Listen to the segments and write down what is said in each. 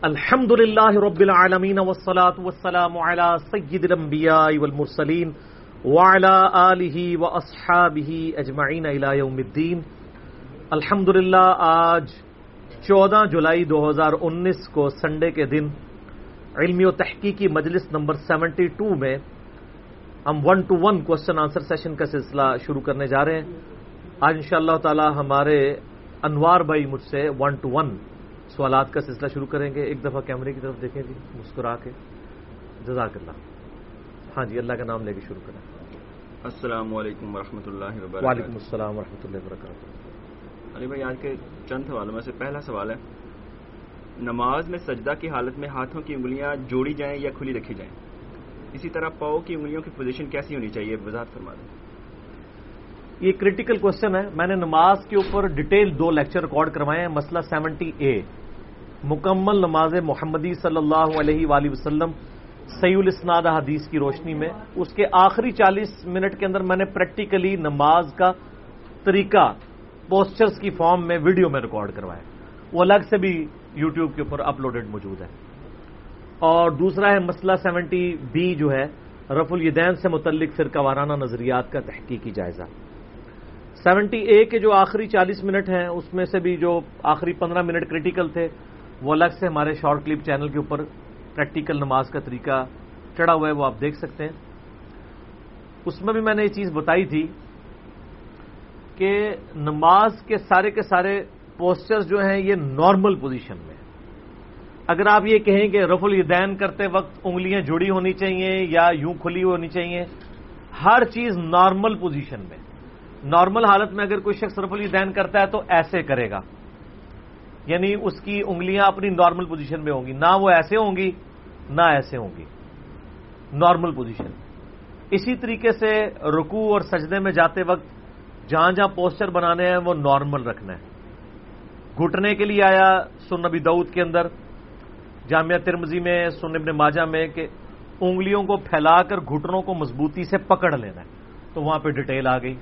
الحمد لله رب العالمين والصلاة والسلام على سيد الأنبياء والمرسلين وعلى آله وأصحابه أجمعين إلى يوم الدين الحمد لله آج چودہ جولائی دو ہزار انیس کو سنڈے کے دن علمی و تحقیقی مجلس نمبر سیونٹی ٹو میں ہم one to one question answer session کا سلسلہ شروع کرنے جا رہے ہیں آج ان شاء اللہ تعالی ہمارے انوار بھائی مجھ سے ون ٹو ون سوالات کا سلسلہ شروع کریں گے۔ ایک دفعہ کیمرے کی طرف دیکھیں جی مسکرا کے۔ جزاک اللہ۔ ہاں جی اللہ کا نام لے کے شروع کریں۔ السلام علیکم ورحمۃ اللہ وبرکاتہ۔ وعلیکم السلام ورحمۃ اللہ وبرکاتہ۔ علی بھائی آج کے چند حوالوں میں سے پہلا سوال ہے نماز میں سجدہ کی حالت میں ہاتھوں کی انگلیاں جوڑی جائیں یا کھلی رکھی جائیں؟ اسی طرح پاؤ کی انگلیوں کی پوزیشن کیسی ہونی چاہیے؟ وضاحت فرما دیں۔ یہ کریٹیکل کوشچن ہے۔ میں نے نماز کے اوپر ڈیٹیل دو لیکچر ریکارڈ کروائے ہیں۔ مسئلہ سیونٹی اے مکمل نماز محمدی صلی اللہ علیہ وآلہ وسلم سی الاسناد حدیث کی روشنی میں، اس کے آخری چالیس منٹ کے اندر میں نے پریکٹیکلی نماز کا طریقہ پوسچرز کی فارم میں ویڈیو میں ریکارڈ کروایا۔ وہ الگ سے بھی یوٹیوب کے اوپر اپلوڈڈ موجود ہے۔ اور دوسرا ہے مسئلہ سیونٹی بی جو ہے رف الیدین سے متعلق فرقہ وارانہ نظریات کا تحقیقی جائزہ۔ سیونٹی اے کے جو آخری چالیس منٹ ہیں، اس میں سے بھی جو آخری پندرہ منٹ کریٹیکل تھے وہ الگ سے ہمارے شارٹ کلپ چینل کے اوپر پریکٹیکل نماز کا طریقہ چڑھا ہوا ہے، وہ آپ دیکھ سکتے ہیں۔ اس میں بھی میں نے یہ چیز بتائی تھی کہ نماز کے سارے کے سارے پوسچرز جو ہیں، یہ نارمل پوزیشن میں اگر آپ یہ کہیں کہ رف الیدین کرتے وقت انگلیاں جڑی ہونی چاہیے یا یوں کھلی ہونی چاہیے، ہر چیز نارمل پوزیشن میں۔ نارمل حالت میں اگر کوئی شخص رف الیدین کرتا ہے تو ایسے کرے گا۔ یعنی اس کی انگلیاں اپنی نارمل پوزیشن میں ہوں گی۔ نہ وہ ایسے ہوں گی، نہ ایسے ہوں گی۔ نارمل پوزیشن اسی طریقے سے رکوع اور سجدے میں جاتے وقت جہاں جہاں پوسچر بنانے ہیں، وہ نارمل رکھنا ہے۔ گھٹنے کے لیے آیا سن نبی دعود کے اندر، جامعہ ترمزی میں سن ابن ماجہ میں کہ انگلیوں کو پھیلا کر گھٹنوں کو مضبوطی سے پکڑ لینا ہے۔ تو وہاں پہ ڈیٹیل آ گئی۔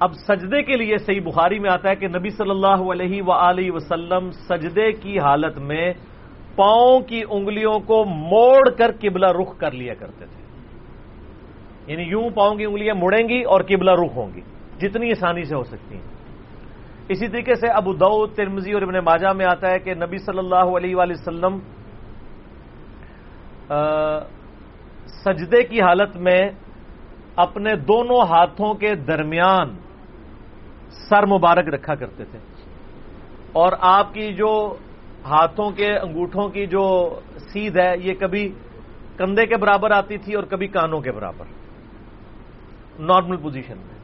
اب سجدے کے لیے صحیح بخاری میں آتا ہے کہ نبی صلی اللہ علیہ و وسلم سجدے کی حالت میں پاؤں کی انگلیوں کو موڑ کر قبلہ رخ کر لیا کرتے تھے۔ یعنی یوں پاؤں کی انگلیاں مڑیں گی اور قبلہ رخ ہوں گی۔ جتنی آسانی سے ہو سکتی ہیں۔ اسی طریقے سے ابو دعود ترمزی اور ابن ماجہ میں آتا ہے کہ نبی صلی اللہ علیہ وآلہ وسلم سجدے کی حالت میں اپنے دونوں ہاتھوں کے درمیان سر مبارک رکھا کرتے تھے۔ اور آپ کی جو ہاتھوں کے، انگوٹھوں کی جو سیدھ ہے، یہ کبھی کندھے کے برابر آتی تھی اور کبھی کانوں کے برابر۔ نارمل پوزیشن میں۔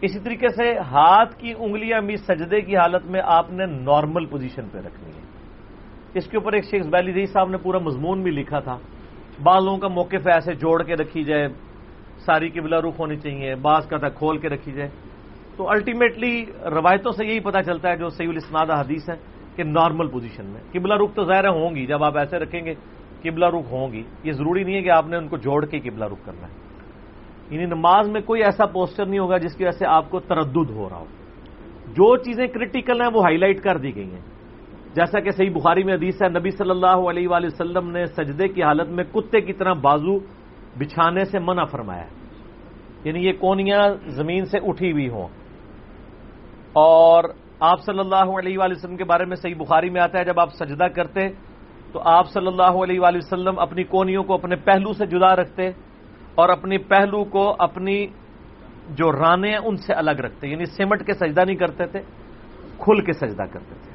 اسی طریقے سے ہاتھ کی انگلیاں بھی سجدے کی حالت میں آپ نے نارمل پوزیشن پہ رکھنی ہے۔ اس کے اوپر ایک شیخ بیلی رئی صاحب نے پورا مضمون بھی لکھا تھا۔ بالوں کا موقف ایسے جوڑ کے رکھی جائے، ساری قبلہ رخ ہونی چاہیے، بعض کا تھا کھول کے رکھی جائے۔ تو الٹیمیٹلی روایتوں سے یہی پتا چلتا ہے جو سعی الاسناد حدیث ہے کہ نارمل پوزیشن میں۔ قبلہ رخ تو ظاہر ہوں گی، جب آپ ایسے رکھیں گے، قبلہ رخ ہوں گی۔ یہ ضروری نہیں ہے کہ آپ نے ان کو جوڑ کے قبلہ رخ کرنا ہے۔ یعنی نماز میں کوئی ایسا پوسچر نہیں ہوگا جس کی وجہ سے آپ کو تردد ہو رہا ہو۔ جو چیزیں کریٹیکل ہیں وہ ہائی لائٹ کر دی گئی ہیں۔ جیسا کہ صحیح بخاری میں حدیث ہے، نبی صلی اللہ علیہ وآلہ وسلم نے سجدے کی حالت میں کتے کی طرح بازو بچھانے سے منع فرمایا یعنی یہ کونیاں زمین سے اٹھی ہوئی ہوں۔ اور آپ صلی اللہ علیہ وآلہ وسلم کے بارے میں صحیح بخاری میں آتا ہے، جب آپ سجدہ کرتے، تو آپ صلی اللہ علیہ وآلہ وسلم اپنی کونیوں کو اپنے پہلو سے جدا رکھتے اور اپنی پہلو کو اپنی جو رانے ہیں، ان سے الگ رکھتے۔ یعنی سمٹ کے سجدہ نہیں کرتے تھے، کھل کے سجدہ کرتے تھے۔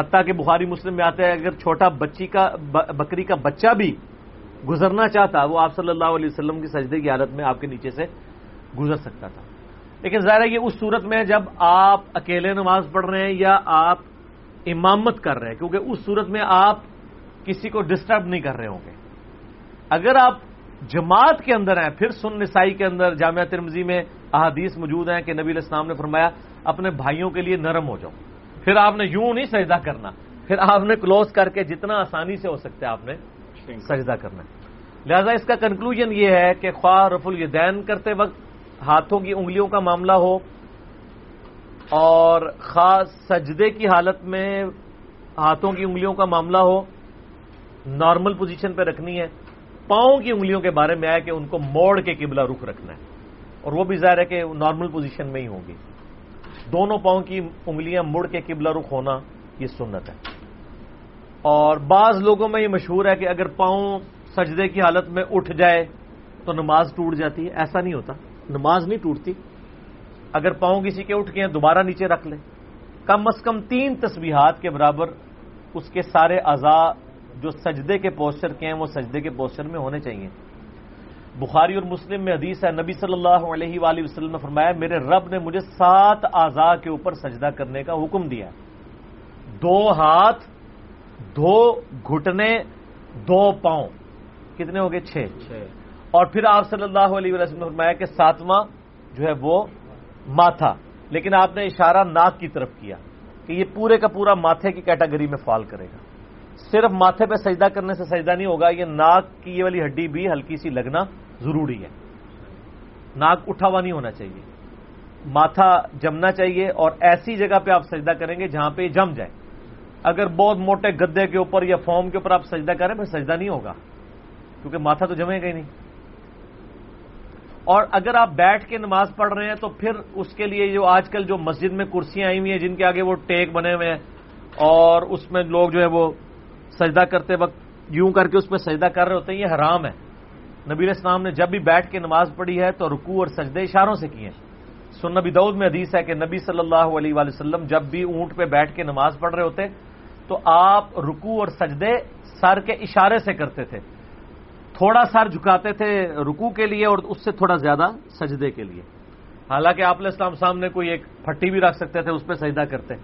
حتیٰ کہ بخاری مسلم میں آتا ہے، اگر چھوٹا بچی کا بکری کا بچہ بھی گزرنا چاہتا، وہ آپ صلی اللہ علیہ وسلم کی سجدے کی حالت میں آپ کے نیچے سے گزر سکتا تھا۔ لیکن ظاہر یہ اس صورت میں جب آپ اکیلے نماز پڑھ رہے ہیں یا آپ امامت کر رہے ہیں کیونکہ اس صورت میں آپ کسی کو ڈسٹرب نہیں کر رہے ہوں گے۔ اگر آپ جماعت کے اندر ہیں پھر سن نسائی کے اندر جامعہ ترمزی میں احادیث موجود ہیں کہ نبی الاسلام نے فرمایا اپنے بھائیوں کے لیے نرم ہو جاؤ۔ پھر آپ نے یوں نہیں سجدہ کرنا پھر آپ نے کلوز کر کے جتنا آسانی سے ہو سکتا ہے آپ نے سجدہ کرنا۔ لہذا اس کا کنکلوژن یہ ہے کہ خواہ رف الدین کرتے وقت ہاتھوں کی انگلیوں کا معاملہ ہو اور خاص سجدے کی حالت میں ہاتھوں کی انگلیوں کا معاملہ ہو، نارمل پوزیشن پہ رکھنی ہے۔ پاؤں کی انگلیوں کے بارے میں آیا کہ ان کو موڑ کے قبلہ رخ رکھنا ہے۔ اور وہ بھی ظاہر ہے کہ نارمل پوزیشن میں ہی ہوں گی۔ دونوں پاؤں کی انگلیاں مڑ کے قبلہ رخ ہونا یہ سنت ہے۔ اور بعض لوگوں میں یہ مشہور ہے کہ اگر پاؤں سجدے کی حالت میں اٹھ جائے تو نماز ٹوٹ جاتی ہے، ایسا نہیں ہوتا۔ نماز نہیں ٹوٹتی۔ اگر پاؤں کسی کے اٹھ کے دوبارہ نیچے رکھ لیں۔ کم از کم تین تسبیحات کے برابر اس کے سارے اعضاء جو سجدے کے پوسچر کے ہیں، وہ سجدے کے پوسچر میں ہونے چاہیے۔ بخاری اور مسلم میں حدیث ہے، نبی صلی اللہ علیہ وآلہ وسلم نے فرمایا، میرے رب نے مجھے سات اعضاء کے اوپر سجدہ کرنے کا حکم دیا۔ دو ہاتھ، دو گھٹنے، دو پاؤں۔ کتنے ہو گئے؟ چھ۔ اور پھر آپ صلی اللہ علیہ وسلم نے فرمایا کہ ساتواں جو ہے وہ ماتھا۔ لیکن آپ نے اشارہ ناک کی طرف کیا کہ یہ پورے کا پورا ماتھے کی کیٹاگری میں فال کرے گا۔ صرف ماتھے پہ سجدہ کرنے سے سجدہ نہیں ہوگا، یہ ناک کی یہ والی ہڈی بھی ہلکی سی لگنا ضروری ہے۔ ناک اٹھا ہوا نہیں ہونا چاہیے۔ ماتھا جمنا چاہیے اور ایسی جگہ پہ آپ سجدہ کریں گے جہاں پہ یہ جم جائے۔ اگر بہت موٹے گدے کے اوپر یا فارم کے اوپر آپ سجدہ کریں، پھر سجدہ نہیں ہوگا۔ کیونکہ ماتھا تو جمے گا ہی نہیں۔ اور اگر آپ بیٹھ کے نماز پڑھ رہے ہیں تو پھر اس کے لیے جو آج کل جو مسجد میں کرسیاں آئی ہوئی ہیں، جن کے آگے وہ ٹیک بنے ہوئے ہیں، اور اس میں لوگ جو ہے وہ سجدہ کرتے وقت یوں کر کے اس میں سجدہ کر رہے ہوتے ہیں، یہ حرام ہے۔ نبی اسلام نے جب بھی بیٹھ کے نماز پڑھی ہے تو رکوع اور سجدے اشاروں سے کیے ہیں۔ سن نبی دعود میں حدیث ہے کہ نبی صلی اللہ علیہ وآلہ وسلم جب بھی اونٹ پہ بیٹھ کے نماز پڑھ رہے ہوتے تو آپ رکوع اور سجدے سر کے اشارے سے کرتے تھے۔ تھوڑا سر جھکاتے تھے رکوع کے لیے اور اس سے تھوڑا زیادہ سجدے کے لیے۔ حالانکہ آپ السلام سامنے کوئی ایک پھٹی بھی رکھ سکتے تھے اس پہ سجدہ کرتے۔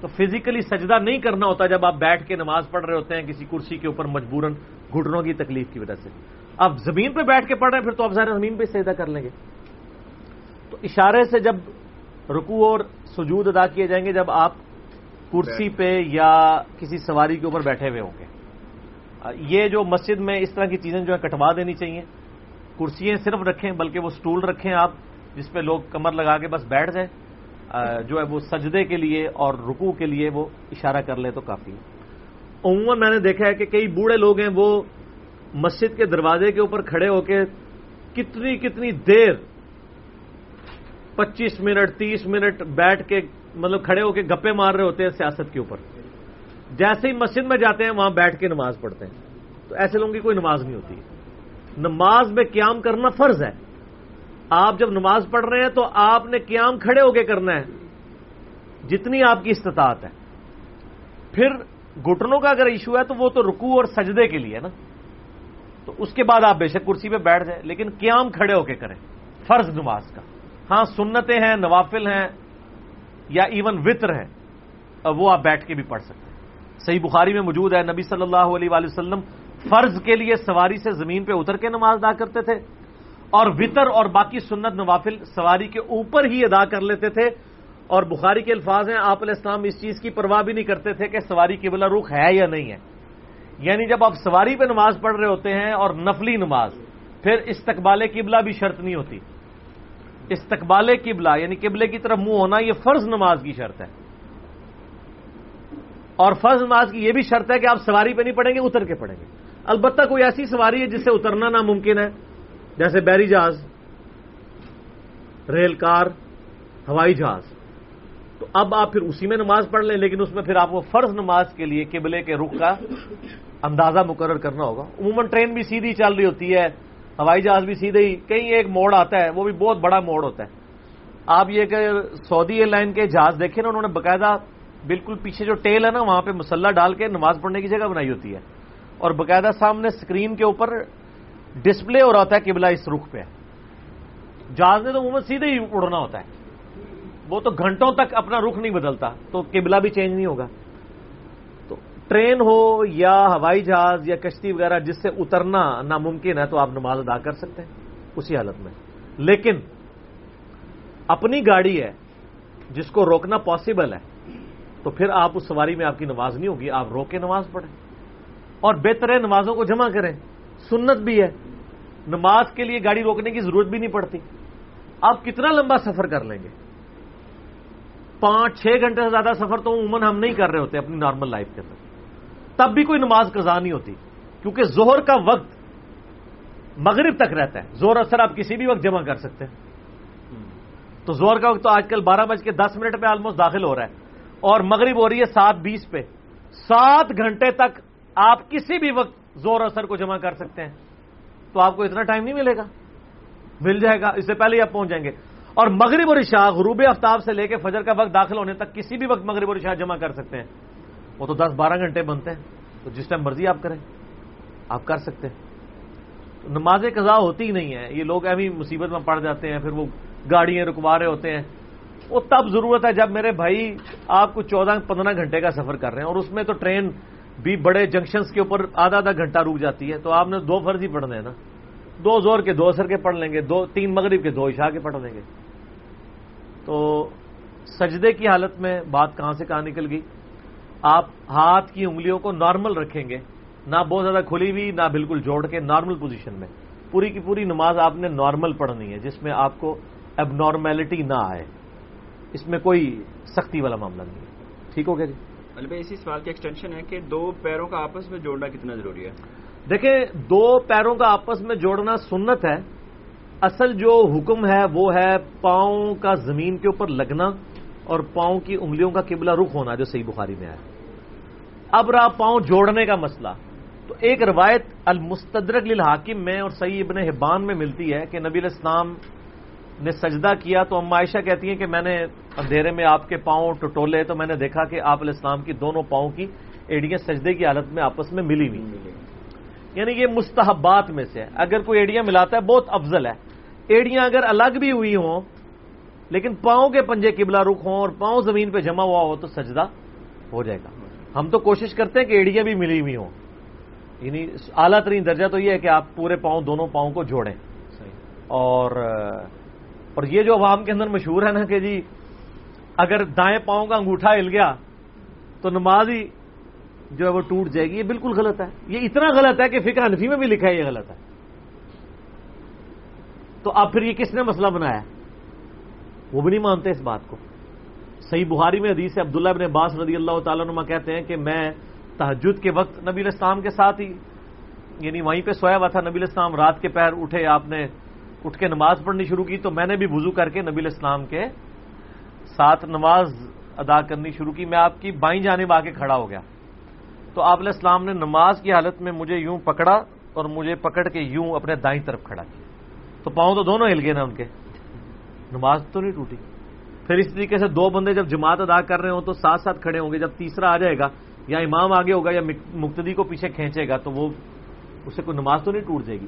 تو فزیکلی سجدہ نہیں کرنا ہوتا جب آپ بیٹھ کے نماز پڑھ رہے ہوتے ہیں کسی کرسی کے اوپر مجبوراً گھٹنوں کی تکلیف کی وجہ سے۔ اب زمین پہ بیٹھ کے پڑھ رہے ہیں پھر تو آپ ظاہر زمین پہ سجدہ کر لیں گے۔ تو اشارے سے جب رکوع اور سجود ادا کیے جائیں گے جب آپ کرسی پہ یا کسی سواری کے اوپر بیٹھے ہوئے ہوں گے۔ یہ جو مسجد میں اس طرح کی چیزیں جو ہے کٹوا دینی چاہیے۔ کرسیاں صرف رکھیں بلکہ وہ سٹول رکھیں آپ، جس پہ لوگ کمر لگا کے بس بیٹھ جائیں۔ جو ہے وہ سجدے کے لیے اور رکوع کے لیے وہ اشارہ کر لے تو کافی ہے۔ عموماً میں نے دیکھا ہے کہ کئی بوڑھے لوگ ہیں وہ مسجد کے دروازے کے اوپر کھڑے ہو کے کتنی کتنی دیر، پچیس منٹ، تیس منٹ بیٹھ کے مطلب کھڑے ہو کے گپے مار رہے ہوتے ہیں سیاست کے اوپر۔ جیسے ہی مسجد میں جاتے ہیں، وہاں بیٹھ کے نماز پڑھتے ہیں۔ تو ایسے لوگوں کی کوئی نماز نہیں ہوتی۔ نماز میں قیام کرنا فرض ہے۔ آپ جب نماز پڑھ رہے ہیں تو آپ نے قیام کھڑے ہو کے کرنا ہے۔ جتنی آپ کی استطاعت ہے۔ پھر گٹنوں کا اگر ایشو ہے تو وہ تو رکوع اور سجدے کے لیے نا۔ تو اس کے بعد آپ بے شک کرسی پہ بیٹھ جائیں، لیکن قیام کھڑے ہو کے کریں۔ فرض نماز کا۔ ہاں سنتیں ہیں، نوافل ہیں یا ایون وطر ہے وہ آپ بیٹھ کے بھی پڑھ سکتے ہیں۔ صحیح بخاری میں موجود ہے، نبی صلی اللہ علیہ وآلہ وسلم فرض کے لیے سواری سے زمین پہ اتر کے نماز ادا کرتے تھے اور وطر اور باقی سنت نوافل سواری کے اوپر ہی ادا کر لیتے تھے۔ اور بخاری کے الفاظ ہیں، آپ علیہ السلام اس چیز کی پرواہ بھی نہیں کرتے تھے کہ سواری کی بلا رخ ہے یا نہیں ہے۔ یعنی جب آپ سواری پہ نماز پڑھ رہے ہوتے ہیں اور نفلی نماز، پھر استقبال قبلہ بھی شرط نہیں ہوتی۔ استقبال قبلہ یعنی قبلے کی طرف منہ ہونا، یہ فرض نماز کی شرط ہے۔ اور فرض نماز کی یہ بھی شرط ہے کہ آپ سواری پہ نہیں پڑیں گے، اتر کے پڑیں گے۔ البتہ کوئی ایسی سواری ہے جس سے اترنا ناممکن ہے، جیسے بیری جہاز، ریل کار، ہوائی جہاز۔ تو اب آپ پھر اسی میں نماز پڑھ لیں، لیکن اس میں پھر آپ کو فرض نماز کے لیے قبلے کے رخ کا اندازہ مقرر کرنا ہوگا۔ عموماً ٹرین بھی سیدھی چل رہی ہوتی ہے، ہوائی جہاز بھی سیدھے ہی، کہیں ایک موڑ آتا ہے، وہ بھی بہت بڑا موڑ ہوتا ہے۔ آپ یہ کہ سعودی ایئر لائن کے جہاز دیکھیں نا، انہوں نے باقاعدہ بالکل پیچھے جو ٹیل ہے نا، وہاں پہ مسلح ڈال کے نماز پڑھنے کی جگہ بنائی ہوتی ہے۔ اور باقاعدہ سامنے اسکرین کے اوپر ڈسپلے ہو رہا ہوتا ہے قبلہ اس رخ پہ۔ جہاز نے تو عموماً سیدھے ہی اڑنا ہوتا ہے۔ وہ تو گھنٹوں تک اپنا رخ نہیں بدلتا، تو قبلہ بھی چینج نہیں ہوگا۔ تو ٹرین ہو یا ہوائی جہاز یا کشتی وغیرہ، جس سے اترنا ناممکن ہے تو آپ نماز ادا کر سکتے ہیں اسی حالت میں۔ لیکن اپنی گاڑی ہے، جس کو روکنا پاسبل ہے تو پھر آپ اس سواری میں آپ کی نماز نہیں ہوگی، آپ روک کے نماز پڑھیں۔ اور بہتر ہے نمازوں کو جمع کریں۔ سنت بھی ہے۔ نماز کے لیے گاڑی روکنے کی ضرورت بھی نہیں پڑتی۔ آپ کتنا لمبا سفر کر لیں گے؟ پانچ، چھ گھنٹے سے زیادہ سفر تو عموماً ہم نہیں کر رہے ہوتے اپنی نارمل لائف کے اندر۔ تب بھی کوئی نماز قضا نہیں ہوتی، کیونکہ زہر کا وقت مغرب تک رہتا ہے۔ زور اثر آپ کسی بھی وقت جمع کر سکتے ہیں۔ تو زور کا وقت تو آج کل بارہ بج کے دس منٹ پہ آلموسٹ داخل ہو رہا ہے۔ اور مغرب ہو رہی ہے سات بیس پہ۔ سات گھنٹے تک آپ کسی بھی وقت زور اثر کو جمع کر سکتے ہیں۔ تو آپ کو اتنا ٹائم نہیں ملے گا۔ مل جائے گا۔ اس سے پہلے ہی آپ پہنچ جائیں گے۔ اور مغرب اور عشاء غروب آفتاب سے لے کے فجر کا وقت داخل ہونے تک کسی بھی وقت مغرب اور عشاء جمع کر سکتے ہیں۔ وہ تو دس بارہ گھنٹے بنتے ہیں۔ تو جس ٹائم مرضی آپ کریں۔ آپ کر سکتے ہیں۔ نماز قضا ہوتی ہی نہیں ہے۔ یہ لوگ ابھی مصیبت میں پڑ جاتے ہیں، پھر وہ گاڑیاں رکوا رہے ہوتے ہیں۔ وہ تب ضرورت ہے جب میرے بھائی آپ کو چودہ پندرہ گھنٹے کا سفر کر رہے ہیں اور اس میں تو ٹرین بھی بڑے جنکشنز کے اوپر آدھا آدھا گھنٹہ رک جاتی ہے تو آپ نے دو فرض ہی پڑھنے ہیں نا دو زور کے دو سر کے پڑھ لیں گے، دو، تین مغرب کے دو عشاء کے پڑھ لیں گے۔ تو سجدے کی حالت میں بات کہاں سے کہاں نکل گئی؟ آپ ہاتھ کی انگلیوں کو نارمل رکھیں گے، نہ بہت زیادہ کھلی ہوئی، نہ بالکل جوڑ کے، نارمل پوزیشن میں۔ پوری کی پوری نماز آپ نے نارمل پڑھنی ہے، جس میں آپ کو اب نارمیلٹی نہ آئے۔ اس میں کوئی سختی والا معاملہ نہیں ہے۔ ٹھیک ہو گیا جی؟ بھائی اسی سوال کی ایکسٹینشن ہے کہ دو پیروں کا آپس میں جوڑنا کتنا ضروری ہے؟ دیکھیں دو پیروں کا آپس میں جوڑنا سنت ہے۔ اصل جو حکم ہے وہ ہے پاؤں کا زمین کے اوپر لگنا اور پاؤں کی انگلیوں کا قبلہ رخ ہونا جو صحیح بخاری میں ہے۔ اب رہا پاؤں جوڑنے کا مسئلہ۔ تو ایک روایت المستدرک للحاکم میں اور صحیح ابن حبان میں ملتی ہے کہ نبی الاسلام نے سجدہ کیا تو ام عائشہ کہتی ہیں کہ میں نے اندھیرے میں آپ کے پاؤں ٹٹولے تو میں نے دیکھا کہ آپ علیہ السلام کی دونوں پاؤں کی ایڑیاں سجدے کی حالت میں آپس میں ملی ہوئی یعنی یہ مستحبات میں سے ہے۔ اگر کوئی ایڑیاں ملاتا ہے بہت افضل ہے۔ ایڑیاں اگر الگ بھی ہوئی ہوں لیکن پاؤں کے پنجے قبلہ رخ ہوں اور پاؤں زمین پہ جمع ہوا ہو تو سجدہ ہو جائے گا۔ ہم تو کوشش کرتے ہیں کہ ایڑیاں بھی ملی ہوئی ہوں۔ یعنی اعلیٰ ترین درجہ تو یہ ہے کہ آپ پورے پاؤں دونوں پاؤں کو جوڑیں۔ اور اور یہ جو عوام کے اندر مشہور ہے نا کہ جی اگر دائیں پاؤں کا انگوٹھا ہل گیا تو نماز ہی جو ہے وہ ٹوٹ جائے گی، یہ بالکل غلط ہے۔ یہ اتنا غلط ہے کہ فکر انفی میں بھی لکھا ہے یہ غلط ہے۔ تو اب پھر یہ کس نے مسئلہ بنایا؟ وہ بھی نہیں مانتے اس بات کو۔ صحیح بہاری میں حدیث عبداللہ ابن عباس رضی اللہ تعالیٰ نما کہتے ہیں کہ میں تحجد کے وقت نبی الاسلام کے ساتھ ہی یعنی وہیں پہ سویا ہوا تھا نبی الاسلام رات کے پیر اٹھے، آپ نے اٹھ کے نماز پڑھنی شروع کی تو میں نے بھی وضو کر کے نبی الاسلام کے ساتھ نماز ادا کرنی شروع کی، میں آپ کی بائیں جانب آ کے کھڑا ہو گیا۔ تو آپ علیہ السلام نے نماز کی حالت میں مجھے یوں پکڑا اور مجھے پکڑ کے یوں اپنے دائیں طرف کھڑا کیا۔ تو پاؤں تو دونوں ہل گئے نا ان کے۔ نماز تو نہیں ٹوٹی۔ پھر اس طریقے سے دو بندے جب جماعت ادا کر رہے ہوں تو ساتھ ساتھ کھڑے ہوں گے۔ جب تیسرا آ جائے گا یا امام آگے ہوگا یا مقتدی کو پیچھے کھینچے گا تو وہ اسے کوئی نماز تو نہیں ٹوٹ جائے گی۔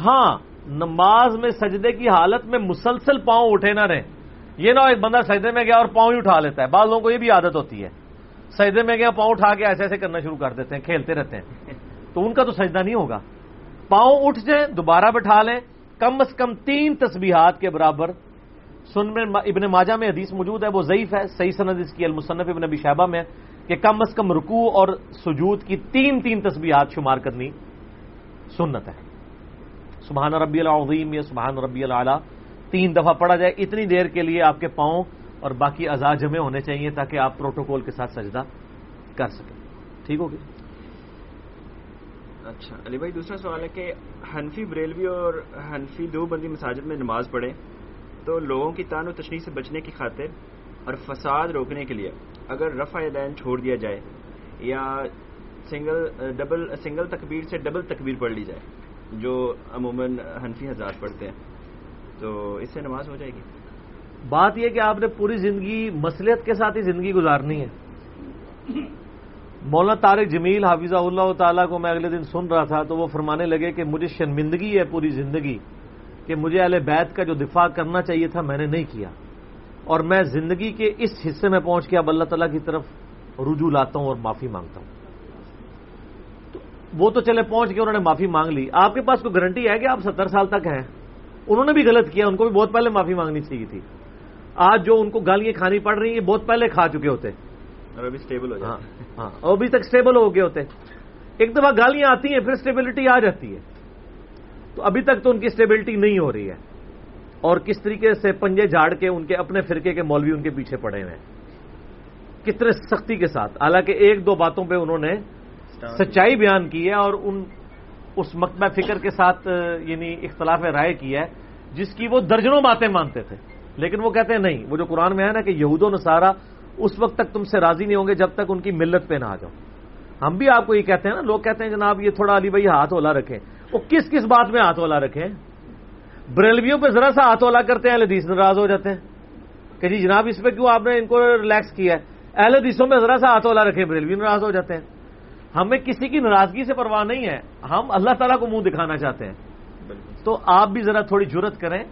ہاں نماز میں سجدے کی حالت میں مسلسل پاؤں اٹھے نہ رہے یہ نہ ایک بندہ سجدے میں گیا اور پاؤں ہی اٹھا لیتا ہے۔ بعض لوگوں کو یہ بھی عادت ہوتی ہے۔ سجدے میں گیا، پاؤں اٹھا کے ایسے ایسے کرنا شروع کر دیتے ہیں، کھیلتے رہتے ہیں۔ تو ان کا تو سجدہ نہیں ہوگا۔ پاؤں اٹھ جائیں، دوبارہ بٹھا لیں۔ کم از کم تین تسبیحات کے برابر۔ سن میں ابن ماجہ میں حدیث موجود ہے، وہ ضعیف ہے۔ صحیح سند اس کی المصنف ابن ابی شہبہ میں کہ کم از کم رکوع اور سجود کی تین تین تسبیحات شمار کرنی سنت ہے۔ سبحان ربی العظیم یا سبحان ربی العلیٰ تین دفعہ پڑھا جائے، اتنی دیر کے لیے آپ کے پاؤں اور باقی ازا جمع ہونے چاہیے تاکہ آپ پروٹوکول کے ساتھ سجدہ کر سکیں۔ ٹھیک ہوگی اچھا علی بھائی، دوسرا سوال ہے کہ حنفی بریلوی اور حنفی دو بندی مساجد میں نماز پڑھیں تو لوگوں کی تان و تشریح سے بچنے کی خاطر اور فساد روکنے کے لیے اگر رفع دین چھوڑ دیا جائے یا سنگل، ڈبل، سنگل تکبیر سے ڈبل تکبیر پڑھ لی جائے۔ جو عموماً حنفی حضرات پڑھتے ہیں، تو اس سے نماز ہو جائے گی؟ بات یہ کہ آپ نے پوری زندگی مسلحت کے ساتھ ہی زندگی گزارنی ہے۔ مولانا طارق جمیل حافظہ اللہ تعالیٰ کو میں اگلے دن سن رہا تھا، تو وہ فرمانے لگے کہ مجھے شرمندگی ہے پوری زندگی، کہ مجھے اہل بیت کا جو دفاع کرنا چاہیے تھا میں نے نہیں کیا۔ اور میں زندگی کے اس حصے میں پہنچ کے اب اللہ تعالیٰ کی طرف رجوع لاتا ہوں اور معافی مانگتا ہوں۔ وہ تو چلے پہنچ کے انہوں نے معافی مانگ لی۔ آپ کے پاس کوئی گارنٹی ہے کہ آپ ستر سال تک ہیں؟ انہوں نے بھی غلط کیا ان کو بھی بہت پہلے معافی مانگنی چاہیے تھی۔ آج جو ان کو گالیاں کھانی پڑ رہی ہیں بہت پہلے کھا چکے ہوتے۔ اور ابھی اسٹیبل ہو ہاں ہاں ابھی تک اسٹیبل ہو گئے ہوتے۔ ایک دفعہ گالیاں آتی ہیں پھر اسٹیبلٹی آ جاتی ہے۔ تو ابھی تک تو ان کی اسٹیبلٹی نہیں ہو رہی ہے۔ اور کس طریقے سے پنجے جھاڑ کے ان کے اپنے فرقے کے مولوی ان کے پیچھے پڑے ہوئے ہیں؟ کتنے سختی کے ساتھ؟ حالانکہ ایک دو باتوں پہ انہوں نے سچائی بیان کی ہے اور ان اس مکتبہ فکر کے ساتھ یعنی اختلاف رائے کی ہے، جس کی وہ درجنوں باتیں مانتے تھے۔ لیکن وہ کہتے ہیں، نہیں، وہ جو قرآن میں ہے نا کہ یہود و نصارہ اس وقت تک تم سے راضی نہیں ہوں گے جب تک ان کی ملت پہ نہ آ جاؤ ہم بھی آپ کو یہ کہتے ہیں نا، لوگ کہتے ہیں، جناب، یہ تھوڑا علی بھائی ہاتھ اولا رکھیں۔ وہ کس کس بات میں ہاتھ اولا رکھیں؟ بریلویوں پہ ذرا سا ہاتھ اولا کرتے ہیں حدیث ناراض ہو جاتے ہیں۔ کہ جی جناب، اس پہ کیوں آپ نے ان کو ریلیکس کیا ہے؟ اہل حدیثوں میں ذرا سا ہاتھ اولا رکھے بریلوی ناراض ہو جاتے ہیں۔ ہمیں کسی کی ناراضگی سے پرواہ نہیں ہے۔ ہم اللہ تعالیٰ کو منہ دکھانا چاہتے ہیں۔ تو آپ بھی ذرا تھوڑی جرت کریں۔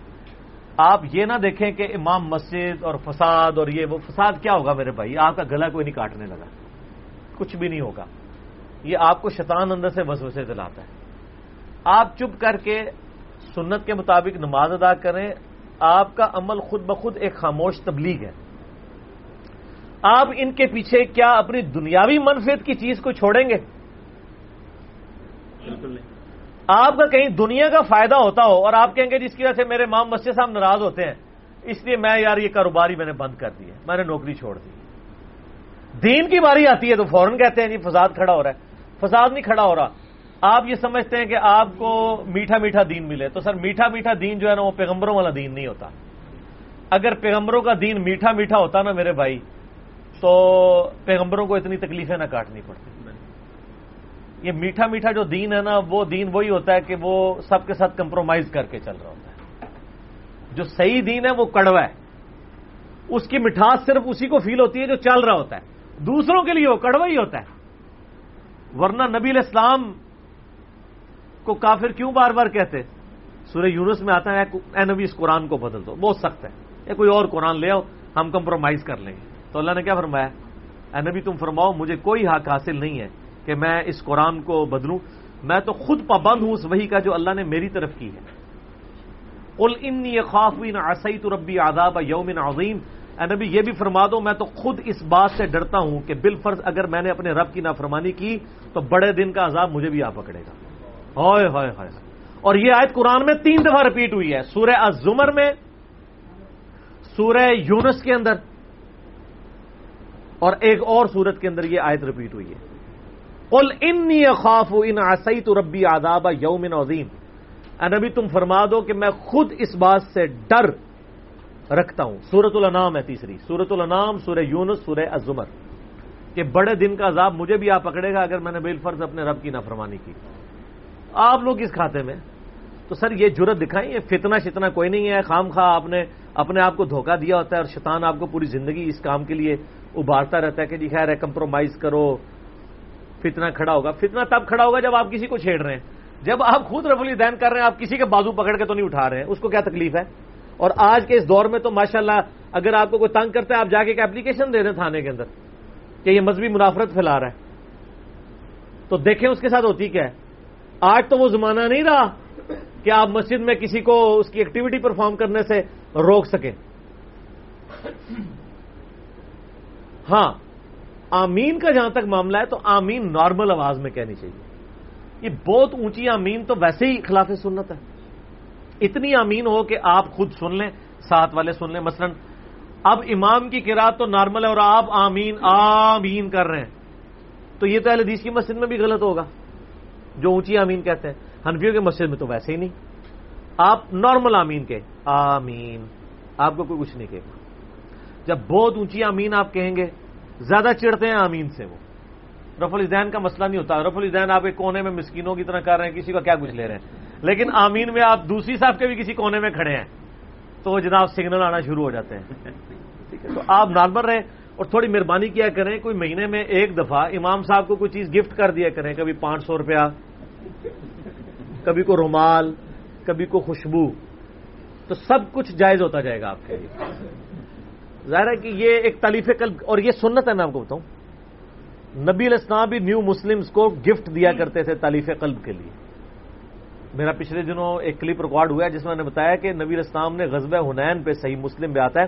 آپ یہ نہ دیکھیں کہ امام مسجد اور فساد اور یہ وہ فساد کیا ہوگا میرے بھائی؟ آپ کا گلا کوئی نہیں کاٹنے لگا۔ کچھ بھی نہیں ہوگا۔ یہ آپ کو شیطان اندر سے وسوسے دلاتا ہے۔ آپ چپ کر کے سنت کے مطابق نماز ادا کریں۔ آپ کا عمل خود بخود ایک خاموش تبلیغ ہے۔ آپ ان کے پیچھے کیا اپنی دنیاوی منفیت کی چیز کو چھوڑیں گے؟ آپ کا کہیں دنیا کا فائدہ ہوتا ہو اور آپ کہیں گے جس کی وجہ سے میرے مام مسجد صاحب ناراض ہوتے ہیں اس لیے میں یار یہ کاروباری میں نے بند کر دی ہے میں نے نوکری چھوڑ دی۔ دین کی باری آتی ہے تو فوراً کہتے ہیں جی فساد کھڑا ہو رہا ہے۔ فساد نہیں کھڑا ہو رہا۔ آپ یہ سمجھتے ہیں کہ آپ کو میٹھا میٹھا دین ملے تو سر میٹھا میٹھا دین جو ہے نا وہ پیغمبروں والا دین نہیں ہوتا۔ اگر پیغمبروں کا دین میٹھا میٹھا ہوتا نا میرے بھائی تو پیغمبروں کو اتنی تکلیفیں نہ کاٹنی پڑتی۔ یہ میٹھا میٹھا جو دین ہے نا، وہ دین وہی ہوتا ہے کہ وہ سب کے ساتھ کمپرومائز کر کے چل رہا ہوتا ہے۔ جو صحیح دین ہے، وہ کڑوا ہے۔ اس کی مٹھاس صرف اسی کو فیل ہوتی ہے جو چل رہا ہوتا ہے۔ دوسروں کے لیے وہ کڑوا ہی ہوتا ہے۔ ورنہ نبی الاسلام کو کافر کیوں بار بار کہتے؟ سورہ یونس میں آتا ہے، اے نبی، اس قرآن کو بدل دو۔ بہت سخت ہے۔ یا کوئی اور قرآن لے آؤ، ہم کمپرومائز کر لیں گے۔ تو اللہ نے کیا فرمایا؟ اے نبی، تم فرماؤ، مجھے کوئی حق حاصل نہیں ہے کہ میں اس قرآن کو بدلوں۔ میں تو خود پابند ہوں اس وہی کا جو اللہ نے میری طرف کی ہے۔ قل انی خافین عصیت ربی عذاب یوم عظیم۔ اے نبی، یہ بھی فرما دو، میں تو خود اس بات سے ڈرتا ہوں کہ بالفرض اگر میں نے اپنے رب کی نافرمانی کی تو بڑے دن کا عذاب مجھے بھی آ پکڑے گا۔ ہائے ہائے ہائے اور یہ آیت قرآن میں تین دفعہ رپیٹ ہوئی ہے۔ سورہ الزمر میں، سورہ یونس کے اندر اور ایک اور سورت کے اندر یہ آیت رپیٹ ہوئی ہے۔ قل انی خاف ان عصیت ربی عذاب یوم عظیم نبی، تم فرما دو کہ میں خود اس بات سے ڈر رکھتا ہوں۔ سورت الانام ہے تیسری۔ سورت الانام سورہ یونس، سورہ الزمر۔ کہ بڑے دن کا عذاب مجھے بھی آپ پکڑے گا اگر میں نے بال فرض اپنے رب کی نافرمانی کی۔ آپ لوگ اس کھاتے میں، تو سر یہ جرت دکھائیں، یہ فتنہ شتنا کوئی نہیں ہے۔ خام خواہ آپ نے اپنے آپ کو دھوکہ دیا ہوتا ہے اور شیطان آپ کو پوری زندگی اس کام کے لیے ابھارتا رہتا ہے کہ جی خیر ہے کمپرومائز کرو، فتنہ کھڑا ہوگا۔ فتنہ تب کھڑا ہوگا جب آپ کسی کو چھیڑ رہے ہیں۔ جب آپ خود رف الدین کر رہے ہیں، آپ کسی کے بازو پکڑ کے تو نہیں اٹھا رہے ہیں۔ اس کو کیا تکلیف ہے؟ اور آج کے اس دور میں تو ماشاءاللہ، اگر آپ کو کوئی تنگ کرتا ہے، آپ جا کے ایک اپلیکیشن دے دیں تھانے کے اندر کہ یہ مذہبی منافرت پھیلا رہا ہے۔ تو دیکھیں اس کے ساتھ ہوتی کیا ہے۔ آج تو وہ زمانہ نہیں رہا کہ آپ مسجد میں کسی کو اس کی ایکٹیویٹی پرفارم کرنے سے روک سکیں۔ ہاں آمین کا جہاں تک معاملہ ہے تو آمین نارمل آواز میں کہنی چاہیے۔ یہ بہت اونچی آمین تو ویسے ہی خلاف سنت ہے۔ اتنی آمین ہو کہ آپ خود سن لیں، ساتھ والے سن لیں۔ مثلا، اب امام کی کراط تو نارمل ہے اور آپ آمین آمین کر رہے ہیں۔ تو یہ تو اہل حدیث کی مسجد میں بھی غلط ہوگا۔ جو اونچی آمین کہتے ہیں ہنفیوں کے مسجد میں تو ویسے ہی نہیں۔ آپ نارمل آمین کے آمین۔ آپ کو کوئی کچھ نہیں کہے گا۔ جب بہت اونچی آمین آپ کہیں گے، زیادہ چڑھتے ہیں آمین سے وہ۔ رف الدین کا مسئلہ نہیں ہوتا۔ رف الدین آپ ایک کونے میں مسکینوں کی طرح کر رہے ہیں، کسی کا کیا کچھ لے رہے ہیں؟ لیکن آمین میں آپ دوسری صاحب کے بھی کسی کونے میں کھڑے ہیں، تو جناب سگنل آنا شروع ہو جاتے ہیں۔ ٹھیک ہے، تو آپ نارمل رہیں اور تھوڑی مہربانی کیا کریں، کوئی مہینے میں ایک دفعہ امام صاحب کو کوئی چیز گفٹ کر دیا کریں، کبھی پانچ سو روپیہ، کبھی کو رومال، کبھی کو خوشبو، تو سب کچھ جائز ہوتا جائے گا آپ کے لیے۔ ظاہر ہے کہ یہ ایک تالیف قلب اور یہ سنت ہے میں آپ کو بتاؤں۔ نبی الاسلام بھی نیو مسلمز کو گفٹ دیا کرتے تھے تالیف قلب کے لیے۔ میرا پچھلے دنوں ایک کلپ ریکارڈ ہوا ہے جس میں نے بتایا کہ نبی الاسلام نے غزب حنین پہ صحیح مسلم میں آتا ہے۔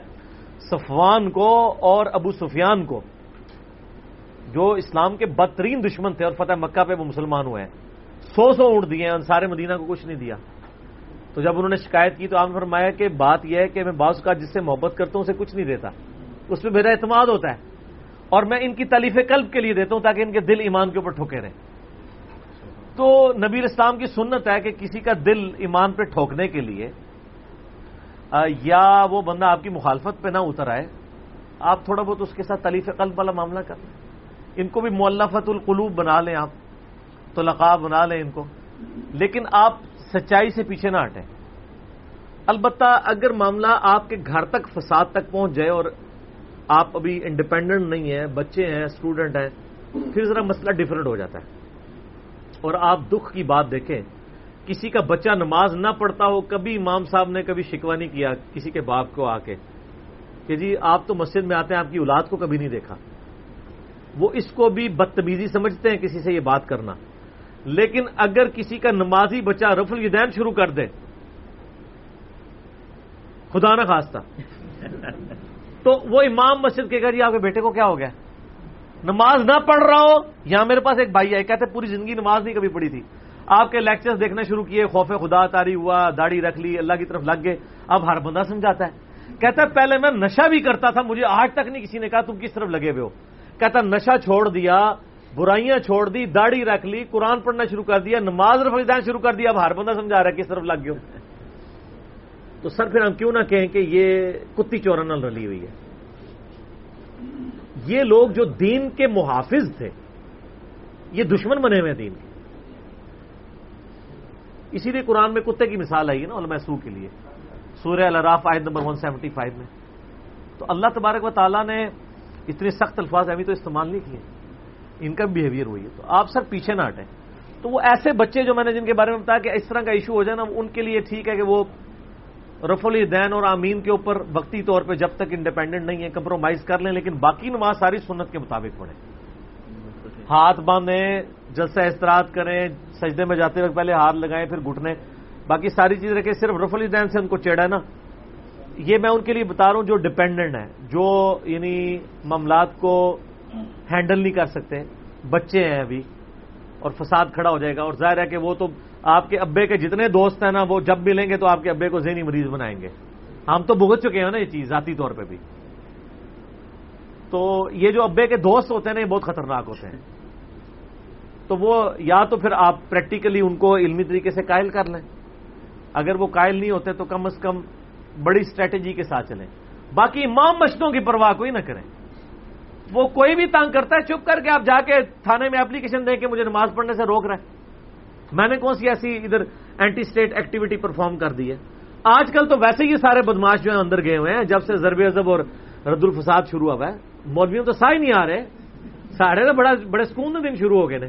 صفوان کو اور ابو سفیان کو، جو اسلام کے بدترین دشمن تھے اور فتح مکہ پہ وہ مسلمان ہوئے ہیں۔ سو سو اونٹ دیے ہیں، انصار مدینہ کو کچھ نہیں دیا۔ تو جب انہوں نے شکایت کی تو آپ نے فرمایا کہ بات یہ ہے کہ میں بعض کا جس سے محبت کرتا ہوں اسے کچھ نہیں دیتا۔ اس پہ میرا اعتماد ہوتا ہے۔ اور میں ان کی تلیف قلب کے لیے دیتا ہوں تاکہ ان کے دل ایمان کے اوپر ٹھوکے رہیں۔ تو نبیر اسلام کی سنت ہے کہ کسی کا دل ایمان پہ ٹھوکنے کے لیے یا وہ بندہ آپ کی مخالفت پہ نہ اتر آئے، آپ تھوڑا بہت اس کے ساتھ تلیف قلب والا معاملہ کر لیں۔ ان کو بھی مولفت القلوب بنا لیں آپ تو لقاب بنا لیں ان کو۔ لیکن آپ سچائی سے پیچھے نہ ہٹیں۔ البتہ اگر معاملہ آپ کے گھر تک فساد تک پہنچ جائے اور آپ ابھی انڈیپینڈنٹ نہیں ہیں، بچے ہیں اسٹوڈنٹ ہیں، پھر ذرا مسئلہ ڈفرنٹ ہو جاتا ہے۔ اور آپ دکھ کی بات دیکھیں، کسی کا بچہ نماز نہ پڑھتا ہو، کبھی امام صاحب نے کبھی شکوا نہیں کیا کسی کے باپ کو آ کے۔ کہ جی آپ تو مسجد میں آتے ہیں، آپ کی اولاد کو کبھی نہیں دیکھا۔ وہ اس کو بھی بدتمیزی سمجھتے ہیں کسی سے یہ بات کرنا۔ لیکن اگر کسی کا نمازی بچہ رف الدین شروع کر دے، خدا نہ خاصتا تو وہ امام مسجد کے گھر جی آپ کے بیٹے کو کیا ہو گیا؟ نماز نہ پڑھ رہا ہو، یہاں میرے پاس ایک بھائی ہے، کہتے پوری زندگی نماز نہیں کبھی پڑھی تھی۔ آپ کے لیکچرز دیکھنا شروع کیے، خوف خدا تاری ہوا، داڑھی رکھ لی، اللہ کی طرف لگ گئے۔ اب ہر بندہ سمجھاتا ہے۔ کہتا ہے، پہلے میں نشہ بھی کرتا تھا، مجھے آج تک نہیں کسی نے کہا، تم کس طرف لگے ہوئے ہو؟ کہتا نشہ چھوڑ دیا برائیاں چھوڑ دی، داڑھی رکھ لی، قرآن پڑھنا شروع کر دیا، نماز رفیدان شروع کر دیا، اب ہر بندہ سمجھا رہا ہے کس طرف لگ گئے تو سر پھر ہم کیوں نہ کہیں کہ یہ کتی چورن رلی ہوئی ہے۔ یہ لوگ جو دین کے محافظ تھے، یہ دشمن بنے ہوئے دین کے۔ اسی لیے قرآن میں کتے کی مثال آئی ہے نا علماء سو کے لیے۔ سورہ الراف آئے نمبر 175 میں۔ تو اللہ تبارک و تعالیٰ نے اتنے سخت الفاظ ابھی تو استعمال نہیں کیے۔ ان کا بہیویئر ہوئی ہے۔ تو آپ سر پیچھے نہ ہٹیں۔ تو وہ ایسے بچے جو میں نے جن کے بارے میں بتایا کہ اس طرح کا ایشو ہو جائے نا، ان کے لیے ٹھیک ہے کہ وہ رف الدین اور آمین کے اوپر وقتی طور پہ جب تک انڈیپینڈنٹ نہیں ہے کمپرومائز کر لیں، لیکن باقی نماز ساری سنت کے مطابق پڑھیں۔ ہاتھ باندھیں، جلسہ استراحت کریں، سجدے میں جاتے وقت پہلے ہاتھ لگائیں، پھر گھٹنے باقی ساری چیز رکھیں، صرف رف الدین سے ان کو چیڑا ہے نا۔ یہ میں ان کے لیے بتا رہا ہوں جو ڈپینڈنٹ ہیں، جو یعنی معاملات کو ہینڈل نہیں کر سکتے۔ بچے ہیں ابھی، اور فساد کھڑا ہو جائے گا۔ اور ظاہر ہے کہ وہ تو آپ کے ابے کے جتنے دوست ہیں نا، وہ جب ملیں گے تو آپ کے ابے کو ذہنی مریض بنائیں گے۔ ہم تو بھگت چکے ہیں نا یہ چیز ذاتی طور پہ بھی۔ تو یہ جو ابے کے دوست ہوتے ہیں نا، یہ بہت خطرناک ہوتے ہیں۔ تو وہ یا تو پھر آپ پریکٹیکلی ان کو علمی طریقے سے قائل کر لیں۔ اگر وہ قائل نہیں ہوتے تو کم از کم بڑی اسٹریٹجی کے ساتھ چلیں۔ باقی امام مشتوں کی پرواہ کوئی نہ کریں۔ وہ کوئی بھی تانگ کرتا ہے، چپ کر کے آپ جا کے تھانے میں اپلیکیشن دیں کہ مجھے نماز پڑھنے سے روک رہے میں نے کون سی ایسی ادھر اینٹی اسٹیٹ ایکٹیویٹی پرفارم کر دی ہے؟ آج کل تو ویسے ہی سارے بدماش جو ہیں اندر گئے ہوئے ہیں، جب سے ضرب ازب اور رد الفساد شروع ہوا ہے۔ مولویوں تو سا ہی نہیں آ رہے۔ ساڑھے تو بڑا بڑے سکون دن شروع ہو گئے نے۔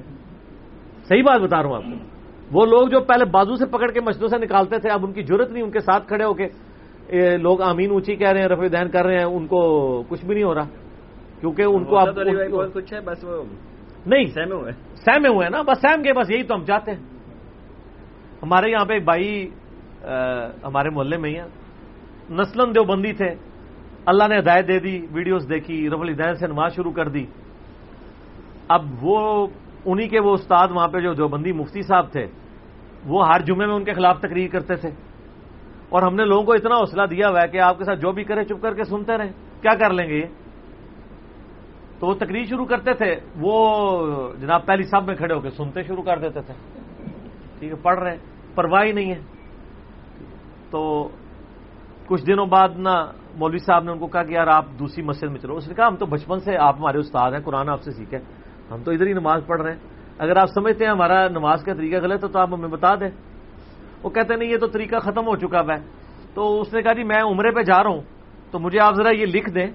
صحیح بات بتا رہا ہوں آپ کو۔ وہ لوگ جو پہلے بازو سے پکڑ کے مسجدوں سے نکالتے تھے، اب ان کی ضرورت نہیں، ان کے ساتھ کھڑے ہو کے لوگ آمین اونچی کہہ رہے ہیں رفیع دین کر رہے ہیں، ان کو کچھ بھی نہیں ہو رہا۔ کیونکہ ان کو اب کچھ ہے بس وہ نہیں سہمے ہوئے۔ سہمے ہوئے نا بس سہم کے بس یہی تو ہم چاہتے ہیں۔ ہمارے یہاں پہ ایک بھائی ہمارے محلے میں ہی ہیں۔ نسلن دیوبندی تھے۔ اللہ نے ہدایت دے دی ویڈیوز دیکھی رف الدین سے نماز شروع کر دی۔ اب وہ انہی کے وہ استاد وہاں پہ جو دیوبندی مفتی صاحب تھے وہ ہر جمعے میں ان کے خلاف تقریر کرتے تھے۔ اور ہم نے لوگوں کو اتنا حوصلہ دیا ہوا ہے کہ آپ کے ساتھ جو بھی کرے چپ کر کے سنتے رہیں۔ کیا کر لیں گے یہ؟ تو وہ تقریر شروع کرتے تھے، وہ جناب پہلی سب میں کھڑے ہو کے سنتے شروع کر دیتے تھے۔ ٹھیک ہے، پڑھ رہے ہیں پرواہ ہی نہیں ہے۔ تو کچھ دنوں بعد نا مولوی صاحب نے ان کو کہا کہ یار آپ دوسری مسجد میں چلو۔ اس نے کہا، ہم تو بچپن سے آپ ہمارے استاد ہیں، قرآن آپ سے سیکھے ہم تو ادھر ہی نماز پڑھ رہے ہیں۔ اگر آپ سمجھتے ہیں ہمارا نماز کا طریقہ غلط ہے، تو آپ ہمیں بتا دیں۔ وہ کہتے نہیں، یہ تو طریقہ ختم ہو چکا ہے۔ تو اس نے کہا جی میں عمرے پہ جا رہا ہوں، تو مجھے آپ ذرا یہ لکھ دیں۔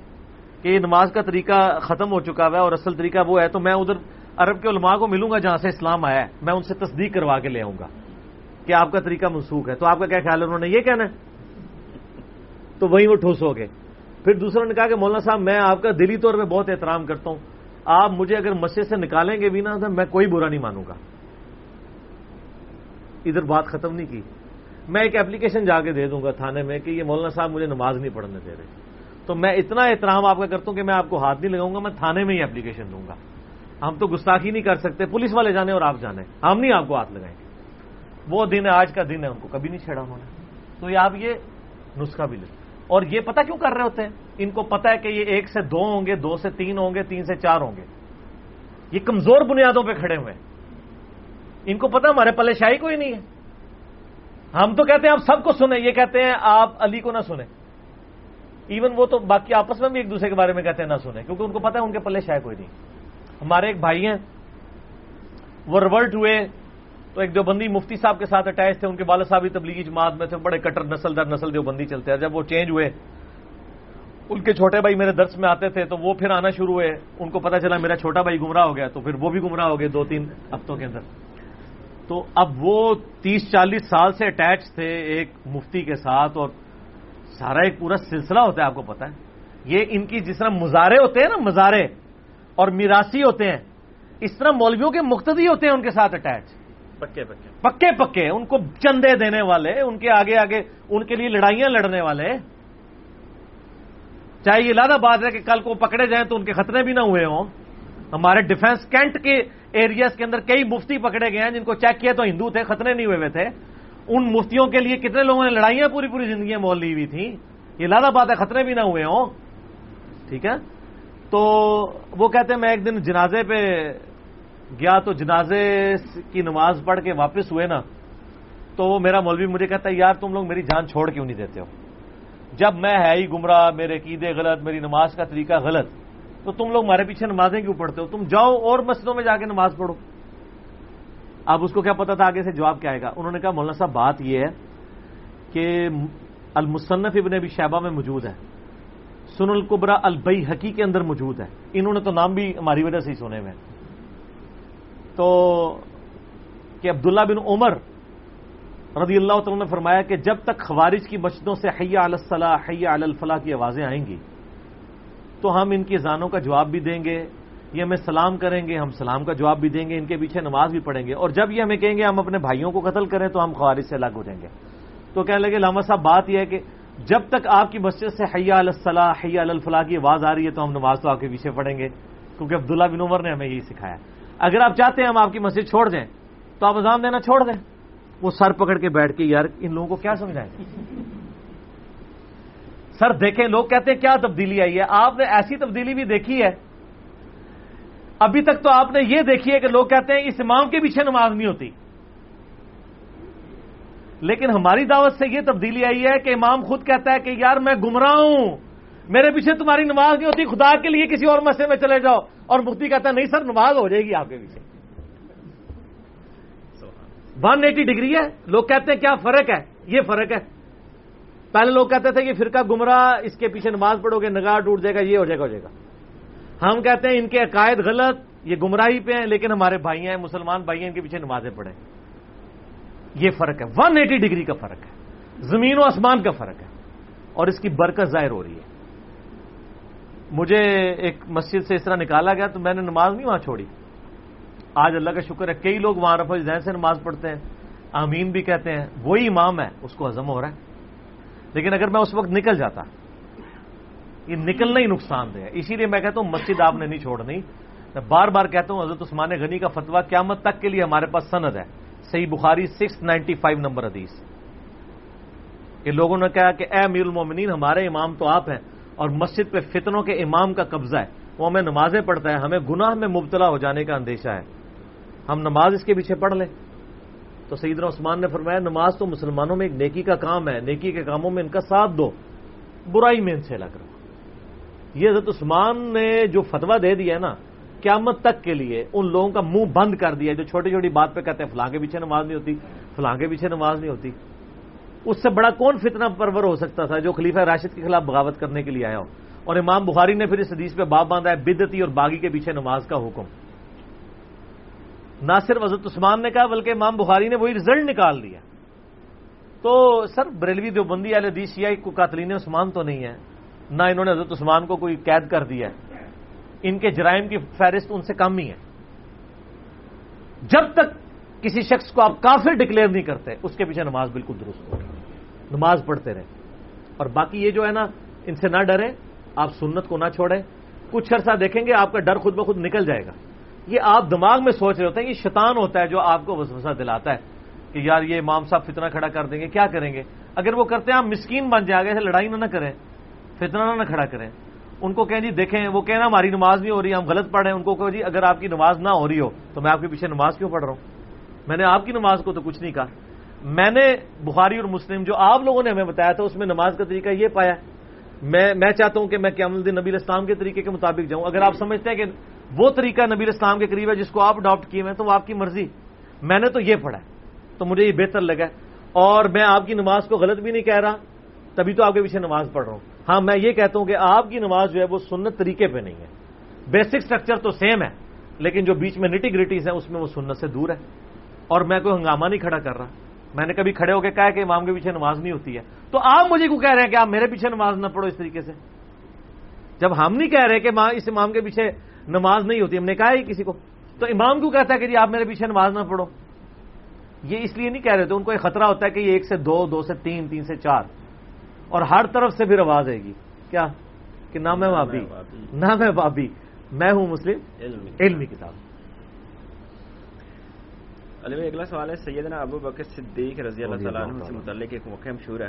کہ یہ نماز کا طریقہ ختم ہو چکا ہوا ہے اور اصل طریقہ وہ ہے، تو میں ادھر عرب کے علماء کو ملوں گا جہاں سے اسلام آیا ہے۔ میں ان سے تصدیق کروا کے لے آؤں گا کہ آپ کا طریقہ منسوخ ہے۔ تو آپ کا کیا خیال ہے؟ انہوں نے یہ کہنا ہے؟ تو وہیں وہ ٹھوس ہو گئے۔ پھر دوسروں نے کہا کہ مولانا صاحب، میں آپ کا دلی طور پہ بہت احترام کرتا ہوں۔ آپ مجھے اگر مسجد سے نکالیں گے بھی نا، تو میں کوئی برا نہیں مانوں گا۔ ادھر بات ختم نہیں کی۔ میں ایک اپلیکیشن جا کے دے دوں گا تھانے میں کہ یہ مولانا صاحب مجھے نماز نہیں پڑھنے دے رہے۔ تو میں اتنا احترام آپ کا کرتا ہوں کہ میں آپ کو ہاتھ نہیں لگاؤں گا، میں تھانے میں ہی اپلیکیشن دوں گا۔ ہم تو گستاخی نہیں کر سکتے، پولیس والے جانے اور آپ جانے۔ ہم نہیں آپ کو ہاتھ لگائیں گے۔ وہ دن ہے، آج کا دن ہے، ہم کو کبھی نہیں چھڑا ہونا تو یہ آپ یہ نسخہ بھی لیں۔ اور یہ پتہ کیوں کر رہے ہوتے ہیں؟ ان کو پتا ہے کہ یہ ایک سے دو ہوں گے، دو سے تین ہوں گے، تین سے چار ہوں گے۔ یہ کمزور بنیادوں پہ کھڑے ہوئے ان کو پتا ہمارے پلے شاہی کوئی نہیں ہے۔ ہم تو کہتے ہیں، آپ سب کو سنیں۔ یہ کہتے ہیں، آپ علی کو نہ سنیں۔ ایون وہ تو باقی آپس میں بھی ایک دوسرے کے بارے میں کہتے ہیں نہ سنیں، کیونکہ ان کو پتا ہے ان کے پلے شاید کوئی نہیں۔ ہمارے ایک بھائی ہیں، وہ ریورٹ ہوئے، تو ایک دیوبندی مفتی صاحب کے ساتھ اٹیچ تھے، ان کے والد صاحب بھی تبلیغی جماعت میں تھے، بڑے کٹر، نسل در نسل دیوبندی چلتے ہیں۔ جب وہ چینج ہوئے، ان کے چھوٹے بھائی میرے درس میں آتے تھے، تو وہ پھر آنا شروع ہوئے۔ ان کو پتا چلا میرا چھوٹا بھائی گمراہ ہو گیا، تو پھر وہ بھی گمراہ ہو گئے دو تین ہفتوں کے اندر۔ تو اب وہ تیس چالیس سال سے اٹیچ تھے ایک مفتی کے ساتھ، اور سارا ایک پورا سلسلہ ہوتا ہے آپ کو پتا ہے۔ یہ ان کی جس طرح مزارے ہوتے ہیں نا مزارے اور میراسی ہوتے ہیں اس طرح مولویوں کے مقتدی ہوتے ہیں ان کے ساتھ اٹیچ پکے پکے۔ پکے پکے۔ ان کو چندے دینے والے ان کے آگے آگے ان کے لیے لڑائیاں لڑنے والے۔ چاہے یہ لادہ بات ہے کہ کل کو پکڑے جائیں تو ان کے خطرے بھی نہ ہوئے ہوں۔ ہمارے ڈیفنس کینٹ کے ایریاز کے اندر کئی مفتی پکڑے گئے ہیں جن کو چیک کیا تو ہندو تھے خطرے نہیں ہوئے ہوئے تھے۔ ان مفتیوں کے لیے کتنے لوگوں نے لڑائیاں پوری پوری زندگیاں مول لی ہوئی تھیں؟ یہ لادہ بات ہے خطرے بھی نہ ہوئے ہوں۔ ٹھیک ہے؟ تو وہ کہتے ہیں میں ایک دن جنازے پہ گیا تو جنازے کی نماز پڑھ کے واپس ہوئے نا، تو وہ میرا مولوی مجھے کہتا ہے، یار تم لوگ میری جان چھوڑ کیوں نہیں دیتے ہو؟ جب میں ہے ہی گمراہ، میرے قیدے غلط، میری نماز کا طریقہ غلط، تو تم لوگ ہمارے پیچھے نمازیں کیوں پڑھتے ہو؟ تم جاؤ اور مسجدوں میں جا کے نماز پڑھو۔ اب اس کو کیا پتا تھا آگے سے جواب کیا آئے گا؟ انہوں نے کہا، مولانا صاحب، بات یہ ہے کہ المصنف ابن ابی شہبہ میں موجود ہے۔ سن القبرا البئی حقی کے اندر موجود ہے۔ انہوں نے تو نام بھی ہماری وجہ سے ہی سنے ہوئے تو کہ عبداللہ بن عمر رضی اللہ تعالیٰ نے فرمایا کہ جب تک خوارج کی مسجدوں سے حیا الصلاح حیا الفلاح کی آوازیں آئیں گی، تو ہم ان کی زانوں کا جواب بھی دیں گے۔ یہ ہمیں سلام کریں گے، ہم سلام کا جواب بھی دیں گے، ان کے پیچھے نماز بھی پڑھیں گے۔ اور جب یہ ہمیں کہیں گے ہم اپنے بھائیوں کو قتل کریں تو ہم خوارج سے الگ ہو جائیں گے۔ تو کہنے لگے لاما صاحب، بات یہ ہے کہ جب تک آپ کی مسجد سے حیا الصلاح حیا الفلاح کی آواز آ رہی ہے تو ہم نماز تو آپ کے پیچھے پڑھیں گے۔ کیونکہ عبداللہ بن عمر نے ہمیں یہی سکھایا۔ اگر آپ چاہتے ہیں ہم آپ کی مسجد چھوڑ دیں، تو آپ اذان دینا چھوڑ دیں۔ وہ سر پکڑ کے بیٹھ کے، یار، ان لوگوں کو کیا سمجھائیں؟ سر دیکھیں، لوگ کہتے ہیں کیا تبدیلی آئی ہے؟ آپ نے ایسی تبدیلی بھی دیکھی ہے ابھی تک تو آپ نے یہ دیکھی ہے کہ لوگ کہتے ہیں اس امام کے پیچھے نماز نہیں ہوتی۔ لیکن ہماری دعوت سے یہ تبدیلی آئی ہے کہ امام خود کہتا ہے کہ یار میں گمراہ ہوں۔ میرے پیچھے تمہاری نماز نہیں ہوتی، خدا کے لیے کسی اور مسئلے میں چلے جاؤ۔ اور مفتی کہتا ہے، نہیں سر، نماز ہو جائے گی آپ کے پیچھے۔ ون ایٹی ڈگری ہے۔ لوگ کہتے ہیں، کیا فرق ہے؟ یہ فرق ہے۔ پہلے لوگ کہتے تھے کہ فرقہ گمراہ، اس کے پیچھے نماز پڑھو گے، نگاہ ٹوٹ جائے گا، یہ ہو جائے گا، ہو جائے گا۔ ہم کہتے ہیں ان کے عقائد غلط، یہ گمراہی پہ ہیں، لیکن ہمارے بھائی ہیں، مسلمان بھائی ہیں، ان کے پیچھے نمازیں پڑھیں۔ یہ فرق ہے۔ ون ایٹی ڈگری کا فرق ہے۔ زمین و آسمان کا فرق ہے۔ اور اس کی برکت ظاہر ہو رہی ہے۔ مجھے ایک مسجد سے اس طرح نکالا گیا تو میں نے نماز نہیں وہاں چھوڑی۔ آج اللہ کا شکر ہے، کئی لوگ وہاں رفع ذہن سے نماز پڑھتے ہیں۔ آمین بھی کہتے ہیں۔ وہی امام ہے، اس کو ہزم ہو رہا ہے۔ لیکن اگر میں اس وقت نکل جاتا یہ نکلنا ہی نقصان دہ ہے۔ اسی لیے میں کہتا ہوں مسجد آپ نے نہیں چھوڑنی۔ میں بار بار کہتا ہوں، حضرت عثمان غنی کا فتوا قیامت تک کے لیے ہمارے پاس سند ہے۔ صحیح Bukhari six ninety five number حدیث۔ کہ لوگوں نے کہا کہ اے امیر المومنین، ہمارے امام تو آپ ہیں اور مسجد پہ فتنوں کے امام کا قبضہ ہے۔ وہ ہمیں نمازیں پڑھتا ہے، ہمیں گناہ میں مبتلا ہو جانے کا اندیشہ ہے۔ ہم نماز اس کے پیچھے پڑھ لیں۔ تو سیدنا عثمان نے فرمایا، نماز تو مسلمانوں میں ایک نیکی کا کام ہے، نیکی کے کاموں میں ان کا ساتھ دو۔ برائی میں ان سے لگ رہا یہ حضرت عثمان نے جو فتوا دے دیا ہے نا، قیامت تک کے لیے ان لوگوں کا منہ بند کر دیا جو چھوٹی چھوٹی بات پہ کہتے ہیں، فلاں کے پیچھے نماز نہیں ہوتی، فلاں کے پیچھے نماز نہیں ہوتی۔ اس سے بڑا کون فتنہ پرور ہو سکتا تھا جو خلیفہ راشد کے خلاف بغاوت کرنے کے لیے آیا ہو؟ اور امام بخاری نے پھر اس حدیث پہ باب باندھا ہے بدتی اور باغی کے پیچھے نماز کا حکم۔ نہ صرف حضرت عثمان نے کہا، بلکہ امام بخاری نے وہی رزلٹ نکال دیا۔ تو سر بریلوی دیوبندی علیہ حدیث شیعہ کو قاتلین عثمان تو نہیں ہے۔ نہ انہوں نے حضرت عثمان کو کوئی قید کر دیا ہے۔ ان کے جرائم کی فہرست ان سے کم ہی ہے۔ جب تک کسی شخص کو آپ کافر ڈکلیئر نہیں کرتے، اس کے پیچھے نماز بالکل درست ہو۔ نماز پڑھتے رہے اور باقی یہ جو ہے نا، ان سے نہ ڈریں۔ آپ سنت کو نہ چھوڑیں۔ کچھ عرصہ دیکھیں گے، آپ کا ڈر خود بخود نکل جائے گا۔ یہ آپ دماغ میں سوچ رہے ہوتے ہیں، یہ شیطان ہوتا ہے جو آپ کو وسوسہ دلاتا ہے کہ یار یہ امام صاحب فتنہ کھڑا کر دیں گے، کیا کریں گے؟ اگر وہ کرتے ہیں، آپ مسکین بن جائیں آگے لڑائی نہ نہ کریں۔ فتنہ نہ کھڑا کریں۔ ان کو کہیں جی دیکھیں، وہ کہنا ہماری نماز نہیں ہو رہی ہم غلط پڑھ رہے ہیں، ان کو کہو جی اگر آپ کی نماز نہ ہو رہی ہو تو میں آپ کے پیچھے نماز کیوں پڑھ رہا ہوں؟ میں نے آپ کی نماز کو تو کچھ نہیں کہا۔ میں نے بخاری اور مسلم جو آپ لوگوں نے ہمیں بتایا تھا، اس میں نماز کا طریقہ یہ پایا۔ میں میں چاہتا ہوں کہ میں قیام الدین نبی اسلام کے طریقے کے مطابق جاؤں۔ اگر آپ سمجھتے ہیں کہ وہ طریقہ نبی اسلام کے قریب ہے، جس کو آپ اڈاپٹ کیے ہوئے تو وہ آپ کی مرضی۔ میں نے تو یہ پڑھا تو مجھے یہ بہتر لگا اور میں آپ کی نماز کو غلط بھی نہیں کہہ رہا، تبھی تو آپ کے پیچھے نماز پڑھ رہا ہوں۔ ہاں میں یہ کہتا ہوں کہ آپ کی نماز جو ہے وہ سنت طریقے پہ نہیں ہے۔ بیسک اسٹرکچر تو سیم ہے، لیکن جو بیچ میں نٹی گریٹیز ہیں، اس میں وہ سنت سے دور ہے۔ اور میں کوئی ہنگامہ نہیں کھڑا کر رہا۔ میں نے کبھی کھڑے ہو کے کہا کہ امام کے پیچھے نماز نہیں ہوتی ہے۔ تو آپ مجھے کو کہہ رہے ہیں کہ آپ میرے پیچھے نماز نہ پڑھو اس طریقے سے؟ جب ہم نہیں کہہ رہے کہ اس امام کے پیچھے نماز نہیں ہوتی، ہم نے کہا ہی کسی کو۔ تو امام کیوں کہتا ہے کہ جی آپ میرے پیچھے نماز نہ پڑھو؟ یہ اس لیے نہیں کہہ رہے تھے، ان کو ایک خطرہ ہوتا ہے کہ یہ ایک سے دو دو سے تین تین سے چار۔ اور ہر طرف سے پھر آواز آئے گی۔ کیا؟ کہ نہ میں بابی نہ میں بابی میں ہوں مسلم۔ علمی کتاب۔ علی اگلا سوال ہے سیدنا ابو بکر صدیق رضی اللہ تعالیٰ عنہ سے متعلق ایک موقع مشہور ہے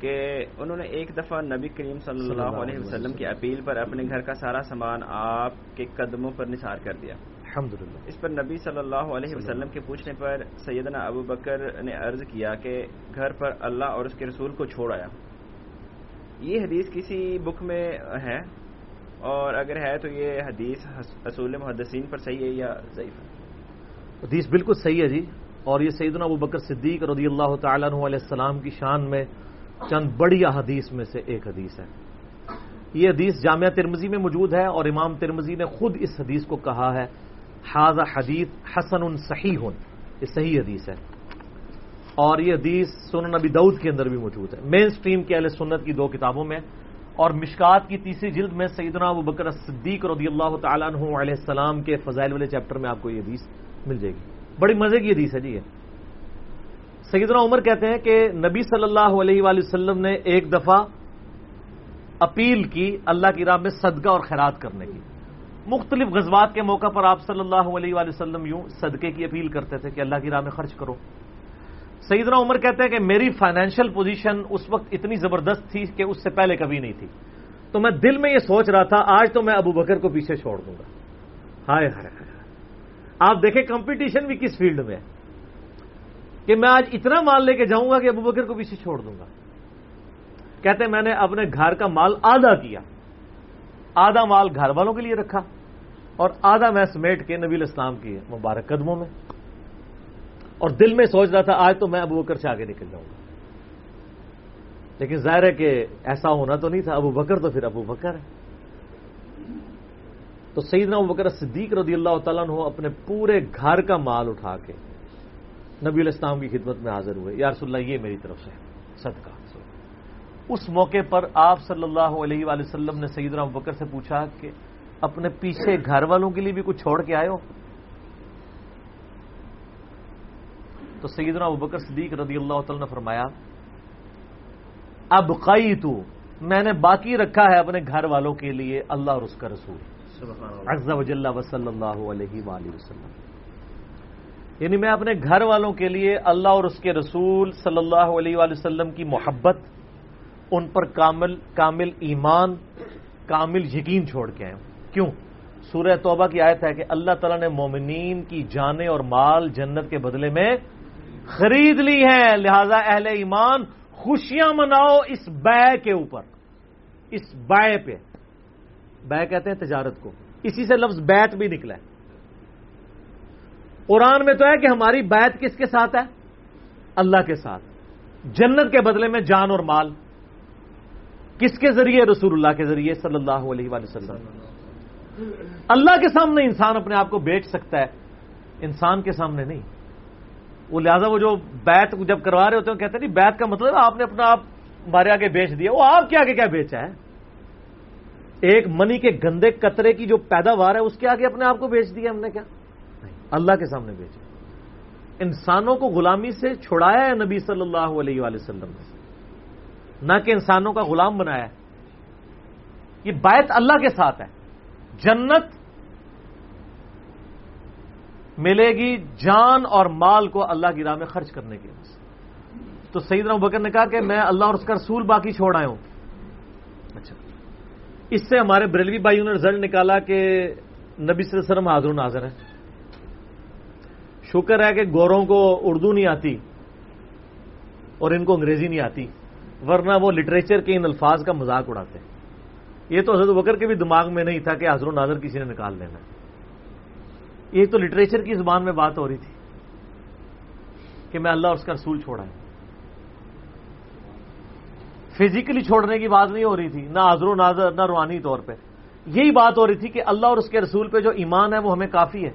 کہ انہوں نے ایک دفعہ نبی کریم صلی اللہ علیہ وسلم کی اپیل پر اپنے گھر کا سارا سامان آپ کے قدموں پر نثار کر دیا۔ الحمدللہ اس پر نبی صلی اللہ علیہ وسلم کے پوچھنے پر سیدنا ابو بکر نے عرض کیا کہ گھر پر اللہ اور اس کے رسول کو چھوڑ آیا۔ یہ حدیث کسی بک میں ہے؟ اور اگر ہے تو یہ حدیث اصول محدثین پر صحیح ہے یا ضعیف ہے؟ حدیث بالکل صحیح ہے جی۔ اور یہ سیدنا ابو بکر صدیق رضی اللہ تعالیٰ عنہ علیہ السلام کی شان میں چند بڑی حدیث میں سے ایک حدیث ہے۔ یہ حدیث جامعہ ترمزی میں موجود ہے اور امام ترمزی نے خود اس حدیث کو کہا ہے۔ حاض حدیث حسن ان صحیح یہ صحیح حدیث ہے. اور یہ حدیث سنن نبی دعود کے اندر بھی موجود ہے. مین سٹریم کے اہل سنت کی دو کتابوں میں اور مشکات کی تیسری جلد میں سیدنا ابو بکر صدیق رضی اللہ تعالیٰ عنہ علیہ السلام کے فضائل والے چیپٹر میں آپ کو یہ حدیث مل جائے گی. بڑی مزے کی حدیث ہے جی یہ. سیدنا عمر کہتے ہیں کہ نبی صلی اللہ علیہ وآلہ وسلم نے ایک دفعہ اپیل کی اللہ کی راہ میں صدقہ اور خیرات کرنے کی. مختلف غزوات کے موقع پر آپ صلی اللہ علیہ وآلہ وسلم یوں صدقے کی اپیل کرتے تھے کہ اللہ کی راہ میں خرچ کرو۔ سیدنا عمر کہتے ہیں کہ میری فائنینشیل پوزیشن اس وقت اتنی زبردست تھی کہ اس سے پہلے کبھی نہیں تھی۔ تو میں دل میں یہ سوچ رہا تھا، آج تو میں ابو بکر کو پیچھے چھوڑ دوں گا۔ ہائے ہائے ہائے آپ دیکھیں کمپٹیشن بھی کس فیلڈ میں ہے؟ کہ میں آج اتنا مال لے کے جاؤں گا کہ ابو بکر کو پیچھے چھوڑ دوں گا۔ کہتے ہیں، میں نے اپنے گھر کا مال آدھا کیا۔ آدھا مال گھر والوں کے لیے رکھا۔ اور آدھا میں سمیٹ کے نبی الاسلام کی مبارک قدموں میں۔ اور دل میں سوچ رہا تھا، آج تو میں ابو بکر سے آگے نکل جاؤں گا۔ لیکن ظاہر ہے کہ ایسا ہونا تو نہیں تھا، ابو بکر تو پھر ابو بکر ہے۔ تو سیدنا ابو بکر صدیق رضی اللہ تعالیٰ نے اپنے پورے گھر کا مال اٹھا کے نبی الاسلام کی خدمت میں حاضر ہوئے۔ یا رسول اللہ، یہ میری طرف سے صدقہ۔ اس موقع پر آپ صلی اللہ علیہ وآلہ وسلم نے سیدنا ابو بکر سے پوچھا کہ اپنے پیچھے گھر والوں کے لیے بھی کچھ چھوڑ کے آئے ہو؟ تو سیدنا ابو بکر صدیق رضی اللہ تعالی نے فرمایا اب قئی تو میں نے باقی رکھا ہے اپنے گھر والوں کے لیے اللہ اور اس کا رسول۔ وجل وصلی اللہ علیہ وآلہ وسلم۔ یعنی میں اپنے گھر والوں کے لیے اللہ اور اس کے رسول صلی اللہ علیہ وآلہ وسلم کی محبت ان پر کامل کامل ایمان کامل یقین چھوڑ کے آئے کیوں؟ سورہ توبہ کی آیت ہے کہ اللہ تعالیٰ نے مومنین کی جانیں اور مال جنت کے بدلے میں خرید لی ہے لہذا اہل ایمان خوشیاں مناؤ اس بے کے اوپر، اس بے پہ۔ بے کہتے ہیں تجارت کو۔ اسی سے لفظ بیت بھی نکلا ہے۔ قرآن میں تو ہے کہ ہماری بیت کس کے ساتھ ہے؟ اللہ کے ساتھ۔ جنت کے بدلے میں جان اور مال۔ کس کے ذریعے؟ رسول اللہ کے ذریعے صلی اللہ علیہ وآلہ وسلم۔ اللہ کے سامنے انسان اپنے آپ کو بیچ سکتا ہے، انسان کے سامنے نہیں۔ وہ لہذا وہ جو بیت جب کروا رہے ہوتے ہیں کہتے ہیں، نہیں بیت کا مطلب آپ نے اپنا آپ ہمارے آگے بیچ دیا۔ وہ آپ کے آگے کیا بیچا ہے؟ ایک منی کے گندے قطرے کی جو پیداوار ہے، اس کے آگے اپنے آپ کو بیچ دیا ہم نے کیا؟ اللہ کے سامنے بیچا۔ انسانوں کو غلامی سے چھڑایا ہے نبی صلی اللہ علیہ وآلہ وسلم نے۔ نہ کہ انسانوں کا غلام بنایا ہے۔ یہ بیت اللہ کے ساتھ ہے۔ جنت ملے گی جان اور مال کو اللہ کی راہ میں خرچ کرنے کے تو سعید بکر نے کہا کہ میں اللہ اور اس کا رسول باقی چھوڑ آیا ہوں۔ اچھا۔ اس سے ہمارے بریلوی بھائیوں نے رزلٹ نکالا کہ نبی صلی اللہ علیہ وسلم حاضر ناظر ہے شکر ہے کہ گوروں کو اردو نہیں آتی اور ان کو انگریزی نہیں آتی، ورنہ وہ لٹریچر کے ان الفاظ کا مذاق اڑاتے ہیں۔ یہ تو حضرت بکر کے بھی دماغ میں نہیں تھا کہ حضر و ناظر کسی نے نکال لینا یہ تو لٹریچر کی زبان میں بات ہو رہی تھی کہ میں اللہ اور اس کا رسول چھوڑا ہے۔ فزیکلی چھوڑنے کی بات نہیں ہو رہی تھی، نہ حضر و ناظر نہ روحانی طور پہ۔ یہی بات ہو رہی تھی کہ اللہ اور اس کے رسول پہ جو ایمان ہے وہ ہمیں کافی ہے۔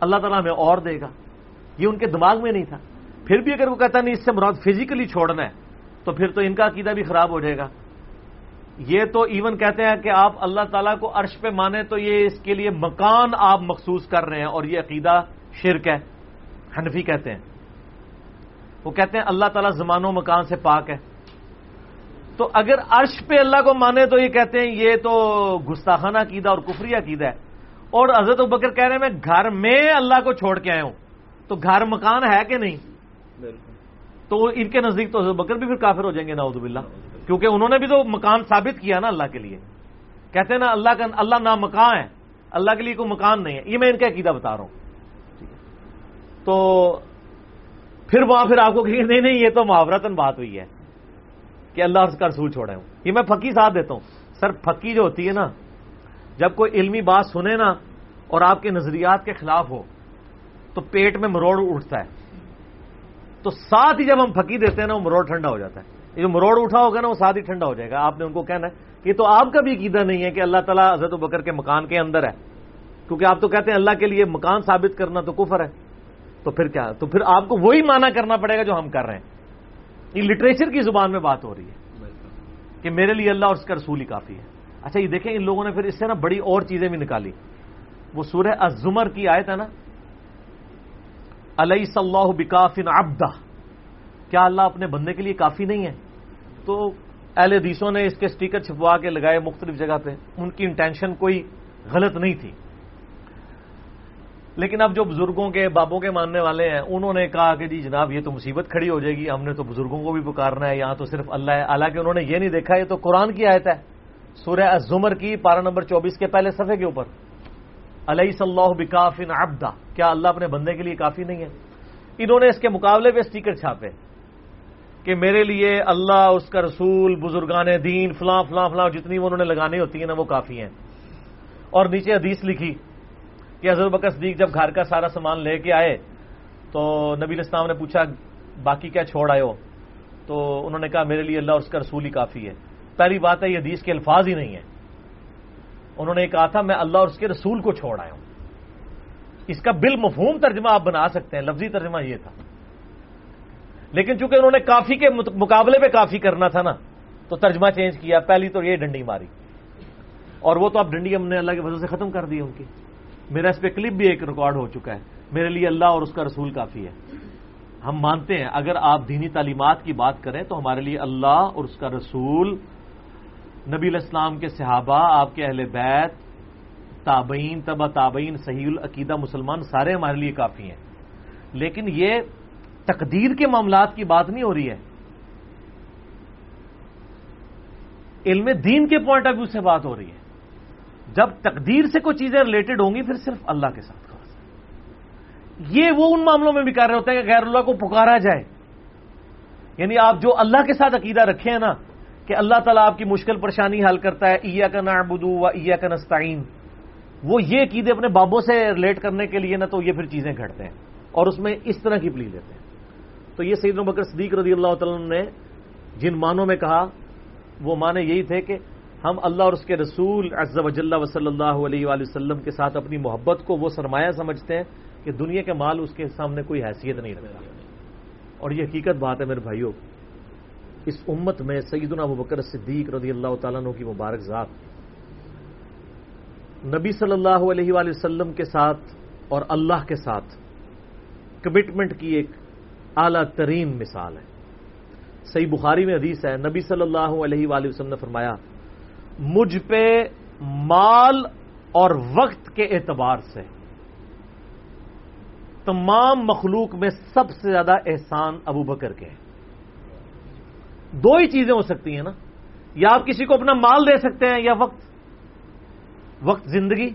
اللہ تعالیٰ ہمیں اور دے گا۔ یہ ان کے دماغ میں نہیں تھا۔ پھر بھی اگر وہ کہتا نہیں، اس سے مراد فزیکلی چھوڑنا ہے، تو پھر تو ان کا عقیدہ بھی خراب ہو جائے گا۔ یہ تو ایون کہتے ہیں کہ آپ اللہ تعالیٰ کو عرش پہ مانیں تو یہ اس کے لیے مکان آپ مخصوص کر رہے ہیں اور یہ عقیدہ شرک ہے، حنفی کہتے ہیں۔ وہ کہتے ہیں اللہ تعالیٰ زمان و مکان سے پاک ہے۔ تو اگر عرش پہ اللہ کو مانے تو یہ کہتے ہیں یہ تو گستاخانہ عقیدہ اور کفری عقیدہ ہے۔ اور حضرت بکر کہہ رہے ہیں، میں گھر میں اللہ کو چھوڑ کے آیا ہوں۔ تو گھر مکان ہے کہ نہیں؟ تو ان کے نزدیک تو حضرت بکر بھی پھر کافر ہو جائیں گے ناؤد باللہ۔ کیونکہ انہوں نے بھی تو مکان ثابت کیا نا اللہ کے لیے۔ کہتے ہیں نا اللہ کا اللہ نہ مکان ہے۔ اللہ کے لیے کوئی مکان نہیں ہے۔ یہ میں ان کا عقیدہ بتا رہا ہوں۔ تو پھر وہاں پھر آپ کو کہ نہیں نہیں، یہ تو محاورتن بات ہوئی ہے کہ اللہ اس کا رسول چھوڑے ہوں۔ یہ میں پھکی ساتھ دیتا ہوں۔ سر، پھکی جو ہوتی ہے نا، جب کوئی علمی بات سنے نا اور آپ کے نظریات کے خلاف ہو، تو پیٹ میں مروڑ اٹھتا ہے۔ تو ساتھ ہی جب ہم پھکی دیتے ہیں نا، وہ مروڑ ٹھنڈا ہو جاتا ہے۔ یہ جو مروڑ اٹھا ہوگا نا، وہ ساتھ ہی ٹھنڈا ہو جائے گا۔ آپ نے ان کو کہنا ہے کہ تو آپ کا بھی عقیدہ نہیں ہے کہ اللہ تعالیٰ حضرت بکر کے مکان کے اندر ہے۔ کیونکہ آپ تو کہتے ہیں اللہ کے لیے مکان ثابت کرنا تو کفر ہے۔ تو پھر کیا؟ تو پھر آپ کو وہی مانا کرنا پڑے گا جو ہم کر رہے ہیں۔ یہ لٹریچر کی زبان میں بات ہو رہی ہے کہ میرے لیے اللہ اور اس کا رسول ہی کافی ہے۔ اچھا یہ دیکھیں ان لوگوں نے پھر اس سے نا بڑی اور چیزیں بھی نکالی۔ وہ سورہ ازمر کی آیت ہے نا علیہ صلاح بکافن ابدا کیا اللہ اپنے بندے کے لیے کافی نہیں ہے؟ تو اہل حدیثوں نے اس کے سٹیکر چھپوا کے لگائے مختلف جگہ پہ، ان کی انٹینشن کوئی غلط نہیں تھی۔ لیکن اب جو بزرگوں کے، بابوں کے ماننے والے ہیں، انہوں نے کہا کہ جی جناب، یہ تو مصیبت کھڑی ہو جائے گی، ہم نے تو بزرگوں کو بھی پکارنا ہے، یہاں تو صرف اللہ ہے۔ حالانکہ انہوں نے یہ نہیں دیکھا، یہ تو قرآن کی آیت ہے۔ سورہ الزمر کی پارا نمبر چوبیس کے پہلے صفحے کے اوپر۔ علیہ صلاح بکافن ابدا کیا اللہ اپنے بندے کے لیے کافی نہیں ہے؟ انہوں نے اس کے مقابلے پہ اسٹیکر چھاپے کہ میرے لیے اللہ، اس کا رسول، بزرگان دین، فلاں فلاں فلاں، جتنی انہوں نے لگانی ہوتی ہیں نا وہ کافی ہیں۔ اور نیچے حدیث لکھی کہ حضرت بکر صدیق جب گھر کا سارا سامان لے کے آئے تو نبی الاسلام نے پوچھا، باقی کیا چھوڑ آئے ہو؟ تو انہوں نے کہا، میرے لیے اللہ اور اس کا رسول ہی کافی ہے۔ پہلی بات ہے، یہ حدیث کے الفاظ ہی نہیں ہے انہوں نے کہا تھا، میں اللہ اور اس کے رسول کو چھوڑ آیا ہوں۔ اس کا بل مفہوم ترجمہ آپ بنا سکتے ہیں، لفظی ترجمہ یہ تھا۔ لیکن چونکہ انہوں نے کافی کے مقابلے پہ کافی کرنا تھا نا، تو ترجمہ چینج کیا، پہلی تو یہ ڈنڈی ماری۔ اور وہ تو اب ڈنڈی ہم نے اللہ کی وجہ سے ختم کر دی ان کی۔ میرا اس پہ کلپ بھی ایک ریکارڈ ہو چکا ہے۔ میرے لیے اللہ اور اس کا رسول کافی ہے۔ ہم مانتے ہیں، اگر آپ دینی تعلیمات کی بات کریں تو ہمارے لیے اللہ اور اس کا رسول نبی الاسلام کے صحابہ، آپ کے اہل بیت، تابعین تبا تابعین، صحیح العقیدہ مسلمان، سارے ہمارے لیے کافی ہیں۔ لیکن یہ تقدیر کے معاملات کی بات نہیں ہو رہی ہے۔ علم دین کے پوائنٹ آف ویو سے بات ہو رہی ہے۔ جب تقدیر سے کوئی چیزیں ریلیٹڈ ہوں گی، پھر صرف اللہ کے ساتھ خاص۔ یہ وہ ان معاملوں میں بھی کر رہے ہوتے ہیں کہ غیر اللہ کو پکارا جائے۔ یعنی آپ جو اللہ کے ساتھ عقیدہ رکھے ہیں نا کہ اللہ تعالیٰ آپ کی مشکل پریشانی حل کرتا ہے ایا کا نعبدو و ایا کا نستعین۔ وہ یہ عقیدے اپنے بابوں سے ریلیٹ کرنے کے لیے نا تو یہ پھر چیزیں گھٹتے ہیں اور اس میں اس طرح کی پلی لیتے ہیں۔ تو یہ سعید بکر صدیق رضی اللہ تعالیٰ نے جن معنوں میں کہا، وہ معنی یہی تھے کہ ہم اللہ اور اس کے رسول عز و جل و صلی اللہ علیہ وآلہ وسلم کے ساتھ اپنی محبت کو وہ سرمایہ سمجھتے ہیں کہ دنیا کے مال اس کے سامنے کوئی حیثیت نہیں رکھتا۔ اور یہ حقیقت بات ہے میرے بھائیوں اس امت میں سیدنا ابو بکر صدیق رضی اللہ تعالیٰ عنہ کی مبارک ذات۔ نبی صلی اللہ علیہ وآلہ وسلم کے ساتھ اور اللہ کے ساتھ کمٹمنٹ کی ایک اعلی ترین مثال ہے۔ صحیح بخاری میں حدیث ہے، نبی صلی اللہ علیہ وآلہ وسلم نے فرمایا، مجھ پہ مال اور وقت کے اعتبار سے تمام مخلوق میں سب سے زیادہ احسان ابو بکر کے ہیں دو ہی چیزیں ہو سکتی ہیں نا۔ یا آپ کسی کو اپنا مال دے سکتے ہیں یا وقت۔ وقت زندگی۔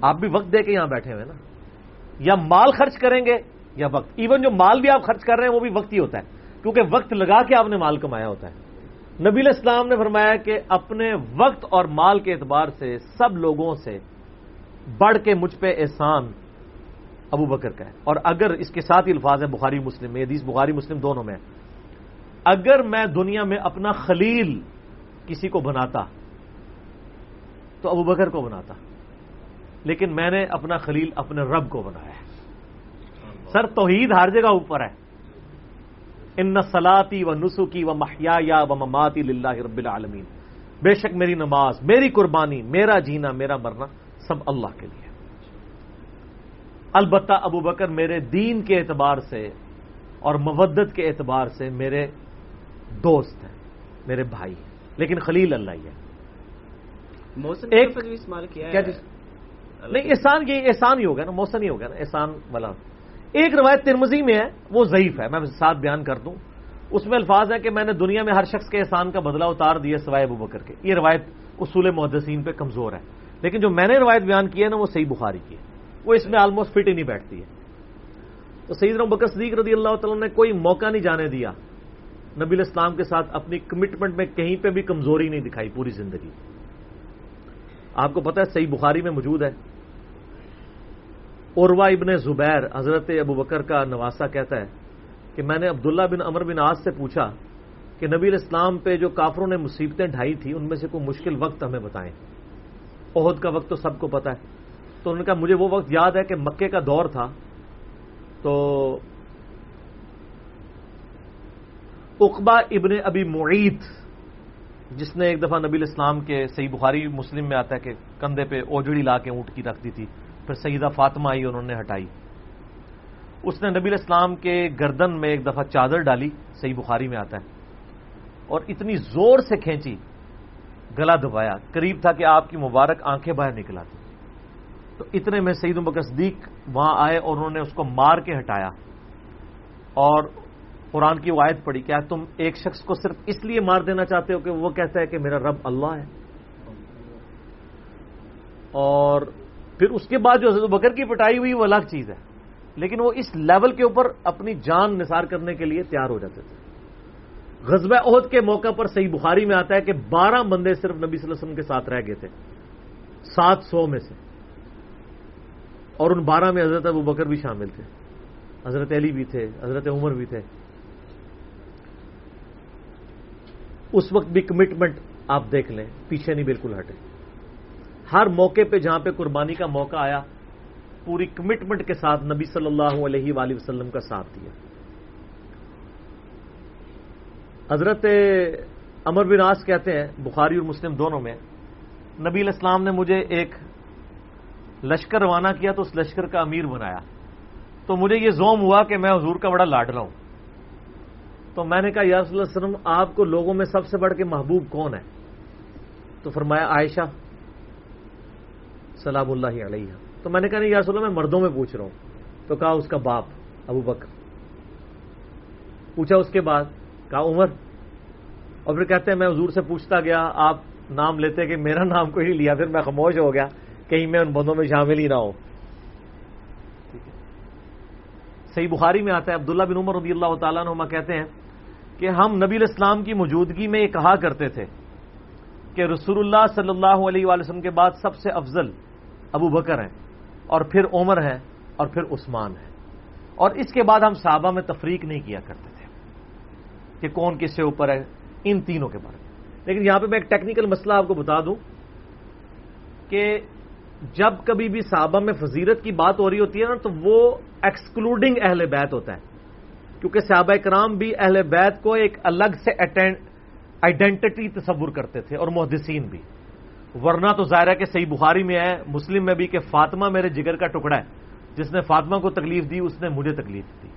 آپ بھی وقت دے کے یہاں بیٹھے ہوئے نا۔ یا مال خرچ کریں گے یا وقت۔ ایون جو مال بھی آپ خرچ کر رہے ہیں وہ بھی وقت ہی ہوتا ہے۔ کیونکہ وقت لگا کے آپ نے مال کمایا ہوتا ہے۔ نبی اسلام نے فرمایا کہ اپنے وقت اور مال کے اعتبار سے سب لوگوں سے بڑھ کے مجھ پہ احسان ابو بکر کا ہے۔ اور اگر اس کے ساتھ ہی الفاظ ہے بخاری مسلم میں حدیث بخاری مسلم دونوں میں اگر میں دنیا میں اپنا خلیل کسی کو بناتا تو ابو بکر کو بناتا لیکن میں نے اپنا خلیل اپنے رب کو بنایا ہے۔ سر توحید ہر جگہ اوپر ہے۔ ان سلاتی و نسخی و محیا و مماتی اللہ رب العالمین۔ بے شک میری نماز، میری قربانی، میرا جینا، میرا مرنا سب اللہ کے لیے۔ البتہ ابو بکر میرے دین کے اعتبار سے اور مودت کے اعتبار سے میرے دوست ہیں میرے بھائی ہیں لیکن خلیل اللہ ہی ہے ایک استعمال کیا نہیں احسان یہ احسان ہی ہوگا نا موسم ہی ہوگا نا احسان والا۔ ایک روایت ترمزی میں ہے وہ ضعیف ہے میں ساتھ بیان کر دوں۔ اس میں الفاظ ہے کہ میں نے دنیا میں ہر شخص کے احسان کا بدلہ اتار دیا سوائے ابو بکر کے۔ یہ روایت اصول محدثین پہ کمزور ہے۔ لیکن جو میں نے روایت بیان کی ہے نا وہ صحیح بخاری کی ہے۔ وہ اس میں آلموسٹ فٹ ہی نہیں بیٹھتی ہے۔ تو سعید بکر صدیق رضی اللہ تعالیٰ نے کوئی موقع نہیں جانے دیا۔ نبی الاسلام کے ساتھ اپنی کمٹمنٹ میں کہیں پہ بھی کمزوری نہیں دکھائی پوری زندگی۔ آپ کو پتا ہے صحیح بخاری میں موجود ہے۔ عروا ابن زبیر، حضرت ابو بکر کا نواسا کہتا ہے کہ میں نے عبداللہ بن امر بن آج سے پوچھا کہ نبی الاسلام پہ جو کافروں نے مصیبتیں ڈھائی تھی ان میں سے کوئی مشکل وقت ہمیں بتائیں۔ عہد کا وقت تو سب کو پتا ہے۔ تو انہوں نے کہا، مجھے وہ وقت یاد ہے کہ مکے کا دور تھا۔ تو اقبا ابن ابی معیت جس نے ایک دفعہ نبی الاسلام کے صحیح بخاری مسلم میں آتا ہے کہ کندھے پہ اوجڑی لا کے اونٹ کی رکھ دی تھی، پھر سیدہ فاطمہ آئی انہوں نے ہٹائی۔ اس نے نبی الاسلام کے گردن میں ایک دفعہ چادر ڈالی، صحیح بخاری میں آتا ہے، اور اتنی زور سے کھینچی، گلا دبایا۔ قریب تھا کہ آپ کی مبارک آنکھیں باہر نکلا تھی تو اتنے میں سعید بکر صدیق وہاں آئے اور انہوں نے اس کو مار کے ہٹایا، اور قرآن کی وایت پڑی کیا تم ایک شخص کو صرف اس لیے مار دینا چاہتے ہو کہ وہ کہتا ہے کہ میرا رب اللہ ہے؟ اور پھر اس کے بعد جو حضرت بکر کی پٹائی ہوئی، وہ الگ چیز ہے۔ لیکن وہ اس لیول کے اوپر اپنی جان نثار کرنے کے لیے تیار ہو جاتے تھے۔ غزبہ عہد کے موقع پر صحیح بخاری میں آتا ہے کہ بارہ بندے صرف نبی صلی اللہ علیہ وسلم کے ساتھ رہ گئے تھے۔ سات سو میں سے۔ اور ان بارہ میں حضرت ابو بکر بھی شامل تھے۔ حضرت علی بھی تھے، حضرت عمر بھی تھے۔ اس وقت بھی کمٹمنٹ آپ دیکھ لیں، پیچھے نہیں بالکل ہٹے۔ ہر موقع پہ جہاں پہ قربانی کا موقع آیا، پوری کمٹمنٹ کے ساتھ نبی صلی اللہ علیہ وآلہ وسلم کا ساتھ دیا۔ حضرت امر بن کہتے ہیں، بخاری اور مسلم دونوں میں، نبی الاسلام نے مجھے ایک لشکر روانہ کیا تو اس لشکر کا امیر بنایا۔ تو مجھے یہ زوم ہوا کہ میں حضور کا بڑا لاڈ رہا ہوں۔ تو میں نے کہا، یا رسول اللہ وسلم، آپ کو لوگوں میں سب سے بڑھ کے محبوب کون ہے؟ تو فرمایا، عائشہ سلام اللہ علیہ. تو میں نے کہا، نہیں یا رسول اللہ، میں مردوں میں پوچھ رہا ہوں. تو کہا، اس کا باپ ابو بکر. پوچھا اس کے بعد، کہا، عمر؟ اور پھر کہتے ہیں، میں حضور سے پوچھتا گیا، آپ نام لیتے کہ میرا نام کوئی نہیں لیا، پھر میں خاموش ہو گیا کہیں میں ان بندوں میں شامل ہی نہ ہوں. صحیح بخاری میں آتا ہے، عبداللہ بن عمر رضی اللہ تعالیٰ نما کہتے ہیں کہ ہم نبی الاسلام کی موجودگی میں یہ کہا کرتے تھے کہ رسول اللہ صلی اللہ علیہ وآلہ وسلم کے بعد سب سے افضل ابو بکر ہیں اور پھر عمر ہے اور پھر عثمان ہے اور اس کے بعد ہم صحابہ میں تفریق نہیں کیا کرتے تھے کہ کون کس سے اوپر ہے، ان تینوں کے بارے میں۔ لیکن یہاں پہ میں ایک ٹیکنیکل مسئلہ آپ کو بتا دوں کہ جب کبھی بھی صحابہ میں فضیرت کی بات ہو رہی ہوتی ہے نا، تو وہ ایکسکلوڈنگ اہل بیت ہوتا ہے۔ کیونکہ صحابہ کرام بھی اہل بیت کو ایک الگ سے آئیڈینٹی تصور کرتے تھے اور محدثین بھی۔ ورنہ تو ظاہر ہے کہ صحیح بخاری میں ہے، مسلم میں بھی کہ فاطمہ میرے جگر کا ٹکڑا ہے۔ جس نے فاطمہ کو تکلیف دی، اس نے مجھے تکلیف دی۔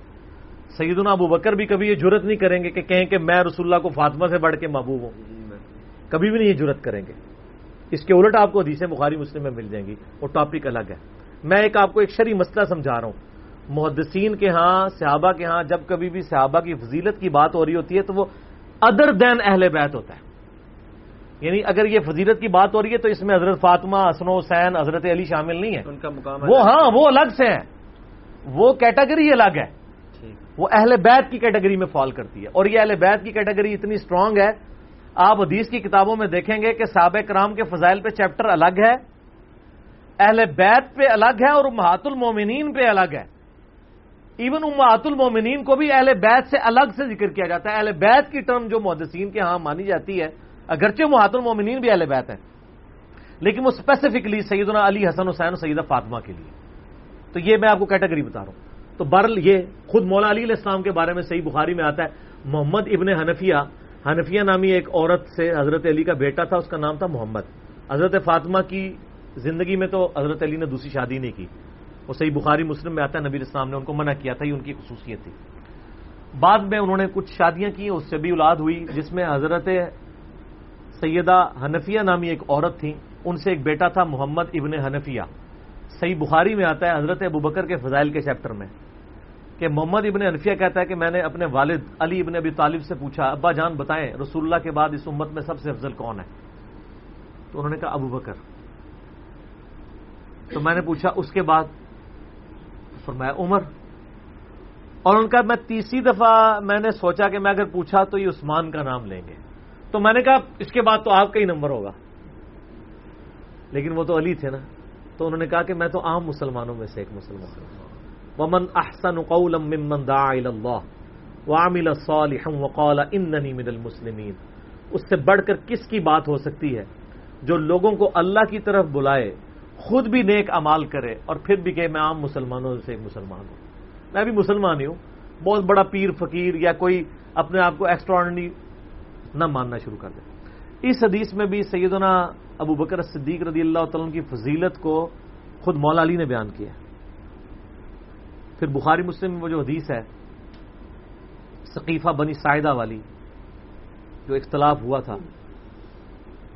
سیدنا ابو بکر بھی کبھی یہ جرت نہیں کریں گے کہ کہیں کہ میں رسول اللہ کو فاطمہ سے بڑھ کے محبوب ہوں۔ کبھی بھی نہیں یہ جرت کریں گے۔ اس کے الٹ آپ کو حدیثیں بخاری مسلم میں مل جائیں گی وہ ٹاپک الگ ہے۔ میں ایک آپ کو ایک شری مسئلہ سمجھا رہا ہوں۔ محدثین کے ہاں صحابہ کے ہاں جب کبھی بھی صحابہ کی فضیلت کی بات ہو رہی ہوتی ہے تو وہ ادر دین اہل بیت ہوتا ہے۔ یعنی اگر یہ فضیلت کی بات ہو رہی ہے تو اس میں حضرت فاطمہ حسن حسین حضرت علی شامل نہیں ہے ان کا مقام وہ ہاں وہ الگ سے ہیں۔ وہ کیٹیگری الگ ہے۔ وہ اہل بیت کی کیٹیگری میں فال کرتی ہے۔ اور یہ اہل بیت کی کیٹیگری اتنی اسٹرانگ ہے۔ آپ حدیث کی کتابوں میں دیکھیں گے کہ صحابہ کرام کے فضائل پہ چیپٹر الگ ہے۔ اہل بیت پہ الگ ہے اور امہات المومنین پہ الگ ہے۔ ایون امہات المومنین کو بھی اہل بیت سے الگ سے ذکر کیا جاتا ہے۔ اہل بیت کی ٹرم جو محدثین کے ہاں مانی جاتی ہے، اگرچہ محات المومنین بھی اہل بیت ہے لیکن وہ اسپیسیفکلی سیدنا علی حسن حسین سیدہ فاطمہ کے لیے۔ تو یہ میں آپ کو کیٹیگری بتا رہا ہوں۔ تو برل یہ خود مولا علی علیہ السلام کے بارے میں صحیح بخاری میں آتا ہے۔ محمد ابن حنفیہ حنفیہ نامی ایک عورت سے حضرت علی کا بیٹا تھا، اس کا نام تھا محمد۔ حضرت فاطمہ کی زندگی میں تو حضرت علی نے دوسری شادی نہیں کی۔ وہ صحیح بخاری مسلم میں آتا ہے، نبی اسلام نے ان کو منع کیا تھا، یہ ان کی خصوصیت تھی۔ بعد میں انہوں نے کچھ شادیاں کی اس سے بھی اولاد ہوئی، جس میں حضرت سیدہ حنفیہ نامی ایک عورت تھی ان سے ایک بیٹا تھا، محمد ابن حنفیہ۔ صحیح بخاری میں آتا ہے، حضرت ابوبکر کے فضائل کے چیپٹر میں، کہ محمد ابن حنفیہ کہتا ہے کہ میں نے اپنے والد علی ابن ابی طالب سے پوچھا، ابا جان بتائیں، رسول اللہ کے بعد اس امت میں سب سے افضل کون ہے؟ تو انہوں نے کہا، ابو بکر۔ تو میں نے پوچھا، اس کے بعد فرمایا، عمر. اور ان کا میں تیسری دفعہ میں نے سوچا کہ میں اگر پوچھا تو یہ عثمان کا نام لیں گے۔ تو میں نے کہا، اس کے بعد تو آپ کا ہی نمبر ہوگا. لیکن وہ تو علی تھے نا۔ تو انہوں نے کہا کہ میں تو عام مسلمانوں میں سے ایک مسلمان ہوں۔ ومن احسن قولا ممن دعا الى الله وعمل صالحا وقال انني من المسلمين۔ اس سے بڑھ کر کس کی بات ہو سکتی ہے؟ جو لوگوں کو اللہ کی طرف بلائے خود بھی نیک امال کرے اور پھر بھی کہ میں عام مسلمانوں سے ایک مسلمان ہوں۔ میں بھی مسلمان ہی ہوں۔ بہت بڑا پیر، فقیر یا کوئی اپنے آپ کو ایکسٹرانڈی نہ ماننا شروع کر دے۔ اس حدیث میں بھی سیدنا ابو بکر صدیق رضی اللہ تعالیٰ کی فضیلت کو خود مولا علی نے بیان کیا۔ پھر بخاری مسلم میں وہ جو حدیث ہے، ثقیفہ بنی سائدہ والی، جو اختلاف ہوا تھا۔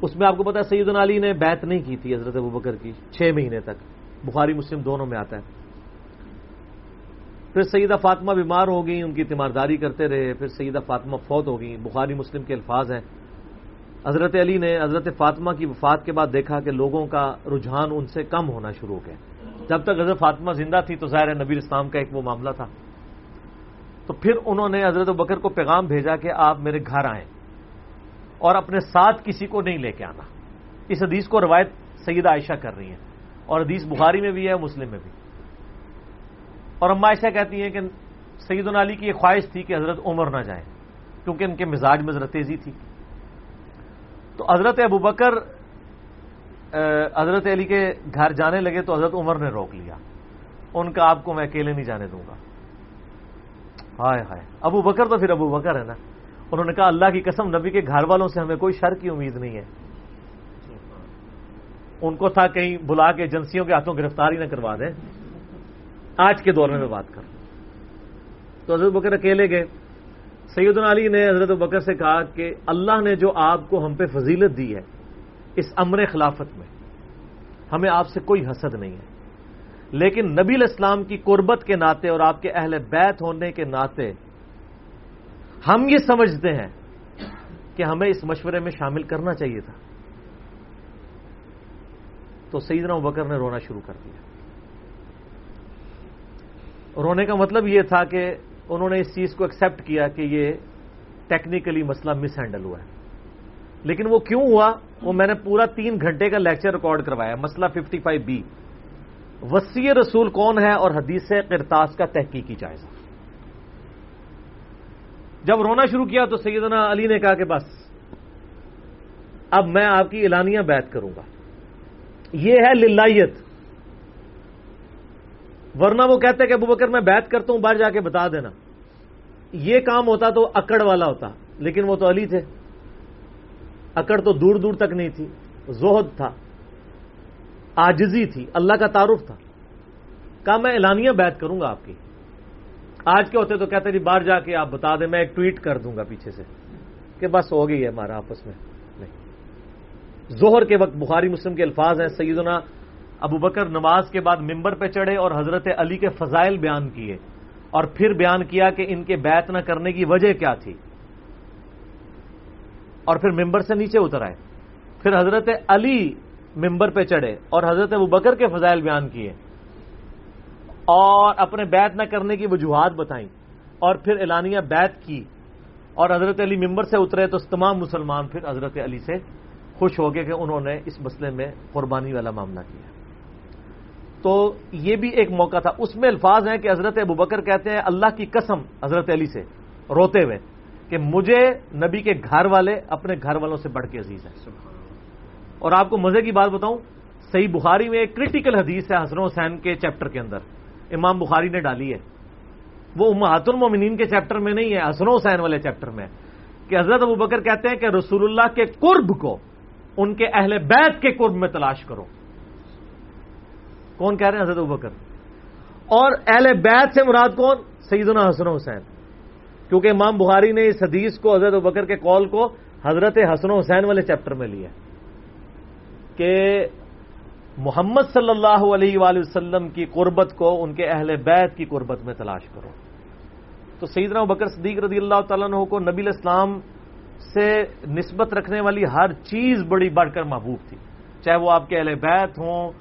اس میں آپ کو پتا سیدنا علی نے بیت نہیں کی تھی حضرت ابو بکر کی، چھ مہینے تک۔ بخاری، مسلم دونوں میں آتا ہے۔ پھر سیدہ فاطمہ بیمار ہو گئی ان کی تیمارداری کرتے رہے، پھر سیدہ فاطمہ فوت ہو گئی بخاری، مسلم کے الفاظ ہیں۔ حضرت علی نے حضرت فاطمہ کی وفات کے بعد دیکھا کہ لوگوں کا رجحان ان سے کم ہونا شروع ہو گیا۔ جب تک حضرت فاطمہ زندہ تھی تو ظاہر نبی اسلام کا ایک وہ معاملہ تھا۔ تو پھر انہوں نے حضرت بکر کو پیغام بھیجا کہ آپ میرے گھر آئیں۔ اور اپنے ساتھ کسی کو نہیں لے کے آنا۔ اس حدیث کو روایت سیدہ عائشہ کر رہی ہیں اور حدیث بخاری میں بھی ہے، مسلم میں بھی۔ اور اما عائشہ کہتی ہیں کہ سعید علی کی یہ خواہش تھی کہ حضرت عمر نہ جائے کیونکہ ان کے مزاج میں ذرا تیزی تھی۔ تو حضرت ابو بکر حضرت علی کے گھر جانے لگے تو حضرت عمر نے روک لیا۔ ان کا آپ کو میں اکیلے نہیں جانے دوں گا۔ ہائے ہائے، ابو بکر تو پھر ابو بکر ہے نا۔ انہوں نے کہا اللہ کی قسم نبی کے گھر والوں سے ہمیں کوئی شر کی امید نہیں ہے۔ ان کو تھا کہیں بلا کے ایجنسیوں کے ہاتھوں گرفتاری نہ کروا دیں۔ آج کے دور میں میں بات کروں تو حضرت بکر اکیلے گئے۔ سید علی نے حضرت بکر سے کہا کہ اللہ نے جو آپ کو ہم پہ فضیلت دی ہے اس امر خلافت میں، ہمیں آپ سے کوئی حسد نہیں ہے۔ لیکن نبی الاسلام کی قربت کے ناطے اور آپ کے اہل بیت ہونے کے ناطے ہم یہ سمجھتے ہیں کہ ہمیں اس مشورے میں شامل کرنا چاہیے تھا۔ تو سیدنا بکر نے رونا شروع کر دیا۔ رونے کا مطلب یہ تھا کہ انہوں نے اس چیز کو ایکسپٹ کیا کہ یہ ٹیکنیکلی مسئلہ مس ہینڈل ہوا ہے۔ لیکن وہ کیوں ہوا؟ وہ میں نے پورا تین گھنٹے کا لیکچر ریکارڈ کروایا، مسئلہ ففٹی فائیو بی وسیع رسول کون ہے اور حدیث کرتاس کا تحقیقی جائزہ۔ جب رونا شروع کیا تو سیدنا علی نے کہا کہ بس، اب میں آپ کی اعلانیہ بیت کروں گا۔ یہ ہے للائیت۔ ورنہ وہ کہتے کہ ابو بکر میں بیت کرتا ہوں، باہر جا کے بتا دینا۔ یہ کام ہوتا تو اکڑ والا ہوتا، لیکن وہ تو علی تھے۔ اکڑ تو دور دور تک نہیں تھی، زہد تھا آجزی تھی، اللہ کا تعارف تھا۔ کہا میں اعلانیہ بیت کروں گا آپ کی۔ آج کے ہوتے تو کہتے جی باہر جا کے آپ بتا دیں، میں ایک ٹویٹ کر دوں گا پیچھے سے کہ بس ہو گئی ہے ہمارا آپس میں۔ نہیں۔ زہر کے وقت بخاری مسلم کے الفاظ ہیں، سیدنا ابو بکر نماز کے بعد ممبر پہ چڑھے اور حضرت علی کے فضائل بیان کیے اور پھر بیان کیا کہ ان کے بیت نہ کرنے کی وجہ کیا تھی۔ اور پھر ممبر سے نیچے اتر آئے۔ پھر حضرت علی ممبر پہ چڑھے اور حضرت ابو بکر کے فضائل بیان کیے۔ اور اپنے بیت نہ کرنے کی وجوہات بتائیں اور پھر اعلانیہ بیت کی اور حضرت علی ممبر سے اترے تو تمام مسلمان پھر حضرت علی سے خوش ہو گئے کہ انہوں نے اس مسئلے میں قربانی والا معاملہ کیا۔ تو یہ بھی ایک موقع تھا۔ اس میں الفاظ ہیں کہ حضرت ابو بکر کہتے ہیں، اللہ کی قسم حضرت علی سے روتے ہوئے کہ مجھے نبی کے گھر والے اپنے گھر والوں سے بڑھ کے عزیز ہیں۔ اور آپ کو مزے کی بات بتاؤں، صحیح بخاری میں ایک کریٹیکل حدیث ہے حسن حسین کے چیپٹر کے اندر۔ امام بخاری نے ڈالی ہے۔ وہ امہات المومنین کے چیپٹر میں نہیں ہے، حسن حسین والے چیپٹر میں کہ حضرت ابو بکر کہتے ہیں کہ رسول اللہ کے قرب کو، ان کے اہل بیت کے قرب میں تلاش کرو۔ کون کہہ رہے ہیں حضرت ابو بکر؟ اور اہل بیت سے مراد کون؟ سیدنا حسن حسین۔ کیونکہ امام بخاری نے اس حدیث کو، حضرت بکر کے کال کو حضرت حسن حسین والے چیپٹر میں لیا کہ محمد صلی اللہ علیہ وآلہ وسلم کی قربت کو ان کے اہل بیت کی قربت میں تلاش کرو۔ تو سیدنا بکر صدیق رضی اللہ تعالیٰ عنہ کو نبی الاسلام سے نسبت رکھنے والی ہر چیز بڑی بڑھ کر محبوب تھی۔ چاہے وہ آپ کے اہل بیت ہوں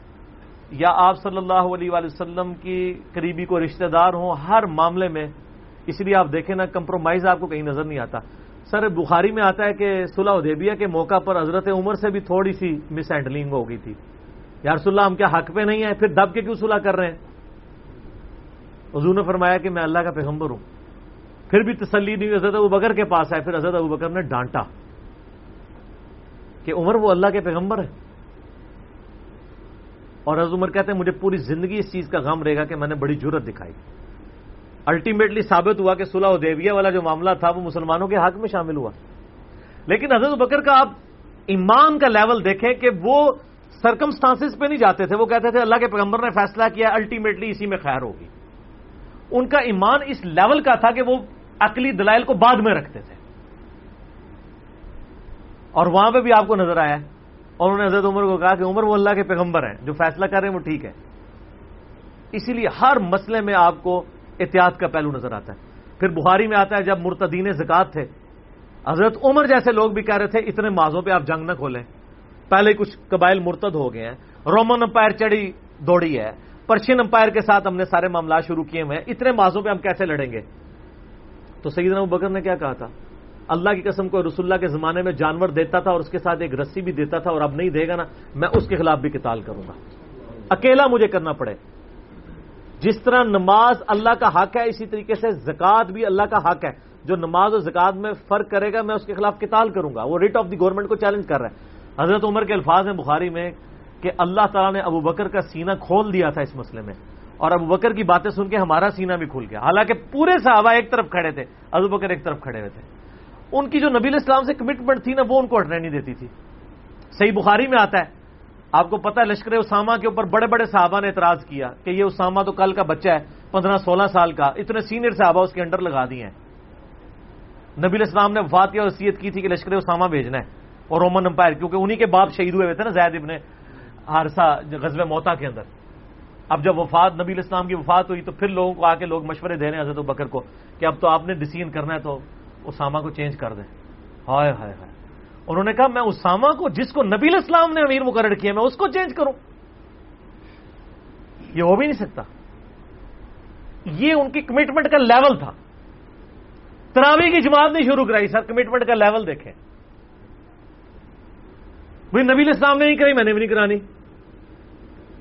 یا آپ صلی اللہ علیہ وآلہ وسلم کی قریبی کو رشتہ دار ہوں، ہر معاملے میں، اس لیے آپ دیکھیں نا، کمپرومائز آپ کو کہیں نظر نہیں آتا۔ سر، بخاری میں آتا ہے کہ صلح ادیبیہ کے موقع پر حضرت عمر سے بھی تھوڑی سی مس ہینڈلنگ ہو گئی تھی۔ یار صلی ہم کیا حق پہ نہیں ہے پھر دب کے کیوں صلح کر رہے ہیں؟ حضور نے فرمایا کہ میں اللہ کا پیغمبر ہوں۔ پھر بھی تسلی نہیں حضرت ابو بکر کے پاس آئے، پھر حضرت ابو بکر نے ڈانٹا کہ عمر وہ اللہ کے پیغمبر ہے۔ اور حضرت عمر کہتے ہیں، مجھے پوری زندگی اس چیز کا غم رہے گا کہ میں نے بڑی جرت دکھائی۔ الٹیمیٹلی ثابت ہوا کہ صلح ادیبیہ والا جو معاملہ تھا، وہ مسلمانوں کے حق میں شامل ہوا۔ لیکن حضرت بکر کا آپ ایمان کا لیول دیکھیں کہ وہ سرکمسٹانس پہ نہیں جاتے تھے، وہ کہتے تھے، اللہ کے پیغمبر نے فیصلہ کیا الٹیمیٹلی اسی میں خیر ہوگی۔ ان کا ایمان اس لیول کا تھا کہ وہ عقلی دلائل کو بعد میں رکھتے تھے۔ اور وہاں پہ بھی آپ کو نظر آیا اور انہوں نے حضرت عمر کو کہا کہ عمر وہ اللہ کے پیغمبر ہیں، جو فیصلہ کر رہے ہیں وہ ٹھیک ہے۔ اسی لیے ہر مسئلے میں آپ کو احتیاط کا پہلو نظر آتا ہے۔ پھر بخاری میں آتا ہے، جب مرتدین زکات تھے، حضرت عمر جیسے لوگ بھی کہہ رہے تھے، اتنے مازوں پہ آپ جنگ نہ کھولیں۔ پہلے کچھ قبائل مرتد ہو گئے ہیں۔ رومن امپائر چڑھی دوڑی ہے۔ پرشین امپائر کے ساتھ ہم نے سارے معاملات شروع کیے ہوئے ہیں۔ اتنے مازوں پہ ہم کیسے لڑیں گے؟ تو سیدنا ابو بکر نے کیا کہا تھا؟ اللہ کی قسم کو رسول اللہ کے زمانے میں جانور دیتا تھا اور اس کے ساتھ ایک رسی بھی دیتا تھا اور اب نہیں دے گا نا، میں اس کے خلاف بھی قتال کروں گا۔ اکیلا مجھے کرنا پڑے۔ جس طرح نماز اللہ کا حق ہے، اسی طریقے سے زکات بھی اللہ کا حق ہے۔ جو نماز اور زکات میں فرق کرے گا، میں اس کے خلاف قتال کروں گا۔ وہ ریٹ آف دی گورنمنٹ کو چیلنج کر رہا ہے۔ حضرت عمر کے الفاظ ہیں بخاری میں کہ اللہ تعالیٰ نے ابو بکر کا سینہ کھول دیا تھا اس مسئلے میں اور ابو بکر کی باتیں سن کے ہمارا سینہ بھی کھل گیا۔ حالانکہ پورے صحابہ ایک طرف کھڑے تھے، ابو بکر ایک طرف کھڑے ہوئے تھے۔ ان کی جو نبی اسلام سے کمٹمنٹ تھی نا، وہ ان کو ہٹنے نہیں دیتی تھی۔ صحیح بخاری میں آتا ہے۔ آپ کو پتا لشکر اسامہ کے اوپر بڑے بڑے صحابہ نے اعتراض کیا کہ یہ اسامہ تو کل کا بچہ ہے، پندرہ سولہ سال کا، اتنے سینئر صحابہ اس کے انڈر لگا دیے ہیں۔ نبی اسلام نے وفات کی وصیت کی تھی کہ لشکر اسامہ بھیجنا ہے۔ اور رومن امپائر کیونکہ انہی کے باپ شہید ہوئے ہوئے تھے نا زید ابن ہارسا غزب موتا کے اندر۔ اب جب وفات نبی اسلام کی وفات ہوئی تو پھر لوگوں کو آ کے لوگ مشورے دے رہے ہیں حضرت بکر کو کہ اب تو آپ نے ڈسیزن کرنا ہے تو اسامہ کو چینج کر دیں۔ ہائے ہائے ہائے۔ انہوں نے کہا، میں اسامہ کو، جس کو نبی اسلام نے امیر مقرر کیا میں اس کو چینج کروں۔ یہ ہو بھی نہیں سکتا۔ یہ ان کی کمٹمنٹ کا لیول تھا۔ تراوی کی جماعت نہیں شروع کرائی۔ سر کمٹمنٹ کا لیول دیکھیں۔ بھائی نبی اسلام نے نہیں کرائی، میں نے بھی نہیں کرانی۔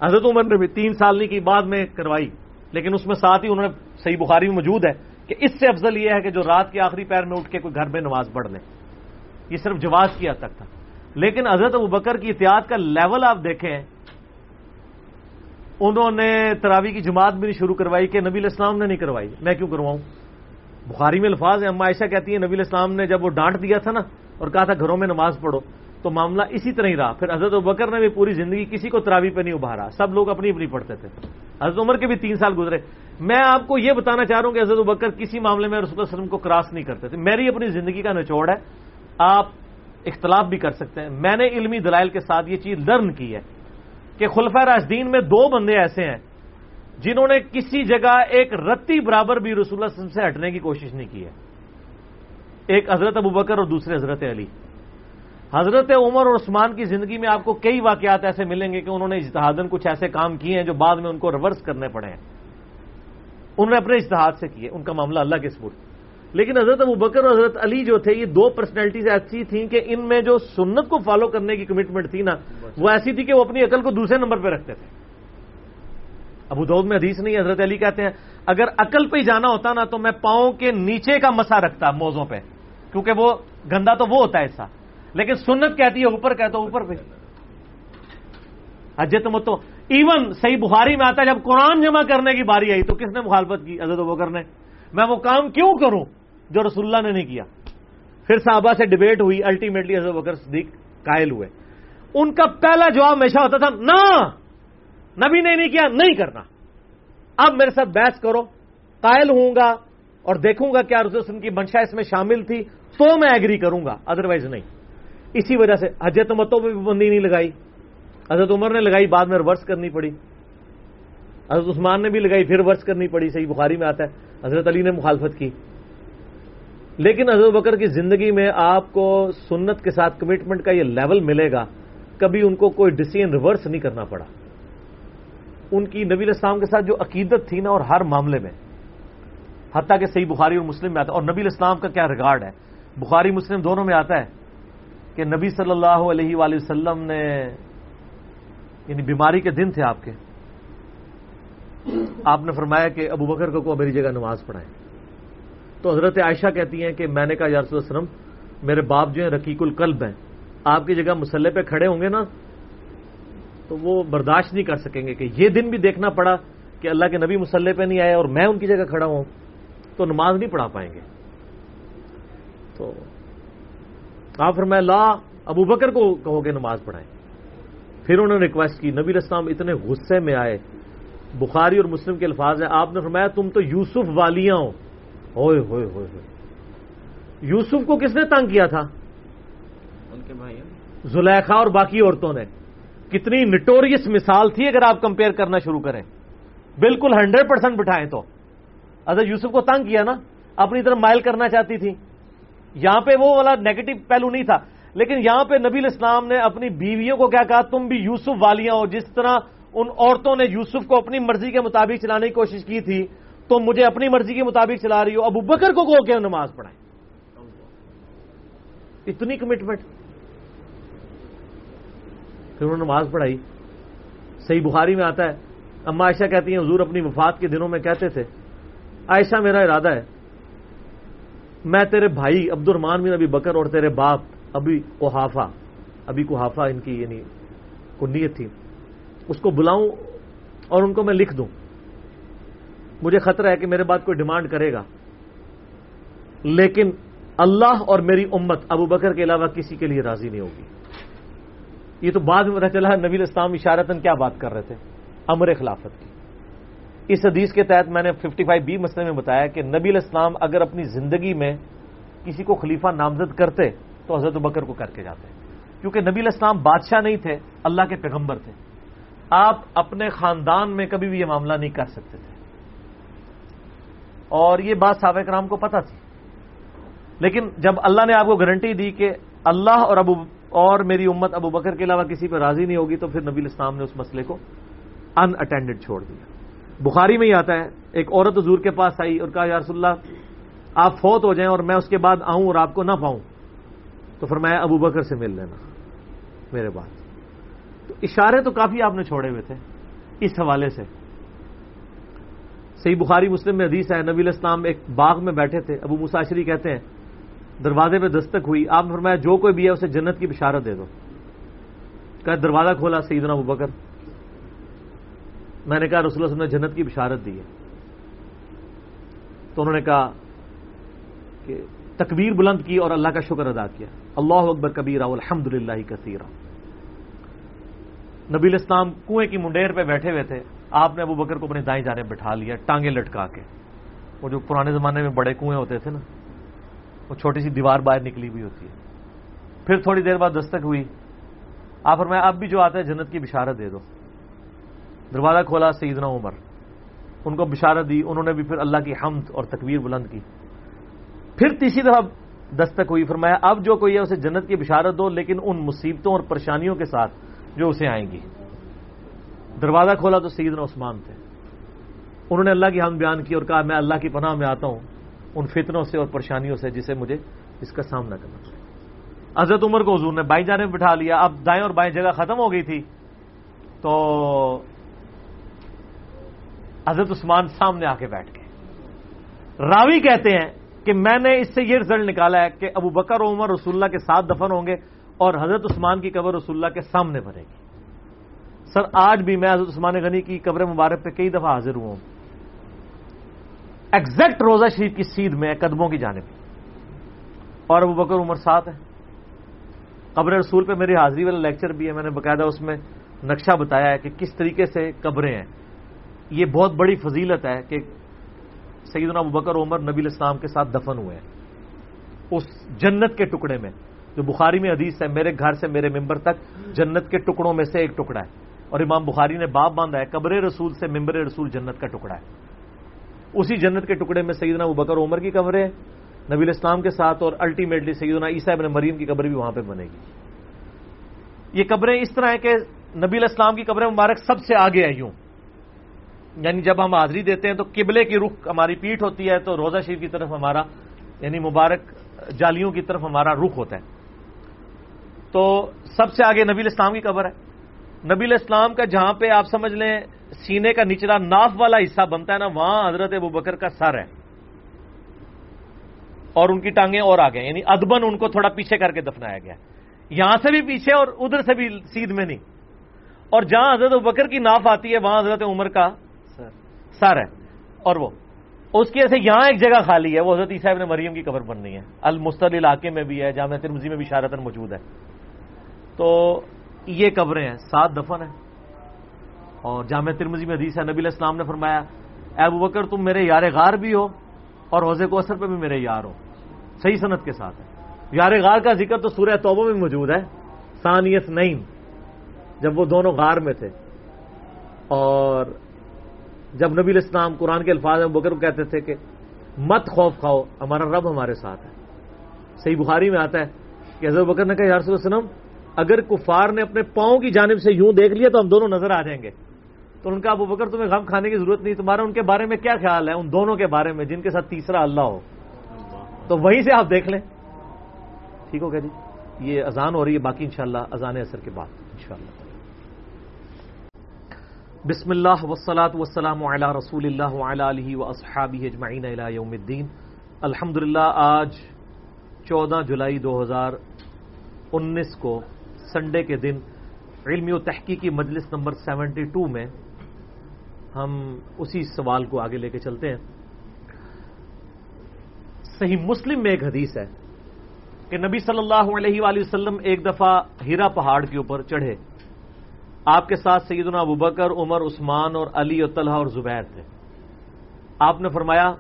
حضرت عمر نے بھی تین سال نہیں کی، بعد میں کروائی۔ لیکن اس میں ساتھ ہی انہوں نے، صحیح بخاری میں موجود ہے کہ اس سے افضل یہ ہے کہ جو رات کے آخری پیر میں اٹھ کے کوئی گھر میں نماز پڑھ لیں یہ صرف جواز کی حد تک تھا۔ لیکن حضرت ابو بکر کی احتیاط کا لیول آپ دیکھیں، انہوں نے تراوی کی جماعت بھی نہیں شروع کروائی کہ نبی الاسلام نے نہیں کروائی۔ میں کیوں کرواؤں؟ بخاری میں الفاظ ہیں اما عائشہ کہتی ہیں، نبی الاسلام نے جب وہ ڈانٹ دیا تھا نا اور کہا تھا گھروں میں نماز پڑھو تو معاملہ اسی طرح ہی رہا۔ پھر حضرت بکر نے بھی پوری زندگی کسی کو تراوی پہ نہیں ابھارا۔ سب لوگ اپنی اپنی پڑھتے تھے۔ حضرت عمر کے بھی تین سال گزرے۔ میں آپ کو یہ بتانا چاہ رہا ہوں کہ حضرت بکر کسی معاملے میں رسول اللہ وسلم کو کراس نہیں کرتے تھے۔ میری اپنی زندگی کا نچوڑ ہے۔ آپ اختلاف بھی کر سکتے ہیں۔ میں نے علمی دلائل کے ساتھ یہ چیز لرن کی ہے کہ خلفہ راجدین میں دو بندے ایسے ہیں جنہوں نے کسی جگہ ایک رتی برابر بھی رسول اللہ وسلم سے ہٹنے کی کوشش نہیں کی ہے۔ ایک حضرت ابو بکر اور دوسرے حضرت علی۔ حضرت عمر اور عثمان کی زندگی میں آپ کو کئی واقعات ایسے ملیں گے کہ انہوں نے اجتہادن کچھ ایسے کام کیے ہیں جو بعد میں ان کو ریورس کرنے پڑے ہیں۔ انہوں نے اپنے اجتہاد سے کیے، ان کا معاملہ اللہ کے سپورٹ لیکن حضرت ابو بکر اور حضرت علی جو تھے، یہ دو پرسنالٹیز ایسی تھیں کہ ان میں جو سنت کو فالو کرنے کی کمٹمنٹ تھی نا، وہ ایسی تھی کہ وہ اپنی عقل کو دوسرے نمبر پہ رکھتے تھے۔ ابو دود میں حدیث نہیں حضرت علی کہتے ہیں، اگر عقل پہ ہی جانا ہوتا نا تو میں پاؤں کے نیچے کا مسا رکھتا موزوں پہ، کیونکہ وہ گندا تو وہ ہوتا ہے ایسا لیکن سنت کہتی ہے اوپر کہتا اوپر پہ۔ حجت متو۔ ایون صحیح بخاری میں آتا ہے، جب قرآن جمع کرنے کی باری آئی تو کس نے مخالفت کی؟ حضرت بکر نے۔ میں وہ کام کیوں کروں جو رسول اللہ نے نہیں کیا؟ پھر صحابہ سے ڈبیٹ ہوئی الٹیمیٹلی حضرت بکر صدیق قائل ہوئے۔ ان کا پہلا جواب ہمیشہ ہوتا تھا، نہ! نبی نے نہیں کیا، نہیں کرنا۔ اب میرے ساتھ بحث کرو، قائل ہوں گا اور دیکھوں گا کیا رسول کی منشا اس میں شامل تھی، تو میں ایگری کروں گا ادروائز نہیں۔ اسی وجہ سے۔ حجت متوں پہ بھی نہیں لگائی۔ حضرت عمر نے لگائی، بعد میں ریورس کرنی پڑی۔ حضرت عثمان نے بھی لگائی، پھر ورس کرنی پڑی۔ صحیح بخاری میں آتا ہے۔ حضرت علی نے مخالفت کی۔ لیکن حضرت بکر کی زندگی میں آپ کو سنت کے ساتھ کمٹمنٹ کا یہ لیول ملے گا۔ کبھی ان کو کوئی ڈسیزن ریورس نہیں کرنا پڑا۔ ان کی نبی اسلام کے ساتھ جو عقیدت تھی نا اور ہر معاملے میں، حتیٰ کہ صحیح بخاری اور مسلم میں آتا ہے۔ اور نبی اسلام کا کیا ریکارڈ ہے؟ بخاری مسلم دونوں میں آتا ہے۔ کہ نبی صلی اللہ علیہ وآلہ وسلم نے یعنی بیماری کے دن تھے آپ کے۔ آپ نے فرمایا کہ ابو بکر کو میری جگہ نماز پڑھائیں۔ تو حضرت عائشہ کہتی ہیں کہ میں نے کہا یارس وسلم، میرے باپ جو ہیں رقیق القلب ہیں، آپ کی جگہ مسلح پہ کھڑے ہوں گے نا، تو وہ برداشت نہیں کر سکیں گے کہ یہ دن بھی دیکھنا پڑا کہ اللہ کے نبی مسلح پہ نہیں آئے اور میں ان کی جگہ کھڑا ہوں، تو نماز نہیں پڑھا پائیں گے۔ تو آپ فرمایا لا ابو بکر کو کہو گے نماز پڑھائیں۔ پھر انہوں نے ریکویسٹ کی نبی اسلام اتنے غصے میں آئے۔ بخاری اور مسلم کے الفاظ ہیں۔ آپ نے فرمایا تم تو یوسف والیاں ہو۔ ہوئے ہوئے ہوئے ہوئے۔ یوسف کو کس نے تنگ کیا تھا؟ ان کے بھائی زلیخا اور باقی عورتوں نے۔ کتنی نٹوریس مثال تھی اگر آپ کمپیئر کرنا شروع کریں۔ بالکل ہنڈریڈ پرسینٹ بٹھائیں تو۔ اگر یوسف کو تنگ کیا نا؟ اپنی طرف مائل کرنا چاہتی تھی۔ یہاں پہ وہ والا نیگیٹو پہلو نہیں تھا۔ لیکن یہاں پہ نبی الاسلام نے اپنی بیویوں کو کیا کہا؟ تم بھی یوسف والیاں ہو۔ جس طرح ان عورتوں نے یوسف کو اپنی مرضی کے مطابق چلانے کی کوشش کی تھی، تو مجھے اپنی مرضی کے مطابق چلا رہی ہو۔ ابو بکر کو کو کہ نماز پڑھائیں۔ اتنی کمٹمنٹ پھر انہوں نے نماز پڑھائی۔ صحیح بخاری میں آتا ہے، اما عائشہ کہتی ہیں، حضور اپنی وفات کے دنوں میں کہتے تھے، عائشہ میرا ارادہ ہے۔ میں تیرے بھائی عبد الرمان بن ابھی بکر اور تیرے باپ ابھی کوحافہ ابھی کوحافہ ان کی یعنی کنیت تھی، اس کو بلاؤں اور ان کو میں لکھ دوں۔ مجھے خطرہ ہے کہ میرے بات کوئی ڈیمانڈ کرے گا۔ لیکن اللہ اور میری امت ابو بکر کے علاوہ کسی کے لیے راضی نہیں ہوگی۔ یہ تو بعد میں پتا چلا نبی اسلام اشارتن کیا بات کر رہے تھے، امر خلافت کی۔ اس حدیث کے تحت میں نے ففٹی فائیو بی مسئلے میں بتایا کہ نبی الاسلام اگر اپنی زندگی میں کسی کو خلیفہ نامزد کرتے تو حضرت بکر کو کر کے جاتے۔ کیونکہ نبی الاسلام بادشاہ نہیں تھے، اللہ کے پیغمبر تھے۔ آپ اپنے خاندان میں کبھی بھی یہ معاملہ نہیں کر سکتے تھے۔ اور یہ بات صحابہ کرام کو پتا تھی۔ لیکن جب اللہ نے آپ کو گارنٹی دی کہ اللہ اور ابو اور میری امت ابو بکر کے علاوہ کسی پہ راضی نہیں ہوگی تو پھر نبی الاسلام نے اس مسئلے کو ان اٹینڈڈ چھوڑ دیا۔ بخاری میں ہی آتا ہے، ایک عورت حضور کے پاس آئی اور کہا، یا رسول اللہ، آپ فوت ہو جائیں اور میں اس کے بعد آؤں اور آپ کو نہ پاؤں۔ تو پھر میں ابو بکر سے مل لینا، میرے بات۔ تو اشارے تو کافی آپ نے چھوڑے ہوئے تھے اس حوالے سے۔ صحیح بخاری مسلم میں حدیث ہے، نبی الاسلام ایک باغ میں بیٹھے تھے۔ ابو مساشری کہتے ہیں، دروازے پہ دستک ہوئی۔ آپ نے فرمایا، جو کوئی بھی ہے، اسے جنت کی بشارت دے دو۔ کہ دروازہ کھولا، سیدنا ابو بکر۔ میں نے کہا رسول اللہ وسلم نے جنت کی بشارت دی ہے۔ تو انہوں نے کہا کہ تکبیر بلند کی اور اللہ کا شکر ادا کیا۔ اللہ اکبر کبیر الحمد للہ کثیرہ۔ نبی الاسلام کنویں کی منڈیر پہ بیٹھے ہوئے تھے۔ آپ نے ابو بکر کو اپنے دائیں جانے بٹھا لیا، ٹانگیں لٹکا کے۔ وہ جو پرانے زمانے میں بڑے کنویں ہوتے تھے نا، وہ چھوٹی سی دیوار باہر نکلی ہوئی ہوتی ہے۔ پھر تھوڑی دیر بعد دستک ہوئی۔ آپ اور میں اب بھی جو آتا ہے جنت کی بشارت دے دو۔ دروازہ کھولا سیدنا عمر۔ ان کو بشارت دی، انہوں نے بھی پھر اللہ کی حمد اور تکبیر بلند کی۔ پھر تیسری دفعہ دستک ہوئی، فرمایا، اب جو کوئی ہے اسے جنت کی بشارت دو، لیکن ان مصیبتوں اور پریشانیوں کے ساتھ جو اسے آئیں گی۔ دروازہ کھولا تو سیدنا عثمان تھے۔ انہوں نے اللہ کی ہم بیان کی اور کہا، میں اللہ کی پناہ میں آتا ہوں ان فتنوں سے اور پریشانیوں سے جسے مجھے اس کا سامنا کرنا پڑے حضرت عمر کو حضور نے بائیں جانے میں بٹھا لیا۔ اب دائیں اور بائیں جگہ ختم ہو گئی تھی۔ تو حضرت عثمان سامنے آ کے بیٹھ گئے۔ راوی کہتے ہیں کہ میں نے اس سے یہ رزلٹ نکالا ہے کہ ابو بکر عمر رسول اللہ کے ساتھ دفن ہوں گے اور حضرت عثمان کی قبر رسول اللہ کے سامنے بنے گی۔ سر، آج بھی میں حضرت عثمان غنی کی قبر مبارک پہ کئی دفعہ حاضر ہوں۔ ایگزیکٹ روزہ شریف کی سیدھ میں، قدموں کی جانب۔ اور ابو بکر، عمر ساتھ ہے قبر رسول پہ میری حاضری والا لیکچر بھی ہے۔ میں نے باقاعدہ اس میں نقشہ بتایا ہے کہ کس طریقے سے قبریں ہیں۔ یہ بہت بڑی فضیلت ہے کہ سیدنا بکر عمر نبی الاسلام کے ساتھ دفن ہوئے ہیں۔ اس جنت کے ٹکڑے میں، جو بخاری میں حدیث ہے، میرے گھر سے میرے ممبر تک جنت کے ٹکڑوں میں سے ایک ٹکڑا ہے۔ اور امام بخاری نے باپ باندھا ہے، قبر رسول سے ممبر رسول جنت کا ٹکڑا ہے۔ اسی جنت کے ٹکڑے میں سیدنا ابو بکر عمر کی قبر ہے نبی الاسلام کے ساتھ اور الٹیمیٹلی سیدنا عیسیٰ ابن مریم کی قبر بھی وہاں پہ بنے گی۔ یہ قبریں اس طرح ہیں کہ نبی الاسلام کی قبر مبارک سب سے آگے ہے یوں یعنی جب ہم حاضری دیتے ہیں تو قبلے کی رخ ہماری پیٹ ہوتی ہے تو روزہ شریف کی طرف ہمارا یعنی مبارک جالیوں کی طرف ہمارا رخ ہوتا ہے۔ تو سب سے آگے نبی الاسلام کی قبر ہے۔ نبی الاسلام کا جہاں پہ آپ سمجھ لیں سینے کا نچلا ناف والا حصہ بنتا ہے نا، وہاں حضرت ابو بکر کا سر ہے۔ اور ان کی ٹانگیں اور آ گئے یعنی ادبن ان کو تھوڑا پیچھے کر کے دفنایا گیا۔ یہاں سے بھی پیچھے اور ادھر سے بھی سیدھ میں نہیں۔ اور جہاں حضرت بکر کی ناف آتی ہے، وہاں حضرت عمر کا سر ہے اور وہ۔ اس کی ایسے یہاں ایک جگہ خالی ہے، وہ حضرت عیسیٰ ابن مریم کی قبر بننی ہے۔ المستل علاقے میں بھی ہے، جامع ترمزی میں بھی شارتن موجود ہے۔ تو یہ قبریں ہیں، سات دفن ہیں۔ اور جامع ترمزی میں حدیث ہے، نبی الاسلام نے فرمایا، اے ابو بکر، تم میرے یار غار بھی ہو اور حوضے کو اثر پہ بھی میرے یار ہو۔ صحیح صنعت کے ساتھ ہے۔ یار غار کا ذکر تو سورہ توبہ میں موجود ہے۔ سانیت نئیم جب وہ دونوں غار میں تھے۔ اور جب نبی الاسلام قرآن کے الفاظ میں بکر کہتے تھے کہ مت خوف کھاؤ ہمارا رب ہمارے ساتھ ہے۔ صحیح بخاری میں آتا ہے کہ حضرت بکر نے کہا یارس وسلم اگر کفار نے اپنے پاؤں کی جانب سے یوں دیکھ لیا تو ہم دونوں نظر آ جائیں گے۔ تو ان کا ابو بکر تمہیں غم کھانے کی ضرورت نہیں تمہارا ان کے بارے میں کیا خیال ہے؟ ان دونوں کے بارے میں جن کے ساتھ تیسرا اللہ ہو۔ تو وہیں سے آپ دیکھ لیں۔ ٹھیک ہو گیا جی۔ یہ اذان ہو رہی ہے باقی انشاءاللہ اذان اثر کے بعد انشاءاللہ۔ بسم اللہ وسلاۃ وسلام علی رسول اللہ علیہ و اصحابی اجمعین یوم الدین۔ الحمد آج چودہ جولائی دو ہزار انیس کو سنڈے کے دن علمی و تحقیقی مجلس نمبر سیونٹی ٹو میں ہم اسی سوال کو آگے لے کے چلتے ہیں۔ صحیح مسلم میں ایک حدیث ہے کہ نبی صلی اللہ علیہ وآلہ وسلم ایک دفعہ ہیرا پہاڑ کے اوپر چڑھے۔ آپ کے ساتھ سیدنا ابو بکر، عمر، عثمان اور علی اور طلحہ اور زبیر تھے۔ آپ نے فرمایا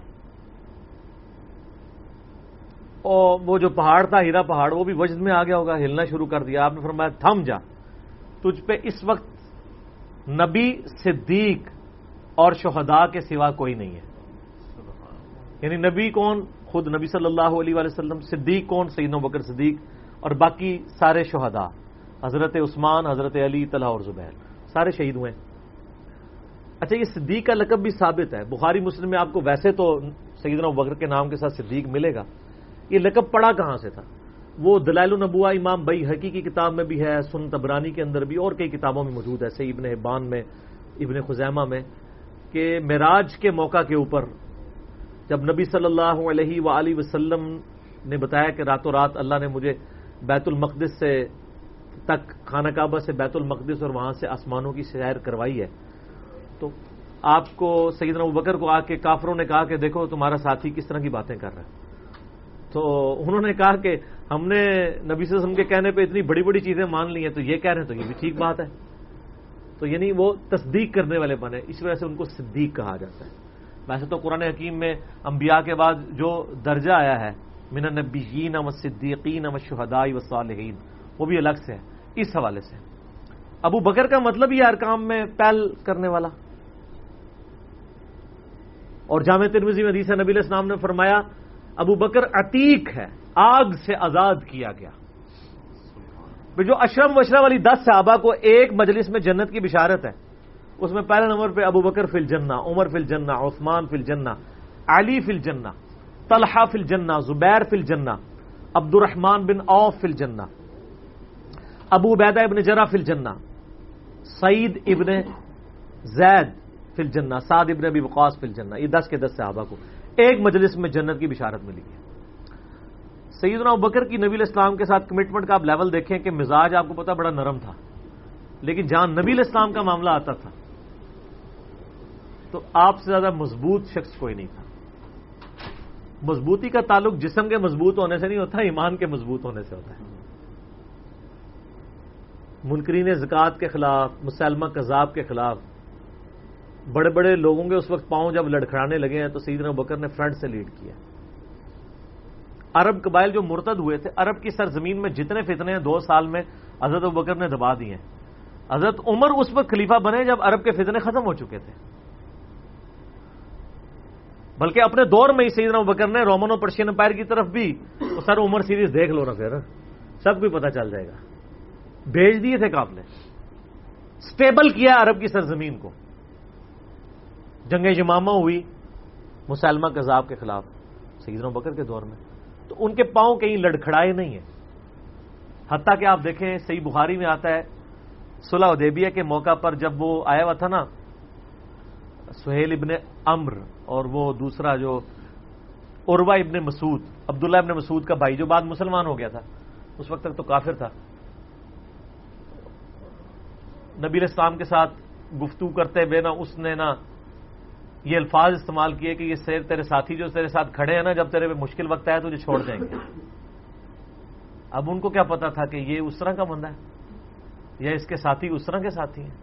وہ جو پہاڑ تھا ہیرا پہاڑ، وہ بھی وجد میں آ گیا ہوگا، ہلنا شروع کر دیا۔ آپ نے فرمایا، تھم جا۔ تجھ پہ اس وقت نبی، صدیق اور شہداء کے سوا کوئی نہیں ہے۔ یعنی نبی کون؟ خود نبی صلی اللہ علیہ وسلم، صدیق کون؟ سیدنا بکر، صدیق اور باقی سارے شہداء۔ حضرت عثمان، حضرت علی، طلحہ اور زبیر، سارے شہید ہوئے۔ اچھا یہ صدیق کا لقب بھی ثابت ہے۔ بخاری مسلم میں آپ کو ویسے تو سیدنا بکر کے نام کے ساتھ صدیق ملے گا۔ یہ لقب پڑا کہاں سے تھا؟ وہ دلائل النبوا امام بئی حقی کی کتاب میں بھی ہے سن تبرانی کے اندر بھی اور کئی کتابوں میں موجود ہے سی ابن حبان میں، ابن خزیمہ میں، کہ معراج کے موقع کے اوپر جب نبی صلی اللہ علیہ و وسلم نے بتایا کہ راتوں رات اللہ نے مجھے بیت المقدس سے تک خانہ کعبہ سے بیت المقدس اور وہاں سے آسمانوں کی سیر کروائی ہے۔ تو آپ کو سیدنا بکر کو آ کے کافروں نے کہا کہ دیکھو تمہارا ساتھی کس طرح کی باتیں کر رہا ہے۔ تو انہوں نے کہا کہ ہم نے نبی صلی اللہ علیہ وسلم کے کہنے پہ اتنی بڑی بڑی چیزیں مان لی ہیں تو یہ کہہ رہے ہیں تو یہ بھی ٹھیک بات ہے۔ تو یعنی وہ تصدیق کرنے والے بنے، اس وجہ سے ان کو صدیق کہا جاتا ہے۔ ویسے تو قرآن حکیم میں انبیاء کے بعد جو درجہ آیا ہے، من النبیین و صدیقین و شہدائی و صالحین وہ بھی الگ سے ہے اس حوالے سے۔ ابو بکر کا مطلب یہ ہر کام میں پہل کرنے والا۔ اور جامع ترمیزی میں حدیث نبی الاسلام نے فرمایا ابو بکر عتیق ہے آگ سے آزاد کیا گیا۔ جو اشرم وشرم والی دس صحابہ کو ایک مجلس میں جنت کی بشارت ہے اس میں پہلے نمبر پہ ابو بکر فل جنا عمر فل جنا عثمان فل جنا علی فل جنا طلحہ فل جنا زبیر فل جنا عبد الرحمان بن اوف فل جنا ابو بیدہ ابن جرا فل جنا سعید ابن زید فل جنا سعد ابن ابی وقاص فل جنا یہ دس کے دس صحابہ کو ایک مجلس میں جنت کی بشارت ملی ہے۔ سیدنا بکر کی نبی اسلام کے ساتھ کمٹمنٹ کا آپ لیول دیکھیں کہ مزاج آپ کو پتا بڑا نرم تھا، لیکن جہاں نبی اسلام کا معاملہ آتا تھا، تو آپ سے زیادہ مضبوط شخص کوئی نہیں تھا۔ مضبوطی کا تعلق جسم کے مضبوط ہونے سے نہیں ہوتا، ایمان کے مضبوط ہونے سے ہوتا ہے۔ منکرین زکات کے خلاف، مسلمہ کذاب کے خلاف بڑے بڑے لوگوں کے اس وقت پاؤں جب لڑکھڑانے لگے ہیں تو سیدنا بکر نے فرنٹ سے لیڈ کیا۔ عرب قبائل جو مرتد ہوئے تھے، عرب کی سرزمین میں جتنے فتنے ہیں، دو سال میں حضرت بکر نے دبا دیے۔ حضرت عمر اس وقت خلیفہ بنے جب عرب کے فتنے ختم ہو چکے تھے۔ بلکہ اپنے دور میں ہی سیدنا بکر نے رومن و پرشین امپائر کی طرف بھی سر عمر سیریز دیکھ لو نا پھر، سب کوئی پتا چل جائے گا۔ بھیج دیے تھے قافلے سٹیبل کیا عرب کی سرزمین کو۔ جنگ جمامہ ہوئی، مسلمہ کذاب کے خلاف سیدنا بکر کے دور میں۔ تو ان کے پاؤں کہیں لڑکھڑائے نہیں ہیں۔ حتیٰ کہ آپ دیکھیں، صحیح بخاری میں آتا ہے، صلح ادیبیہ کے موقع پر جب وہ آیا ہوا تھا نا، سہیل ابن امر اور وہ دوسرا جو عروا ابن مسعود، عبداللہ ابن مسعود کا بھائی جو بعد مسلمان ہو گیا تھا، اس وقت تک تو کافر تھا۔ نبی اسلام کے ساتھ گفتگو کرتے ہوئے نا اس نے نا یہ الفاظ استعمال کیے کہ یہ سیر تیرے ساتھی جو تیرے ساتھ کھڑے ہیں نا، جب تیرے پہ مشکل وقت آئے تو یہ چھوڑ دیں گے۔ اب ان کو کیا پتا تھا کہ یہ اس طرح کا بندہ ہے؟ یا اس کے ساتھی اس طرح کے ساتھی ہیں؟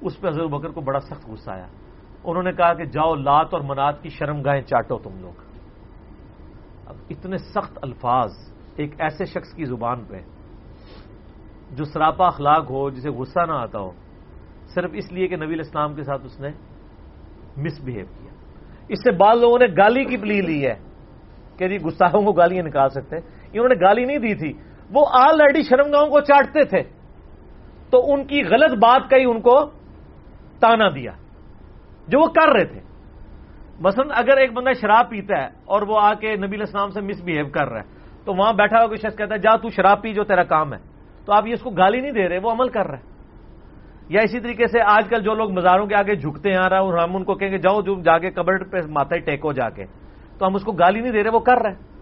اس پہ حضرت بکر کو بڑا سخت غصہ آیا۔ انہوں نے کہا کہ جاؤ لات اور منات کی شرم گاہیں چاٹو تم لوگ۔ اب اتنے سخت الفاظ ایک ایسے شخص کی زبان پہ جو سراپا اخلاق ہو، جسے غصہ نہ آتا ہو، صرف اس لیے کہ نبی اسلام کے ساتھ اس نے مس بہیو کیا۔ اس سے بعض لوگوں نے گالی کی پلی لی ہے کہ جی گستاخوں کو گالیاں نکال سکتے ہیں۔ انہوں نے گالی نہیں دی تھی۔ وہ آلریڈی شرمگاہوں کو چاٹتے تھے۔ تو ان کی غلط بات کا ہی ان کو تانا دیا۔ جو وہ کر رہے تھے۔ مثلا اگر ایک بندہ شراب پیتا ہے اور وہ آ کے نبی اسلام سے مس بہیو کر رہا ہے، تو وہاں بیٹھا ہوا کوئی شخص کہتا ہے، جا تو شراب پی جو تیرا کام ہے۔ تو آپ یہ اس کو گالی نہیں دے رہے، وہ عمل کر رہے ہیں۔ یا اسی طریقے سے آج کل جو لوگ مزاروں کے آگے جھکتے ہیں، آ رہا اور ہم ان کو کہیں گے، جاؤ جو جا کے کبر پہ ماتا ٹیکو جا کے۔ تو ہم اس کو گالی نہیں دے رہے، وہ کر رہے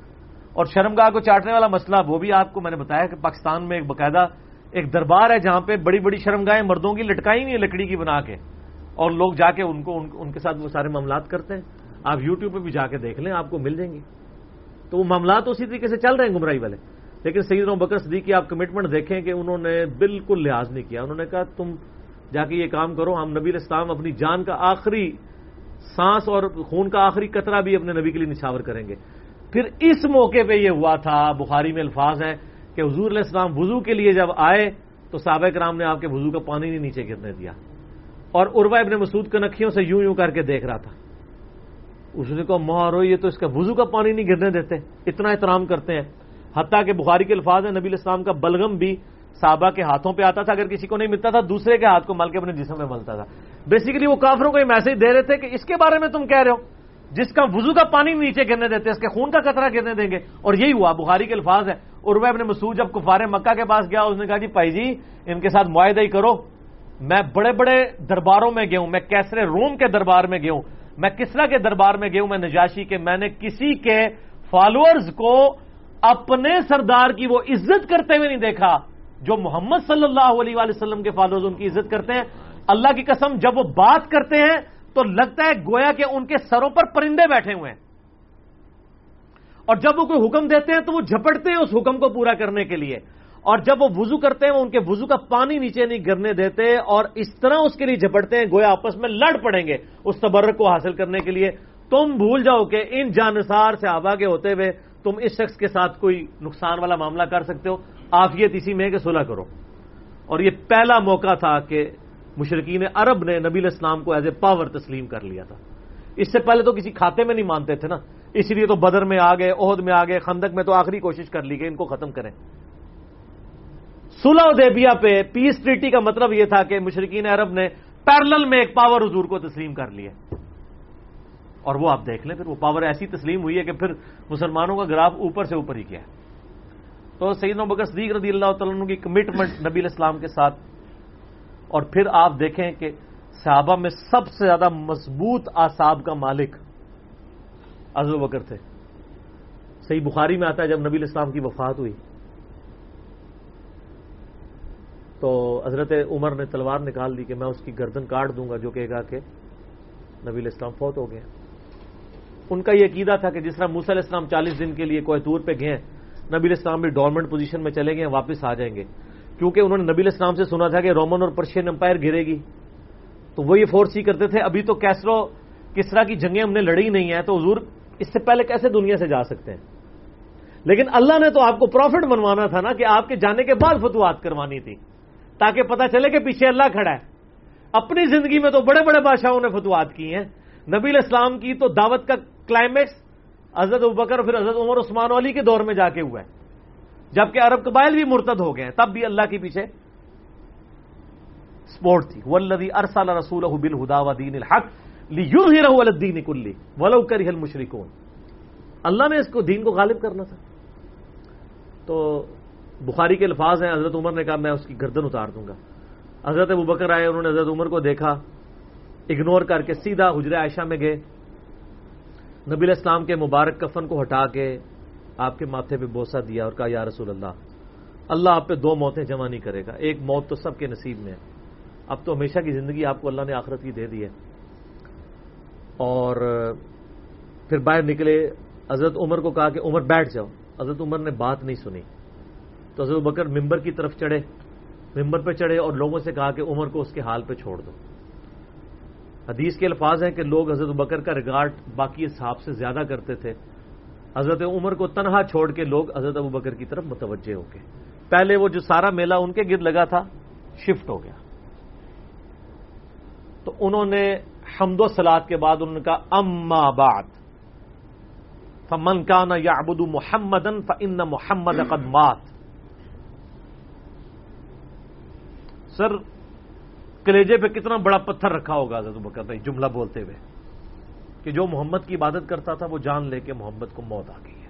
اور شرم گاہ کو چاٹنے والا مسئلہ وہ بھی آپ کو میں نے بتایا کہ پاکستان میں ایک باقاعدہ ایک دربار ہے جہاں پہ بڑی بڑی شرم گاہیں مردوں کی لٹکائی نہیں ہے لکڑی کی بنا کے۔ اور لوگ جا کے ان کو، ان کے ساتھ وہ سارے معاملات کرتے ہیں۔ آپ یوٹیوب پہ بھی جا کے دیکھ لیں، آپ کو مل جائیں گے تو وہ معاملات اسی طریقے سے چل رہے ہیں گمراہی والے۔ لیکن سعید بکر صدیق کی آپ کمٹمنٹ دیکھیں کہ انہوں نے بالکل لحاظ نہیں کیا۔ انہوں نے کہا، تم جا کے یہ کام کرو، ہم نبی اسلام اپنی جان کا آخری سانس اور خون کا آخری قطرہ بھی اپنے نبی کے لیے نشاور کریں گے۔ پھر اس موقع پہ یہ ہوا تھا، بخاری میں الفاظ ہے کہ حضور علیہ السلام وضو کے لیے جب آئے تو سابق رام نے آپ کے وضو کا پانی نہیں نیچے گرنے دیا۔ اور عروا ابن مسعود کے نکھیوں سے یوں یوں کر کے دیکھ رہا تھا۔ اس نے کہا مارو یہ تو اس کا وضو کا پانی نہیں گرنے دیتے، اتنا احترام کرتے ہیں۔ حتیٰ کہ بخاری کے الفاظ ہے نبی اسلام کا بلغم بھی صحابہ کے ہاتھوں پہ آتا تھا۔ اگر کسی کو نہیں ملتا تھا، دوسرے کے ہاتھ کو مل کے اپنے جسم میں ملتا تھا۔ بیسیکلی وہ کافروں کو یہ میسج دے رہے تھے کہ اس کے بارے میں تم کہہ رہے ہو۔ جس کا وضو کا پانی نیچے گرنے دیتے اس کے خون کا قطرہ گرنے دیں گے۔ اور یہی ہوا، بخاری کے الفاظ ہے عربہ ابن مسعود جب کفار مکہ کے پاس گیا، اس نے کہا جی پائی جی ان کے ساتھ معاہدہ ہی کرو۔ میں بڑے بڑے درباروں میں گیا ہوں، میں کیسرے روم کے دربار میں گیا ہوں۔ میں کسرا کے دربار میں گیا ہوں، میں نجاشی کے۔ میں نے کسی کے فالوئرز کو اپنے سردار کی وہ عزت کرتے ہوئے نہیں دیکھا جو محمد صلی اللہ علیہ وآلہ وسلم کے فالوز ان کی عزت کرتے ہیں۔ اللہ کی قسم، جب وہ بات کرتے ہیں تو لگتا ہے گویا کہ ان کے سروں پر پرندے بیٹھے ہوئے ہیں۔ اور جب وہ کوئی حکم دیتے ہیں تو وہ جھپٹتے ہیں اس حکم کو پورا کرنے کے لیے۔ اور جب وہ وضو کرتے ہیں، وہ ان کے وضو کا پانی نیچے نہیں گرنے دیتے اور اس طرح اس کے لیے جھپٹتے ہیں، گویا آپس میں لڑ پڑیں گے اس تبرک کو حاصل کرنے کے لیے۔ تم بھول جاؤ کہ ان جانسار سے آبا کے ہوتے ہوئے تم اس شخص کے ساتھ کوئی نقصان والا معاملہ کر سکتے ہو۔ آفیت اسی میں ہے کہ صلح کرو۔ اور یہ پہلا موقع تھا کہ مشرقین عرب نے نبی اسلام کو ایز اے پاور تسلیم کر لیا تھا۔ اس سے پہلے تو کسی کھاتے میں نہیں مانتے تھے نا۔ اس لیے تو بدر میں آ گئے، عہد میں آ گئے، خندق میں تو آخری کوشش کر لی گئی، ان کو ختم کریں۔ سلح دیبیا پہ پیس ٹریٹی کا مطلب یہ تھا کہ مشرقین عرب نے پیرل میں ایک پاور حضور کو تسلیم کر لیا۔ اور وہ آپ دیکھ لیں، پھر وہ پاور ایسی تسلیم ہوئی ہے کہ پھر مسلمانوں کا گراف اوپر سے اوپر ہی کیا ہے تو سعید بکر صدیق رضی اللہ تعالیٰ کی کمٹمنٹ نبی الاسلام کے ساتھ۔ اور پھر آپ دیکھیں کہ صحابہ میں سب سے زیادہ مضبوط آساب کا مالک ازو بکر تھے۔ صحیح بخاری میں آتا ہے جب نبی الاسلام کی وفات ہوئی۔ تو حضرت عمر نے تلوار نکال دی کہ میں اس کی گردن کاٹ دوں گا، جو کہے گا کہ نبی الاسلام فوت ہو گئے۔ ان کا یہ عقیدہ تھا کہ جس طرح موسی علیہ السلام چالیس دن کے لیے کوئی طور پہ گئے نبی الاسلام بھی ڈورمنٹ پوزیشن میں چلے گئے واپس آ جائیں گے۔ کیونکہ انہوں نے نبی الاسلام سے سنا تھا کہ رومن اور پرشین امپائر گرے گی۔ تو وہ یہ فورس ہی کرتے تھے۔ ابھی تو کیسرو کس طرح کی جنگیں ہم نے لڑی نہیں ہیں، تو حضور اس سے پہلے کیسے دنیا سے جا سکتے ہیں؟ لیکن اللہ نے تو آپ کو پروفٹ بنوانا تھا نا کہ آپ کے جانے کے بعد فتوحات کروانی تھی، تاکہ پتا چلے کہ پیچھے اللہ کھڑا ہے۔ اپنی زندگی میں تو بڑے بڑے بادشاہوں نے فتوحات کی ہیں۔ نبی اسلام کی تو دعوت کا کلائمیکس حضرت ابکر پھر حضرت عمر عثمان علی کے دور میں جا کے ہوا ہے جبکہ عرب قبائل بھی مرتد ہو گئے ہیں، تب بھی اللہ کے پیچھے سپورٹ تھی۔ ولدی ارسال رسول بل ہدا و دین الحق یوں الدین کلی ولو کر ہل مشرقون اللہ نے اس کو دین کو غالب کرنا تھا۔ تو بخاری کے الفاظ ہیں، حضرت عمر نے کہا، میں اس کی گردن اتار دوں گا۔ حضرت ابو بکر آئے، انہوں نے حضرت عمر کو دیکھا اگنور کر کے سیدھا حجر عائشہ میں گئے۔ نبی اسلام کے مبارک کفن کو ہٹا کے آپ کے ماتھے پہ بوسا دیا اور کہا، یا رسول اللہ اللہ آپ پہ دو موتیں جمع نہیں کرے گا۔ ایک موت تو سب کے نصیب میں ہے۔ اب تو ہمیشہ کی زندگی آپ کو اللہ نے آخرت کی دے دی ہے۔ اور پھر باہر نکلے، حضرت عمر کو کہا کہ، عمر بیٹھ جاؤ۔ حضرت عمر نے بات نہیں سنی۔ تو حضرت بکر ممبر کی طرف چڑھے، ممبر پہ چڑھے اور لوگوں سے کہا کہ، عمر کو اس کے حال پہ چھوڑ دو۔ حدیث کے الفاظ ہیں کہ لوگ حضرت بکر کا ریگارڈ باقی صاحب سے زیادہ کرتے تھے۔ حضرت عمر کو تنہا چھوڑ کے لوگ حضرت ابو بکر کی طرف متوجہ ہو گئے۔ پہلے وہ جو سارا میلہ ان کے گرد لگا تھا، شفٹ ہو گیا۔ تو انہوں نے حمد و سلاد کے بعد انہوں نے کہا، اما بعد، فمن کان یا ابود محمد ان محمد قدمات سر کلیجے پہ کتنا بڑا پتھر رکھا ہوگا حضرت بکر نے جملہ بولتے ہوئے کہ جو محمد کی عبادت کرتا تھا وہ جان لے کے محمد کو موت آ گئی ہے۔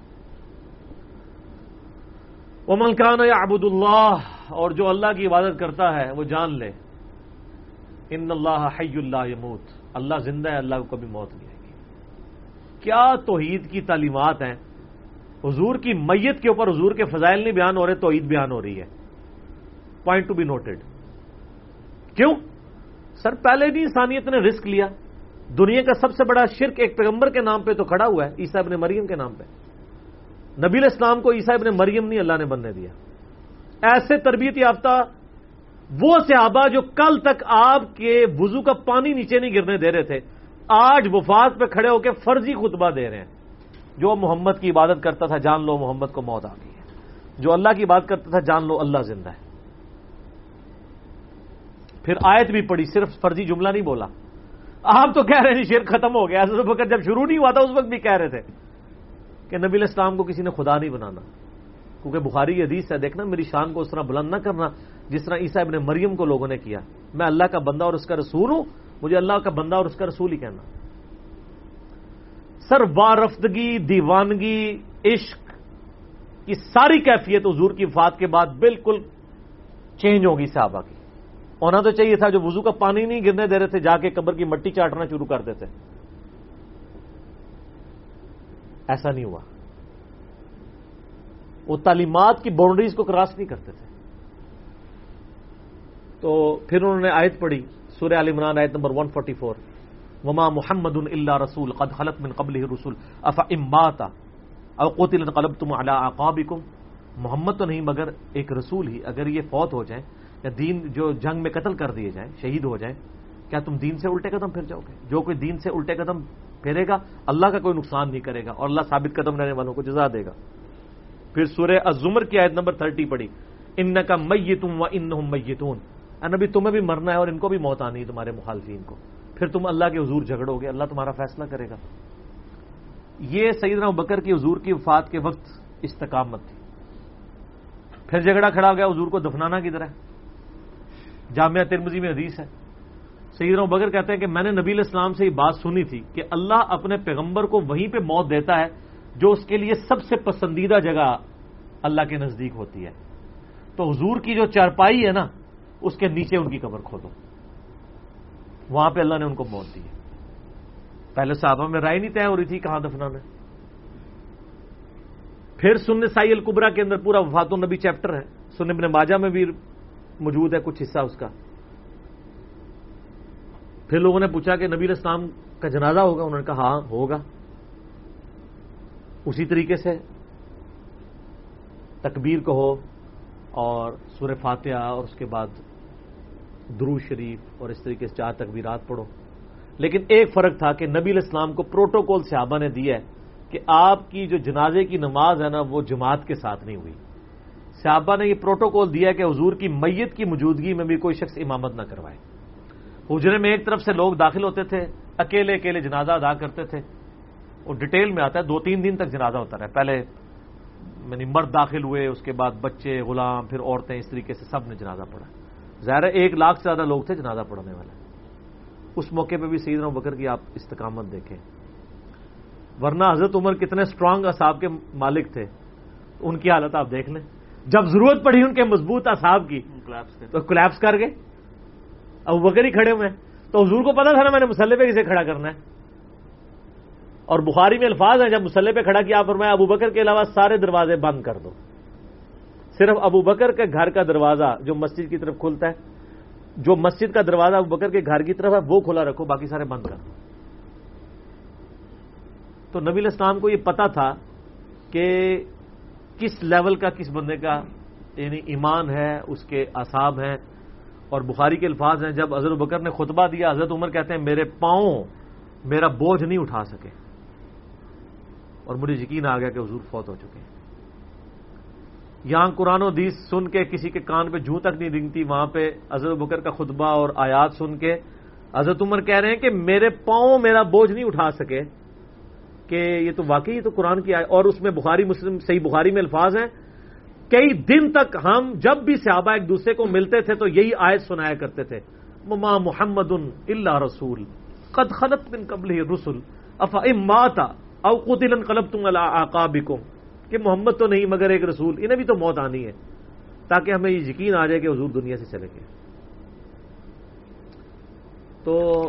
وہ ملکان یا ابود اللہ اور جو اللہ کی عبادت کرتا ہے وہ جان لے۔ ان اللہ حی اللہ یموت۔ اللہ زندہ ہے، اللہ کو کبھی موت نہیں آئے گی۔ کیا توحید کی تعلیمات ہیں؟ حضور کی میت کے اوپر حضور کے فضائل نہیں بیان ہو رہے، توحید بیان ہو رہی ہے۔ پوائنٹ ٹو بی نوٹڈ کیوں؟ سر، پہلے بھی انسانیت نے رسک لیا۔ دنیا کا سب سے بڑا شرک ایک پیغمبر کے نام پہ تو کھڑا ہوا ہے عیسا ابن مریم کے نام پہ۔ نبی الاسلام کو عیسا ابن مریم نہیں، اللہ نے بننے دیا۔ ایسے تربیت یافتہ وہ صحابہ جو کل تک آپ کے وضو کا پانی نیچے نہیں گرنے دے رہے تھے، آج وفات پہ کھڑے ہو کے فرضی خطبہ دے رہے ہیں۔ جو محمد کی عبادت کرتا تھا، جان لو محمد کو موت آ گئی ہے۔ جو اللہ کی بات کرتا تھا، جان لو اللہ زندہ ہے۔ پھر آیت بھی پڑی صرف فرضی جملہ نہیں بولا۔ آپ تو کہہ رہے ہیں شیر ختم ہو گیا بکر جب شروع نہیں ہوا تھا، اس وقت بھی کہہ رہے تھے کہ نبی الاسلام کو کسی نے خدا نہیں بنانا۔ کیونکہ بخاری کی حدیث ہے، دیکھنا میری شان کو اس طرح بلند نہ کرنا، جس طرح عیسیٰ ابن مریم کو لوگوں نے کیا۔ میں اللہ کا بندہ اور اس کا رسول ہوں، مجھے اللہ کا بندہ اور اس کا رسول ہی کہنا۔ سر وارفتگی دیوانگی، عشق کی ساری کیفیت حضور کی وفات کے بعد بالکل چینج ہوگی صحابہ کی۔ ہونا تو چاہیے تھا جو وضو کا پانی نہیں گرنے دے رہے تھے، جا کے قبر کی مٹی چاٹنا شروع کر دیتے۔ ایسا نہیں ہوا۔ وہ تعلیمات کی باؤنڈریز کو کراس نہیں کرتے تھے۔ تو پھر انہوں نے آیت پڑھی، سورہ عال عمران آیت نمبر 144 وما محمد اللہ رسول قد خلط من قبل رسول افا اماتا او قتل قلبتم على اعقابكم محمد تو نہیں، مگر ایک رسول ہی۔ اگر یہ فوت ہو جائیں یا دین جو جنگ میں قتل کر دیے جائیں، شہید ہو جائیں، کیا تم دین سے الٹے قدم پھر جاؤ گے؟ جو کوئی دین سے الٹے قدم پھیرے گا، اللہ کا کوئی نقصان نہیں کرے گا اور اللہ ثابت قدم رہنے والوں کو جزا دے گا۔ پھر سورہ الزمر کی آیت نمبر تھرٹی پڑی ان کا میتم و ان میتون. نبی، تمہیں بھی مرنا ہے اور ان کو بھی موت آنی ہے تمہارے مخالفین کو۔ پھر تم اللہ کے حضور جھگڑو گے، اللہ تمہارا فیصلہ کرے گا۔ یہ سیدنا بکر کی حضور کی وفات کے وقت استقامت تھی۔ پھر جھگڑا کھڑا ہو گیا، حضور کو دفنانا کی طرح جامعہ ترمزی میں حدیث ہے۔ سیدنا بکر کہتے ہیں کہ میں نے نبی الاسلام سے یہ بات سنی تھی کہ اللہ اپنے پیغمبر کو وہیں پہ موت دیتا ہے جو اس کے لیے سب سے پسندیدہ جگہ اللہ کے نزدیک ہوتی ہے۔ تو حضور کی جو چارپائی ہے نا، اس کے نیچے ان کی قبر کھودو۔ وہاں پہ اللہ نے ان کو موت دی پہلے صحابہ میں رائے نہیں طے ہو رہی تھی کہاں دفنانا پھر سن سائی القبرا کے اندر پورا وفات النبی چیپٹر ہے۔ سن ابن ماجہ میں بھی موجود ہے، کچھ حصہ اس کا۔ پھر لوگوں نے پوچھا کہ نبی اسلام کا جنازہ ہوگا؟ انہوں نے کہا ہاں ہوگا۔ اسی طریقے سے تکبیر کہو اور سور فاتحہ اور اس کے بعد درو شریف اور اس طریقے سے چار تکبیرات پڑھو۔ لیکن ایک فرق تھا کہ نبی الاسلام کو پروٹوکول صحابہ نے دیا ہے کہ آپ کی جو جنازے کی نماز ہے نا، وہ جماعت کے ساتھ نہیں ہوئی۔ صحابہ نے یہ پروٹوکول دیا کہ حضور کی میت کی موجودگی میں بھی کوئی شخص امامت نہ کروائے۔ حجرے میں ایک طرف سے لوگ داخل ہوتے تھے، اکیلے اکیلے جنازہ ادا کرتے تھے۔ وہ ڈیٹیل میں آتا ہے، دو تین دن تک جنازہ ہوتا رہا۔ پہلے یعنی مرد داخل ہوئے، اس کے بعد بچے، غلام، پھر عورتیں، اس طریقے سے سب نے جنازہ پڑھا۔ ظاہر ہے، ایک لاکھ سے زیادہ لوگ تھے جنازہ پڑھنے والے۔ اس موقع پہ بھی سیدنا بکر کی آپ استقامت دیکھیں۔ ورنہ حضرت عمر کتنے اسٹرانگ اصاب کے مالک تھے۔ ان کی حالت آپ دیکھ لیں۔ جب ضرورت پڑی ان کے مضبوط اصاب کی تو کلیپس کر گئے۔ اب بکر ہی کھڑے ہوئے تو حضور کو پتا تھا نا میں نے مسلح پہ کسے کھڑا کرنا ہے۔ اور بخاری میں الفاظ ہیں جب مسلح پہ کھڑا کیا میں ابو بکر کے علاوہ سارے دروازے بند کر دو۔ صرف ابو بکر کے گھر کا دروازہ جو مسجد کی طرف کھلتا ہے جو مسجد کا دروازہ ابو بکر کے گھر کی طرف ہے وہ کھلا رکھو باقی سارے بند کر دو۔ تو نبی اسلام کو یہ پتا تھا کہ کس لیول کا کس بندے کا یعنی ایمان ہے، اس کے اصاب ہیں۔ اور بخاری کے الفاظ ہیں، جب حضرت بکر نے خطبہ دیا، حضرت عمر کہتے ہیں، میرے پاؤں میرا بوجھ نہیں اٹھا سکے۔ اور مجھے یقین آ گیا کہ حضور فوت ہو چکے ہیں۔ یہاں قرآن و حدیث سن کے کسی کے کان پہ جوں تک نہیں دنگتی، وہاں پہ حضرت بکر کا خطبہ اور آیات سن کے حضرت عمر کہہ رہے ہیں کہ میرے پاؤں میرا بوجھ نہیں اٹھا سکے۔ کہ یہ تو واقعی یہ تو قرآن کی آئے اور اس میں بخاری مسلم صحیح بخاری میں الفاظ ہیں۔ کئی دن تک ہم جب بھی صحابہ ایک دوسرے کو ملتے تھے تو یہی آیت سنایا کرتے تھے۔ مما محمد اللہ رسول۔ قد خلط بن قبل رسول افا اماتا او قتل قلب تم اللہ کہ محمد تو نہیں، مگر ایک رسول۔ انہیں بھی تو موت آنی ہے۔ تاکہ ہمیں یہ یقین آ جائے کہ حضور دنیا سے چلے گئے۔ تو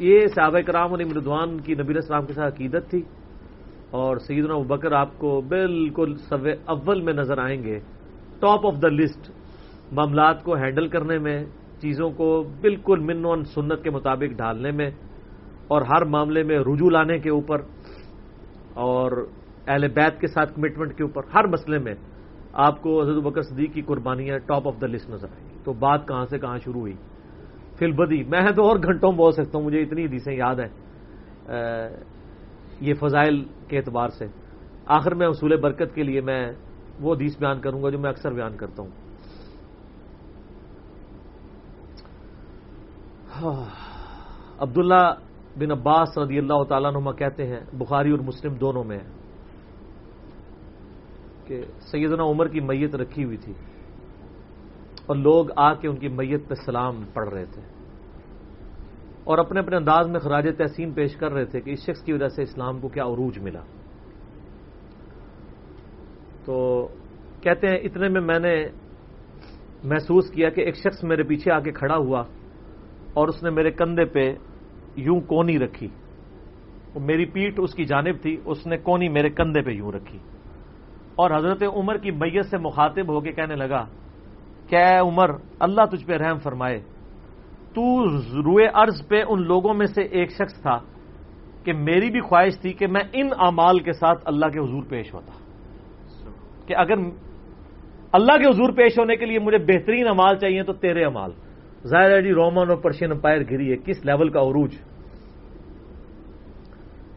یہ صحابہ کرام علی مردوان کی نبی السلام کے ساتھ عقیدت تھی اور سیدنا بکر آپ کو بالکل سب اول میں نظر آئیں گے ٹاپ آف دا لسٹ معاملات کو ہینڈل کرنے میں، چیزوں کو بالکل من و سنت کے مطابق ڈالنے میں اور ہر معاملے میں رجوع لانے کے اوپر اور اہل بیت کے ساتھ کمٹمنٹ کے اوپر، ہر مسئلے میں آپ کو حضرت بکر صدیق کی قربانیاں ٹاپ آف دا لسٹ نظر آئیں گی۔ تو بات کہاں سے کہاں شروع ہوئی؟ فل بدی میں تو اور گھنٹوں بول سکتا ہوں، مجھے اتنی حدیثیں یاد ہیں یہ فضائل کے اعتبار سے۔ آخر میں اصول برکت کے لیے میں وہ حدیث بیان کروں گا جو میں اکثر بیان کرتا ہوں۔ ہاں، عبداللہ بن عباس رضی اللہ تعالیٰ نما کہتے ہیں، بخاری اور مسلم دونوں میں کہ سیدنا عمر کی میت رکھی ہوئی تھی۔ اور لوگ آ کے ان کی میت پہ سلام پڑھ رہے تھے اور اپنے اپنے انداز میں خراج تحسین پیش کر رہے تھے کہ اس شخص کی وجہ سے اسلام کو کیا عروج ملا۔ تو کہتے ہیں اتنے میں میں نے محسوس کیا کہ ایک شخص میرے پیچھے آ کے کھڑا ہوا اور اس نے میرے کندھے پہ یوں کونی رکھی۔ میری پیٹ اس کی جانب تھی، اس نے کونی میرے کندھے پہ یوں رکھی۔ اور حضرت عمر کی میت سے مخاطب ہو کے کہنے لگا کہ عمر، اللہ تجھ پہ رحم فرمائے۔ تو روئے ارض پہ ان لوگوں میں سے ایک شخص تھا کہ میری بھی خواہش تھی کہ میں ان امال کے ساتھ اللہ کے حضور پیش ہوتا۔ کہ اگر اللہ کے حضور پیش ہونے کے لیے مجھے بہترین امال چاہیے تو تیرے امال ظاہر ہے جی رومن اور پرشین امپائر گری ہے، کس لیول کا عروج؟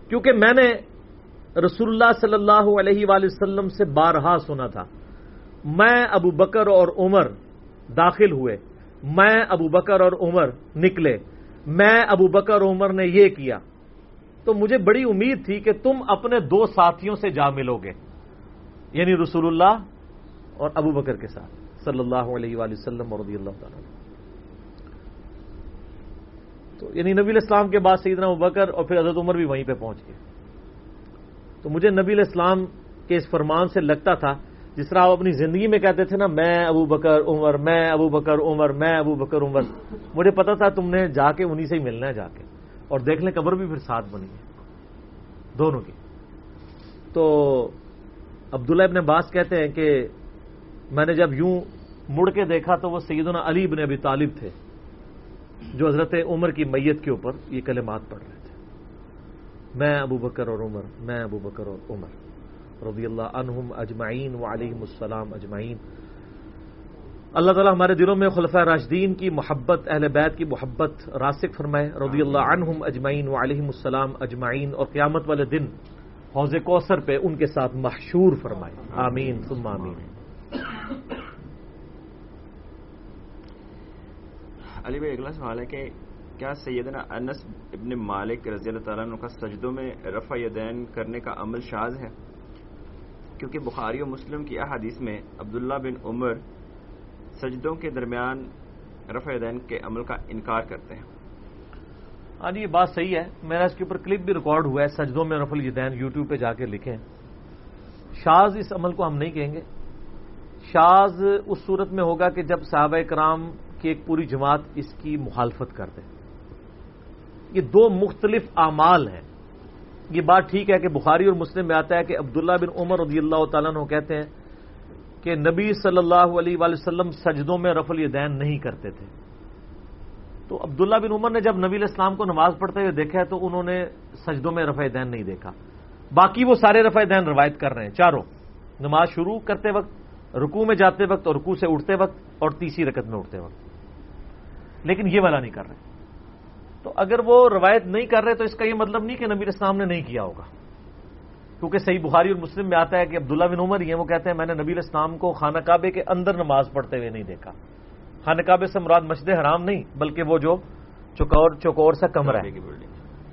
کیونکہ میں نے رسول اللہ صلی اللہ علیہ وآلہ وسلم سے بارہا سنا تھا۔ میں ابو بکر اور عمر داخل ہوئے۔ میں ابو بکر اور عمر نکلے۔ میں ابو بکر عمر نے یہ کیا۔ تو مجھے بڑی امید تھی کہ تم اپنے دو ساتھیوں سے جا ملو گے۔ یعنی رسول اللہ اور ابو بکر کے ساتھ۔ صلی اللہ علیہ وآلہ وسلم اور رضی اللہ تعالیٰ۔ تو یعنی نبی الاسلام کے بعد سیدنا ابو بکر اور پھر حضرت عمر بھی وہیں پہ پہنچ گئے۔ تو مجھے نبی الاسلام کے اس فرمان سے لگتا تھا جس طرح آپ اپنی زندگی میں کہتے تھے نا، میں ابو بکر عمر، میں ابو بکر عمر، میں ابو بکر عمر، مجھے پتا تھا تم نے جا کے انہیں سے ہی ملنا ہے جا کے۔ اور دیکھ لیں قبر بھی پھر ساتھ بنی ہے، دونوں کی۔ تو عبداللہ ابن عباس کہتے ہیں کہ میں نے جب یوں مڑ کے دیکھا تو وہ سیدنا علی ابن ابی طالب تھے، جو حضرت عمر کی میت کے اوپر یہ کلمات پڑھ رہے تھے۔ میں ابو بکر اور عمر، میں ابو بکر اور عمر۔ رضی اللہ عنہم اجمعین و علیہم السلام اجمعین۔ اللہ تعالیٰ ہمارے دلوں میں خلفۂ راشدین کی محبت، اہل بیت کی محبت راسک فرمائے۔ رضی اللہ عنہم اجمعین و علیہم السلام اجمعین۔ اور قیامت والے دن حوض کوثر پہ ان کے ساتھ محشور فرمائے۔ آمین، ثم آمین۔ علی بھائی، اگلا سوال ہے کہ کیا سیدنا انس ابن مالک رضی اللہ تعالیٰ عنہ کا سجدوں میں رفع یدین کرنے کا عمل شاز ہے؟ کیونکہ بخاری و مسلم کی احادیث میں عبداللہ بن عمر سجدوں کے درمیان رفع دین کے عمل کا انکار کرتے ہیں۔ ہاں جی، یہ بات صحیح ہے۔ میرا اس کے اوپر کلپ بھی ریکارڈ ہوا ہے، سجدوں میں رفل یدین یوٹیوب پہ جا کے لکھیں۔ شاز اس عمل کو ہم نہیں کہیں گے۔ شاز اس صورت میں ہوگا کہ جب صحابہ کرام کی ایک پوری جماعت اس کی مخالفت کر دے۔ یہ دو مختلف اعمال ہیں۔ یہ بات ٹھیک ہے کہ بخاری اور مسلم میں آتا ہے کہ عبداللہ بن عمر رضی اللہ تعالیٰ عنہ کہتے ہیں کہ نبی صلی اللہ علیہ وآلہ وسلم سجدوں میں رفل یدین نہیں کرتے تھے۔ تو عبداللہ بن عمر نے جب نبی الاسلام کو نماز پڑھتے ہوئے دیکھا ہے تو انہوں نے سجدوں میں رفع دین نہیں دیکھا۔ باقی وہ سارے رفع دین روایت کر رہے ہیں۔ چاروں، نماز شروع کرتے وقت رکو میں جاتے وقت اور رکو سے اٹھتے وقت اور تیسری رکت میں اٹھتے وقت۔ لیکن یہ والا نہیں کر رہے۔ تو اگر وہ روایت نہیں کر رہے تو اس کا یہ مطلب نہیں کہ نبی اسلام نے نہیں کیا ہوگا۔ کیونکہ صحیح بخاری اور مسلم میں آتا ہے کہ عبداللہ بن عمر یہ وہ کہتے ہیں، میں نے نبی اسلام کو خانہ کعبے کے اندر نماز پڑھتے ہوئے نہیں دیکھا۔ خانہ کعبے سے مراد مسجد حرام نہیں، بلکہ وہ جو چکور چکور سا کمرہ ہے۔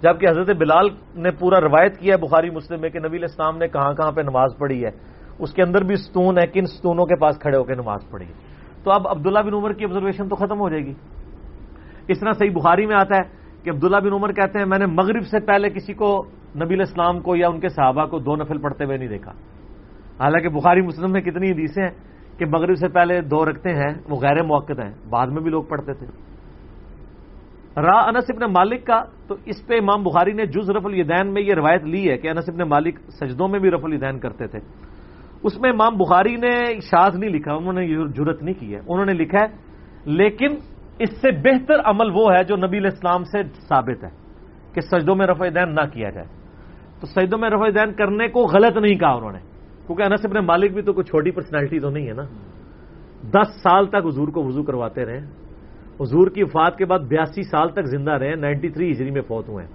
جبکہ حضرت بلال نے پورا روایت کیا ہے بخاری مسلم میں کہ نبی اسلام نے کہاں کہاں پہ نماز پڑھی ہے۔ اس کے اندر بھی ستون ہے، کن ستونوں کے پاس کھڑے ہو کے نماز پڑھی ہے۔ تو اب عبداللہ بن عمر کی آبزرویشن تو ختم ہو جائے گی۔ اس طرح صحیح بخاری میں آتا ہے کہ عبداللہ بن عمر کہتے ہیں، میں نے مغرب سے پہلے کسی کو نبی اسلام کو یا ان کے صحابہ کو دو نفل پڑھتے ہوئے نہیں دیکھا۔ حالانکہ بخاری مسلم میں کتنی حدیثیں ہیں کہ مغرب سے پہلے دو رکھتے ہیں، وہ غیر موقع ہیں، بعد میں بھی لوگ پڑھتے تھے۔ را انس ابن مالک کا، تو اس پہ امام بخاری نے جز رف الدین میں یہ روایت لی ہے کہ انس ابن مالک سجدوں میں بھی رف الدین کرتے تھے۔ اس میں امام بخاری نے شاد نہیں لکھا، انہوں نے یہ ضرورت نہیں کی ہے۔ انہوں نے لکھا ہے، لیکن اس سے بہتر عمل وہ ہے جو نبی الاسلام سے ثابت ہے کہ سجدوں میں رفع دین نہ کیا جائے۔ تو سجدوں میں رفع دین کرنے کو غلط نہیں کہا انہوں نے۔ کیونکہ انس ابن مالک بھی تو کوئی چھوٹی پرسنالٹی تو نہیں ہے نا۔ دس سال تک حضور کو وضو کرواتے رہے۔ حضور کی وفات کے بعد بیاسی سال تک زندہ رہے۔ نائنٹی تھری ہجری میں فوت ہوئے۔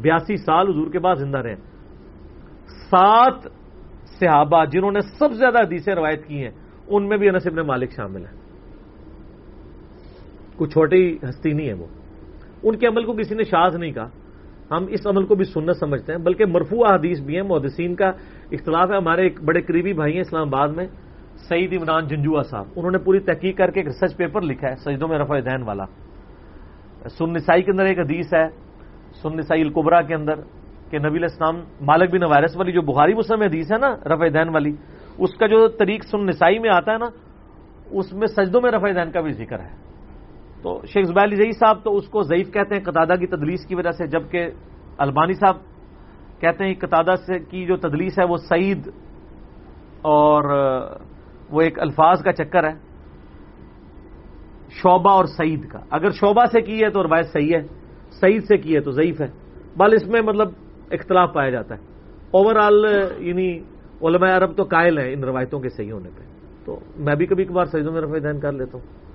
بیاسی سال حضور کے بعد زندہ رہے۔ سات صحابہ جنہوں نے سب سے زیادہ حدیثیں روایت کی ہیں، ان میں بھی انس ابن مالک شامل ہیں۔ کوئی چھوٹی ہستی نہیں ہے وہ۔ ان کے عمل کو کسی نے شاز نہیں کہا۔ ہم اس عمل کو بھی سننا سمجھتے ہیں، بلکہ مرفوع حدیث بھی ہیں، محدثین کا اختلاف ہے۔ ہمارے ایک بڑے قریبی بھائی ہیں اسلام آباد میں، سعید عمران جنجوا صاحب۔ انہوں نے پوری تحقیق کر کے ایک ریسرچ پیپر لکھا ہے، سجدوں میں رفع دین والا۔ سن نسائی کے اندر ایک حدیث ہے سن نسائی القبرا کے اندر، کہ نبی اسلام مالک بن وائرس والی جو بخاری مسلم حدیث ہے نا، رفع دین والی، اس کا جو طریق سن نسائی میں آتا ہے نا، اس میں سجدوں میں رفع دین کا بھی ذکر ہے۔ تو شیخ زبیر زئی صاحب تو اس کو ضعیف کہتے ہیں، قطادہ کی تدلیس کی وجہ سے، جبکہ البانی صاحب کہتے ہیں قطادہ سے کی جو تدلیس ہے وہ سعید اور وہ ایک الفاظ کا چکر ہے، شعبہ اور سعید کا۔ اگر شعبہ سے کی ہے تو روایت صحیح ہے، سعید سے کی ہے تو ضعیف ہے۔ بل اس میں مطلب اختلاف پایا جاتا ہے۔ اوور آل یعنی علماء عرب تو قائل ہیں ان روایتوں کے صحیح ہونے پہ۔ تو میں بھی کبھی کبھار سعیدوں میں رفع دین کر لیتا ہوں۔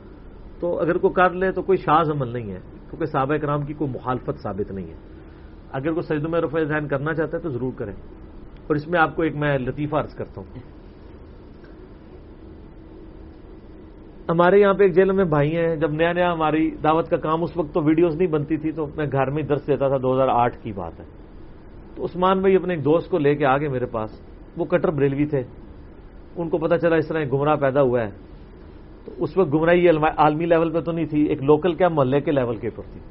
تو اگر کوئی کر لے تو کوئی شاز عمل نہیں ہے، کیونکہ صحابہ کرام کی کوئی مخالفت ثابت نہیں ہے۔ اگر کوئی سجدوں میں رفع ذہن کرنا چاہتا ہے تو ضرور کریں۔ اور اس میں آپ کو ایک میں لطیفہ عرض کرتا ہوں۔ ہمارے یہاں پہ ایک جیل میں بھائی ہیں، جب نیا نیا ہماری دعوت کا کام اس وقت تو ویڈیوز نہیں بنتی تھی تو میں گھر میں درس دیتا تھا، دو ہزار آٹھ کی بات ہے۔ تو عثمان بھائی اپنے ایک دوست کو لے کے آگے میرے پاس، وہ کٹر بریلوی تھے۔ ان کو پتا چلا اس طرح گمراہ پیدا ہوا ہے۔ تو اس وقت گمراہی عالمی لیول پہ تو نہیں تھی، ایک لوکل کیا محلے کے لیول کے اوپر تھی۔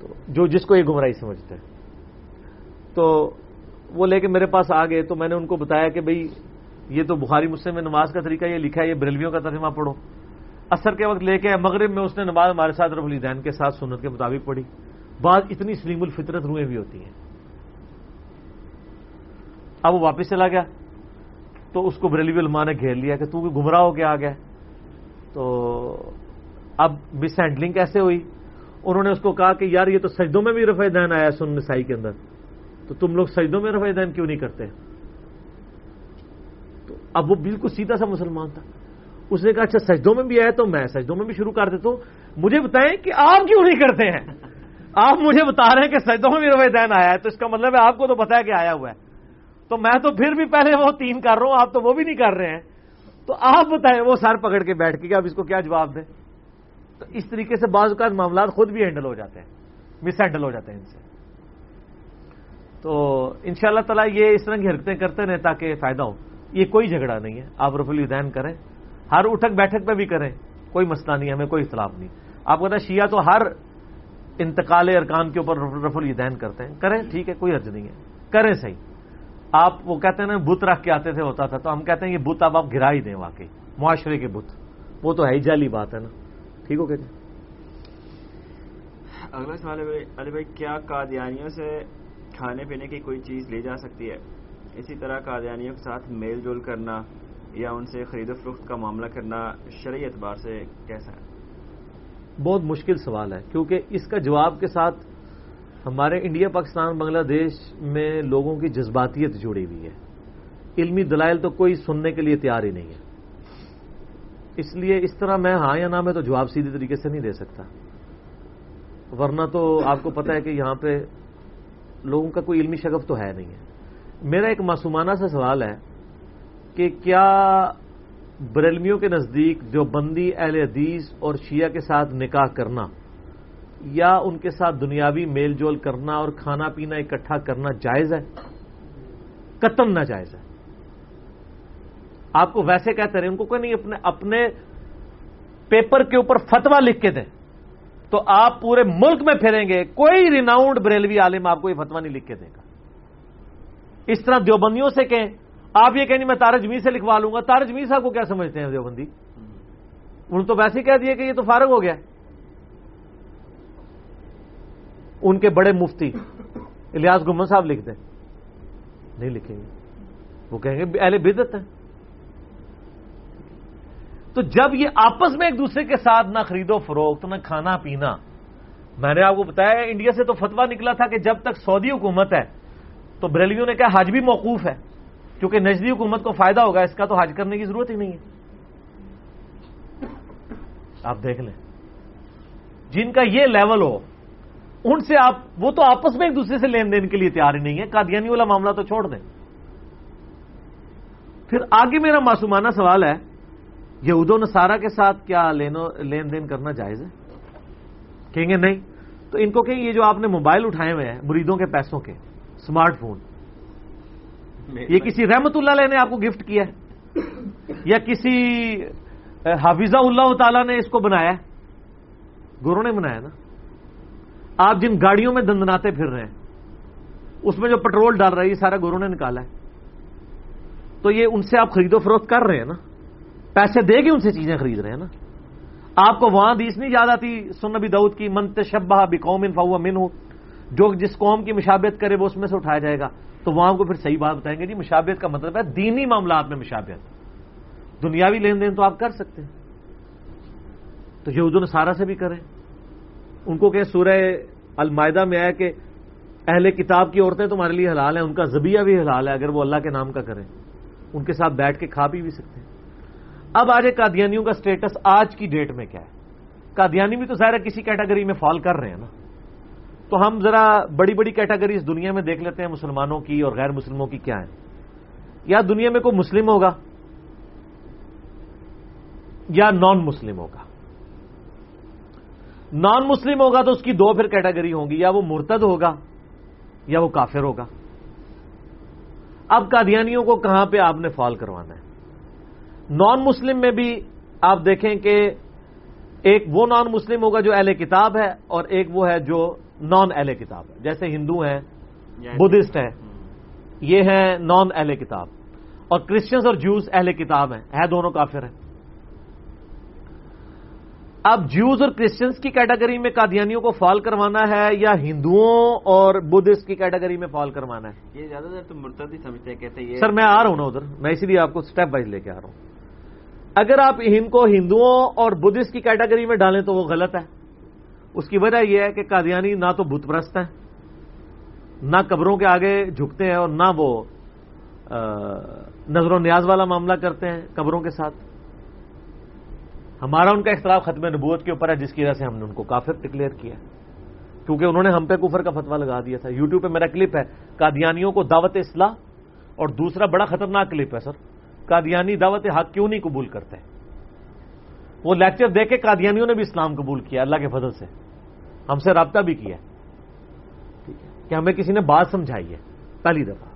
تو جو جس کو یہ گمراہی سمجھتے ہیں تو وہ لے کے میرے پاس آ گئے، تو میں نے ان کو بتایا کہ بھئی، یہ تو بخاری مسلم میں نماز کا طریقہ یہ لکھا ہے، یہ بریلویوں کا ترجمہ پڑھو۔ اثر کے وقت لے کے مغرب میں اس نے نماز ہمارے ساتھ رف الدین کے ساتھ، سنت کے مطابق پڑھی۔ بعض اتنی سلیم الفطرت روئیں بھی ہوتی ہیں۔ اب وہ واپس چلا گیا، تو اس کو بریلوی علماء نے گھیر لیا کہ تو گمراہ ہو کے آ گیا۔ تو اب مس ہینڈلنگ کیسے ہوئی؟ انہوں نے اس کو کہا کہ یار یہ تو سجدوں میں بھی رفع دین آیا سن نسائی کے اندر۔ تو تم لوگ سجدوں میں رفع دین کیوں نہیں کرتے؟ تو اب وہ بالکل سیدھا سا مسلمان تھا۔ اس نے کہا اچھا سجدوں میں بھی آیا تو میں سجدوں میں بھی شروع کر دیتا ہوں۔ مجھے بتائیں کہ آپ کیوں نہیں کرتے ہیں؟ آپ مجھے بتا رہے ہیں کہ سجدوں میں بھی رفع دین آیا ہے، تو اس کا مطلب ہے آپ کو تو پتا ہے کہ آیا ہوا ہے۔ تو میں تو پھر بھی پہلے وہ تین کر رہا ہوں، آپ تو وہ بھی نہیں کر رہے ہیں۔ تو آپ بتائیں وہ سر پکڑ کے بیٹھ کے اب اس کو کیا جواب دیں؟ تو اس طریقے سے بعض اوقات معاملات خود بھی ہینڈل ہو جاتے ہیں، مس ہینڈل ہو جاتے ہیں ان سے۔ تو ان شاء اللہ تعالیٰ یہ اس طرح کی حرکتیں کرتے رہیں تاکہ فائدہ ہو۔ یہ کوئی جھگڑا نہیں ہے۔ آپ رف الدین کریں۔ ہر اٹھک بیٹھک پہ بھی کریں۔ کوئی مسئلہ نہیں، ہمیں کوئی اختلاف نہیں۔ آپ کہتے ہیں شیعہ تو ہر انتقال ارکان کے اوپر رف الدین کرتے ہیں۔ کریں، ٹھیک ہے، کوئی حرج نہیں ہے۔ کریں صحیح۔ آپ وہ کہتے ہیں نا بت رکھ کے آتے تھے ہوتا تھا تو ہم کہتے ہیں یہ بت اب آپ گرا ہی دیں واقعی معاشرے کے بت۔ وہ تو ہے ہی جعلی بات ہے نا۔ ٹھیک ہو کہ اگلا سوال علی بھائی کیا قادیانیوں سے کھانے پینے کی کوئی چیز لی جا سکتی ہے؟ اسی طرح قادیانیوں کے ساتھ میل جول کرنا یا ان سے خرید و فروخت کا معاملہ کرنا شرعی اعتبار سے کیسا ہے؟ بہت مشکل سوال ہے کیونکہ اس کا جواب کے ساتھ ہمارے انڈیا، پاکستان، بنگلہ دیش میں لوگوں کی جذباتیت جڑی ہوئی ہے۔ علمی دلائل تو کوئی سننے کے لیے تیار ہی نہیں ہے۔ اس لیے اس طرح میں ہاں یا نہ میں تو جواب سیدھے طریقے سے نہیں دے سکتا۔ ورنہ تو آپ کو پتا ہے کہ یہاں پہ لوگوں کا کوئی علمی شگف تو ہے نہیں ہے۔ میرا ایک معصومانہ سا سوال ہے کہ کیا بریلمیوں کے نزدیک جو بندی اہل حدیث اور شیعہ کے ساتھ نکاح کرنا یا ان کے ساتھ دنیاوی میل جول کرنا اور کھانا پینا اکٹھا کرنا جائز ہے؟ قتم نہ جائز ہے۔ آپ کو ویسے کہتے رہے ان کو کوئی نہیں، اپنے اپنے پیپر کے اوپر فتوا لکھ کے دیں۔ تو آپ پورے ملک میں پھریں گے، کوئی ریناؤنڈ بریلوی عالم آپ کو یہ فتوا نہیں لکھ کے دے گا۔ اس طرح دیوبندیوں سے کہیں، آپ یہ کہیں میں تارج می سے لکھوا لوں گا۔ تارج می صاحب کو کیا سمجھتے ہیں دیوبندی؟ انہوں تو ویسے ہی کہہ دیے کہ یہ تو فارغ ہو گیا۔ ان کے بڑے مفتی الیاس گمن صاحب لکھ دیں۔ نہیں لکھیں گے۔ وہ کہیں گے اہل بدت ہے تو جب یہ آپس میں ایک دوسرے کے ساتھ نہ خریدو فروخت، نہ کھانا پینا، میں نے آپ کو بتایا انڈیا سے تو فتوا نکلا تھا کہ جب تک سعودی حکومت ہے، تو بریلیوں نے کہا حج بھی موقوف ہے، کیونکہ نجدی حکومت کو فائدہ ہوگا، اس کا تو حج کرنے کی ضرورت ہی نہیں ہے۔ آپ دیکھ لیں۔ جن کا یہ لیول ہو ان سے آپ، وہ تو آپس میں ایک دوسرے سے لین دین کے لیے تیار ہی نہیں ہے قادیانی والا معاملہ تو چھوڑ دیں۔ پھر آگے میرا معصومانہ سوال ہے یہ و نصارہ کے ساتھ کیا لین دین کرنا جائز ہے؟ کہیں گے نہیں۔ تو ان کو کہیں یہ جو آپ نے موبائل اٹھائے ہوئے ہیں، مریدوں کے پیسوں کے اسمارٹ فون، یہ کسی رحمت اللہ علیہ نے آپ کو گفٹ کیا ہے؟ یا کسی حافظہ اللہ تعالی نے اس کو بنایا گرو نے بنایا نا؟ آپ جن گاڑیوں میں دندناتے پھر رہے ہیں، اس میں جو پٹرول ڈال رہا ہے، یہ سارا گورو نے نکالا ہے۔ تو یہ ان سے آپ خرید و فروخت کر رہے ہیں نا؟ پیسے دے کے ان سے چیزیں خرید رہے ہیں نا؟ آپ کو وہاں دیس نہیں یاد آتی سن نبی دعود کی منت شبہ بھی قوم ان فاؤ من ہو جو جس قوم کی مشابت کرے وہ اس میں سے اٹھایا جائے گا۔ تو وہاں کو پھر صحیح بات بتائیں گے جی مشابت کا مطلب ہے دینی معاملات میں مشابت دنیاوی لین دین تو آپ کر سکتے ہیں۔ تو یہ اردو نصارہ سے بھی کریں ان کو کہ سورہ المائدہ میں آیا کہ اہل کتاب کی عورتیں تمہارے لیے حلال ہیں، ان کا زبیہ بھی حلال ہے، اگر وہ اللہ کے نام کا کریں۔ ان کے ساتھ بیٹھ کے کھا پی بھی سکتے ہیں۔ اب آج قادیانیوں کا سٹیٹس آج کی ڈیٹ میں کیا ہے؟ قادیانی بھی تو ظاہر کسی کیٹاگری میں فال کر رہے ہیں نا۔ تو ہم ذرا بڑی بڑی کیٹاگری اس دنیا میں دیکھ لیتے ہیں، مسلمانوں کی اور غیر مسلموں کی کیا ہے یا دنیا میں کوئی مسلم ہوگا یا نان مسلم ہوگا۔ نان مسلم ہوگا تو اس کی دو پھر کیٹیگری ہوں گی یا وہ مرتد ہوگا یا وہ کافر ہوگا۔ اب قادیانیوں کو کہاں پہ آپ نے فال کروانا ہے؟ نان مسلم میں بھی آپ دیکھیں کہ ایک وہ نان مسلم ہوگا جو اہل کتاب ہے اور ایک وہ ہے جو نان اہل کتاب ہے۔ جیسے ہندو ہیں بدھسٹ ہیں۔ یہ ہیں نان اہل کتاب۔ اور کرسچنس اور جوز اہل کتاب ہیں ہے دونوں کافر ہیں۔ اب جوز اور کرسچنس کی کیٹیگری میں قادیانیوں کو فال کروانا ہے یا ہندوؤں اور بدھسٹ کی کیٹیگری میں فال کروانا ہے؟ یہ زیادہ تر تو مرتد ہی سمجھتے ہیں کہتے ہیں سر میں آ رہا ہوں نا ادھر میں اسی لیے آپ کو سٹیپ وائز لے کے آ رہا ہوں۔ اگر آپ ان کو ہندوؤں اور بدھسٹ کی کیٹیگری میں ڈالیں تو وہ غلط ہے۔ اس کی وجہ یہ ہے کہ قادیانی نہ تو بت پرست ہیں نہ قبروں کے آگے جھکتے ہیں اور نہ وہ نظر و نیاز والا معاملہ کرتے ہیں قبروں کے ساتھ۔ ہمارا ان کا اختلاف ختم نبوت کے اوپر ہے، جس کی وجہ سے ہم نے ان کو کافر ڈکلیئر کیا کیونکہ انہوں نے ہم پہ کفر کا فتوا لگا دیا تھا۔ یوٹیوب پہ میرا کلپ ہے، قادیانیوں کو دعوت اصلاح اور دوسرا بڑا خطرناک کلپ ہے، سر۔ قادیانی دعوت حق کیوں نہیں قبول کرتے؟ وہ لیکچر دے کے قادیانیوں نے بھی اسلام قبول کیا، اللہ کے فضل سے۔ ہم سے رابطہ بھی کیا کہ ہمیں کسی نے بات سمجھائی ہے، پہلی دفعہ۔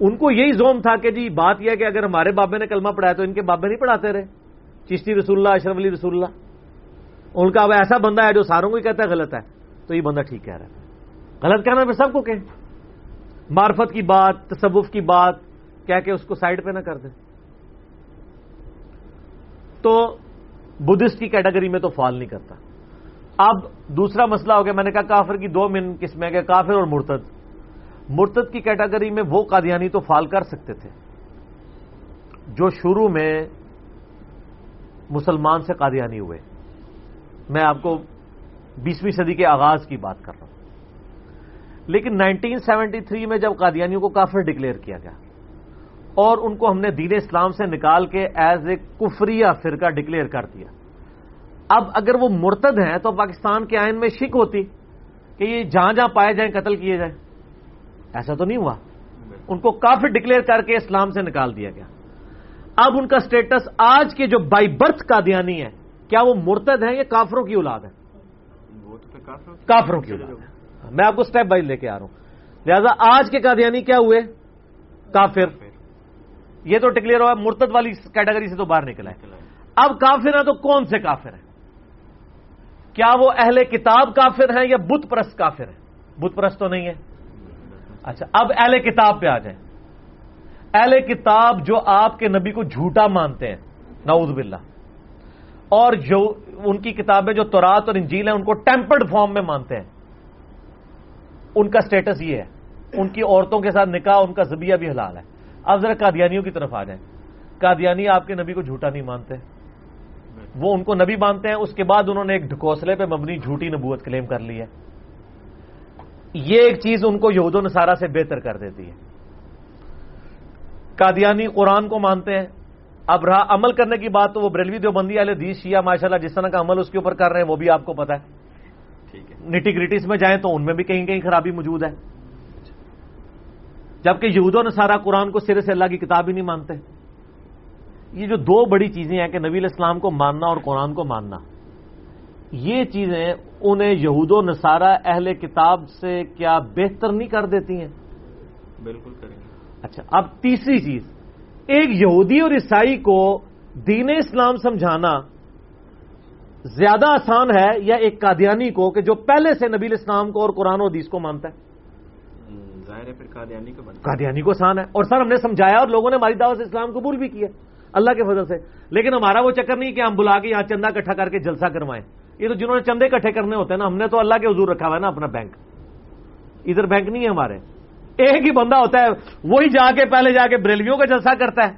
ان کو یہی زوم تھا کہ جی بات یہ کہ اگر ہمارے بابے نے کلمہ پڑھایا تو ان کے بابے نہیں پڑھاتے رہے۔ چشتی رسول اللہ، اشرف علی رسول اللہ۔ ان کا اب ایسا بندہ ہے جو ساروں کو ہی کہتا ہے غلط ہے۔ تو یہ بندہ ٹھیک کہہ رہا ہے۔ غلط کہنا میں سب کو کہ معرفت کی بات، تصوف کی بات، کہہ کے اس کو سائڈ پہ نہ کر دیں تو بدھسٹ کی کیٹیگری میں تو فال نہیں کرتا۔ اب دوسرا مسئلہ ہو گیا۔ میں نے کہا کافر کی دو من قسمیں کہ کافر اور مرتد۔ مرتد کی کیٹیگری میں وہ قادیانی تو فال کر سکتے تھے۔ جو شروع میں مسلمان سے قادیانی ہوئے۔ میں آپ کو بیسویں صدی کے آغاز کی بات کر رہا ہوں۔ لیکن نائنٹین سیونٹی تھری میں جب قادیانیوں کو کافر ڈکلیئر کیا گیا اور ان کو ہم نے دین اسلام سے نکال کے ایز اے کفریہ فرقہ ڈکلیئر کر دیا، اب اگر وہ مرتد ہیں تو پاکستان کے آئین میں شک ہوتی کہ یہ جہاں جہاں پائے جائیں، قتل کیے جائیں۔ ایسا تو نہیں ہوا۔ ان کو کافر ڈکلیئر کر کے اسلام سے نکال دیا گیا۔ اب ان کا سٹیٹس آج کے جو بائی برتھ کا دیانی ہے کیا وہ مرتد ہیں یا کافروں کی اولاد ہے کافروں کی اولاد میں آپ کو سٹیپ بائی لے کے آ رہا ہوں۔ لہذا آج کے قادیانی کیا ہوئے؟ کافر۔ یہ تو ڈکلیئر ہوا مرتد والی کیٹیگری سے تو باہر نکلا ہے۔ اب کافر ہیں تو کون سے کافر ہیں؟ کیا وہ اہل کتاب کافر ہیں یا بت پرست کافر ہیں؟ بت پرست تو نہیں ہے۔ اچھا اب اہل کتاب پہ آ جائیں۔ اہل کتاب جو آپ کے نبی کو جھوٹا مانتے ہیں، نعوذ باللہ۔ اور جو ان کی کتابیں جو تورات اور انجیل ہیں، ان کو ٹیمپرڈ فارم میں مانتے ہیں۔ ان کا سٹیٹس یہ ہے۔ ان کی عورتوں کے ساتھ نکاح، ان کا زبیہ بھی حلال ہے۔ اب ذرا قادیانیوں کی طرف آ جائیں۔ قادیانی آپ کے نبی کو جھوٹا نہیں مانتے۔ وہ ان کو نبی مانتے ہیں۔ اس کے بعد انہوں نے ایک ڈھکوسلے پہ مبنی جھوٹی نبوت کلیم کر لی ہے۔ یہ ایک چیز ان کو یہود و نصارہ سے بہتر کر دیتی ہے۔ قادیانی قرآن کو مانتے ہیں۔ اب رہا عمل کرنے کی بات تو وہ بریلوی دیوبندی والے دیش شیعہ ماشاء اللہ جس طرح کا عمل اس کے اوپر کر رہے ہیں وہ بھی آپ کو پتا ہے۔ نٹی گریٹیز میں جائیں تو ان میں بھی کہیں کہیں خرابی موجود ہے۔ جبکہ یہود و نصارہ قرآن کو سرے سے اللہ کی کتاب ہی نہیں مانتے۔ یہ جو دو بڑی چیزیں ہیں کہ نبی الاسلام کو ماننا اور قرآن کو ماننا۔ یہ چیزیں انہیں یہود و نصارہ اہل کتاب سے کیا بہتر نہیں کر دیتی ہیں؟ بالکل کریں۔ اچھا اب تیسری چیز۔ ایک یہودی اور عیسائی کو دین اسلام سمجھانا زیادہ آسان ہے یا ایک قادیانی کو کہ جو پہلے سے نبی اسلام کو اور قرآن و حدیث کو مانتا ہے؟ ظاہر ہے پھر قادیانی کو قادیانی کو آسان ہے۔ اور سر ہم نے سمجھایا اور لوگوں نے ہماری دعوت اسلام قبول بھی کیا اللہ کے فضل سے۔ لیکن ہمارا وہ چکر نہیں کہ ہم بلا کے یہاں چندہ اکٹھا کر کے جلسہ کروائیں۔ یہ تو جنہوں نے چندے اکٹھے کرنے ہوتے ہیں نا ہم نے تو اللہ کے حضور رکھا ہوا ہے نا اپنا بینک۔ ادھر بینک نہیں ہے ہمارے۔ ایک ہی بندہ ہوتا ہے، وہی جا کے پہلے جا کے بریلویوں کا جلسہ کرتا ہے۔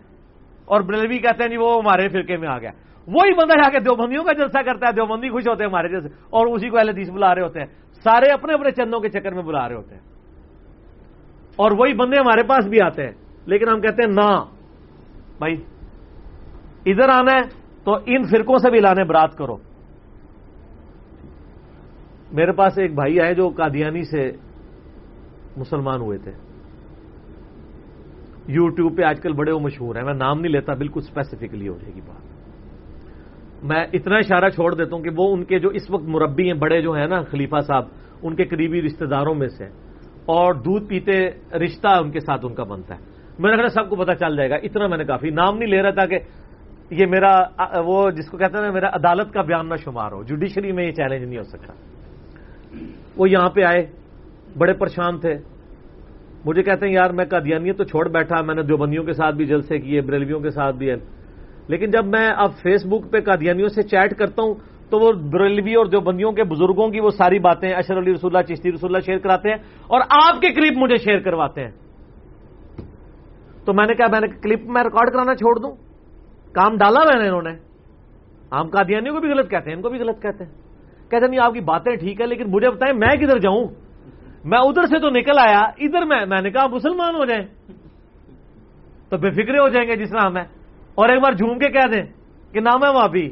اور بریلوی کہتے ہیں جی وہ ہمارے فرقے میں آ گیا۔ وہی بندہ جا کے دیوبندیوں کا جلسہ کرتا ہے، دیوبندی خوش ہوتے ہیں ہمارے جیسے اور اسی کو اہل حدیث بلا رہے ہوتے ہیں۔ سارے اپنے اپنے چندوں کے چکر میں بلا رہے ہوتے ہیں۔ اور وہی بندے ہمارے پاس بھی آتے ہیں۔ لیکن ہم کہتے ہیں، نہ، بھائی، ادھر آنا ہے تو ان فرقوں سے بھی لانے برات کرو۔ میرے پاس ایک بھائی آئے جو قادیانی سے مسلمان ہوئے تھے۔ یو ٹیوب پہ آج کل بڑے وہ مشہور ہیں، میں نام نہیں لیتا، بالکل اسپیسیفکلی ہو جائے گی بات۔ میں اتنا اشارہ چھوڑ دیتا ہوں کہ وہ ان کے جو اس وقت مربی ہیں، بڑے جو ہیں نا، خلیفہ صاحب، ان کے قریبی رشتہ داروں میں سے، اور دودھ پیتے رشتہ ان کے ساتھ ان کا بنتا ہے۔ میں نے کہا سب کو پتا چل جائے گا، اتنا میں نے کافی نام نہیں لے رہا تھا کہ یہ میرا، وہ جس کو کہتے ہیں میرا عدالت کا بیان نہ شمار ہو۔ جوڈیشری میں یہ چیلنج نہیں ہو سکتا۔ وہ یہاں پہ آئے۔ بڑے پریشان تھے۔ مجھے کہتے ہیں، یار، میں قادیانیت تو چھوڑ بیٹھا، میں نے دیوبندیوں کے ساتھ بھی جلسے کیے، بریلویوں کے ساتھ بھی ہے۔ لیکن جب میں اب فیس بک پہ قادیانیوں سے چیٹ کرتا ہوں، تو وہ بریلوی اور دیوبندیوں کے بزرگوں کی وہ ساری باتیں اشر علی رسول اللہ، چشتی رسول اللہ شیئر کراتے ہیں اور آپ کے کلپ مجھے شیئر کرواتے ہیں۔ تو میں نے کہا، میں نے کلپ میں ریکارڈ کرانا چھوڑ دوں۔ کام ڈالا میں نے انہوں نے۔ ہم قادیانیوں کو بھی غلط کہتے ہیں، ان کو بھی غلط کہتے ہیں۔ کہتے نہیں، آپ کی باتیں ٹھیک ہے لیکن مجھے بتائیں، میں کدھر جاؤں؟ میں ادھر سے تو نکل آیا، ادھر میں میں نے کہا مسلمان ہو جائیں۔ تو بے فکرے ہو جائیں گے جس طرح ہمیں اور ایک بار جھوم کے کہہ دیں کہ نہ میں بابی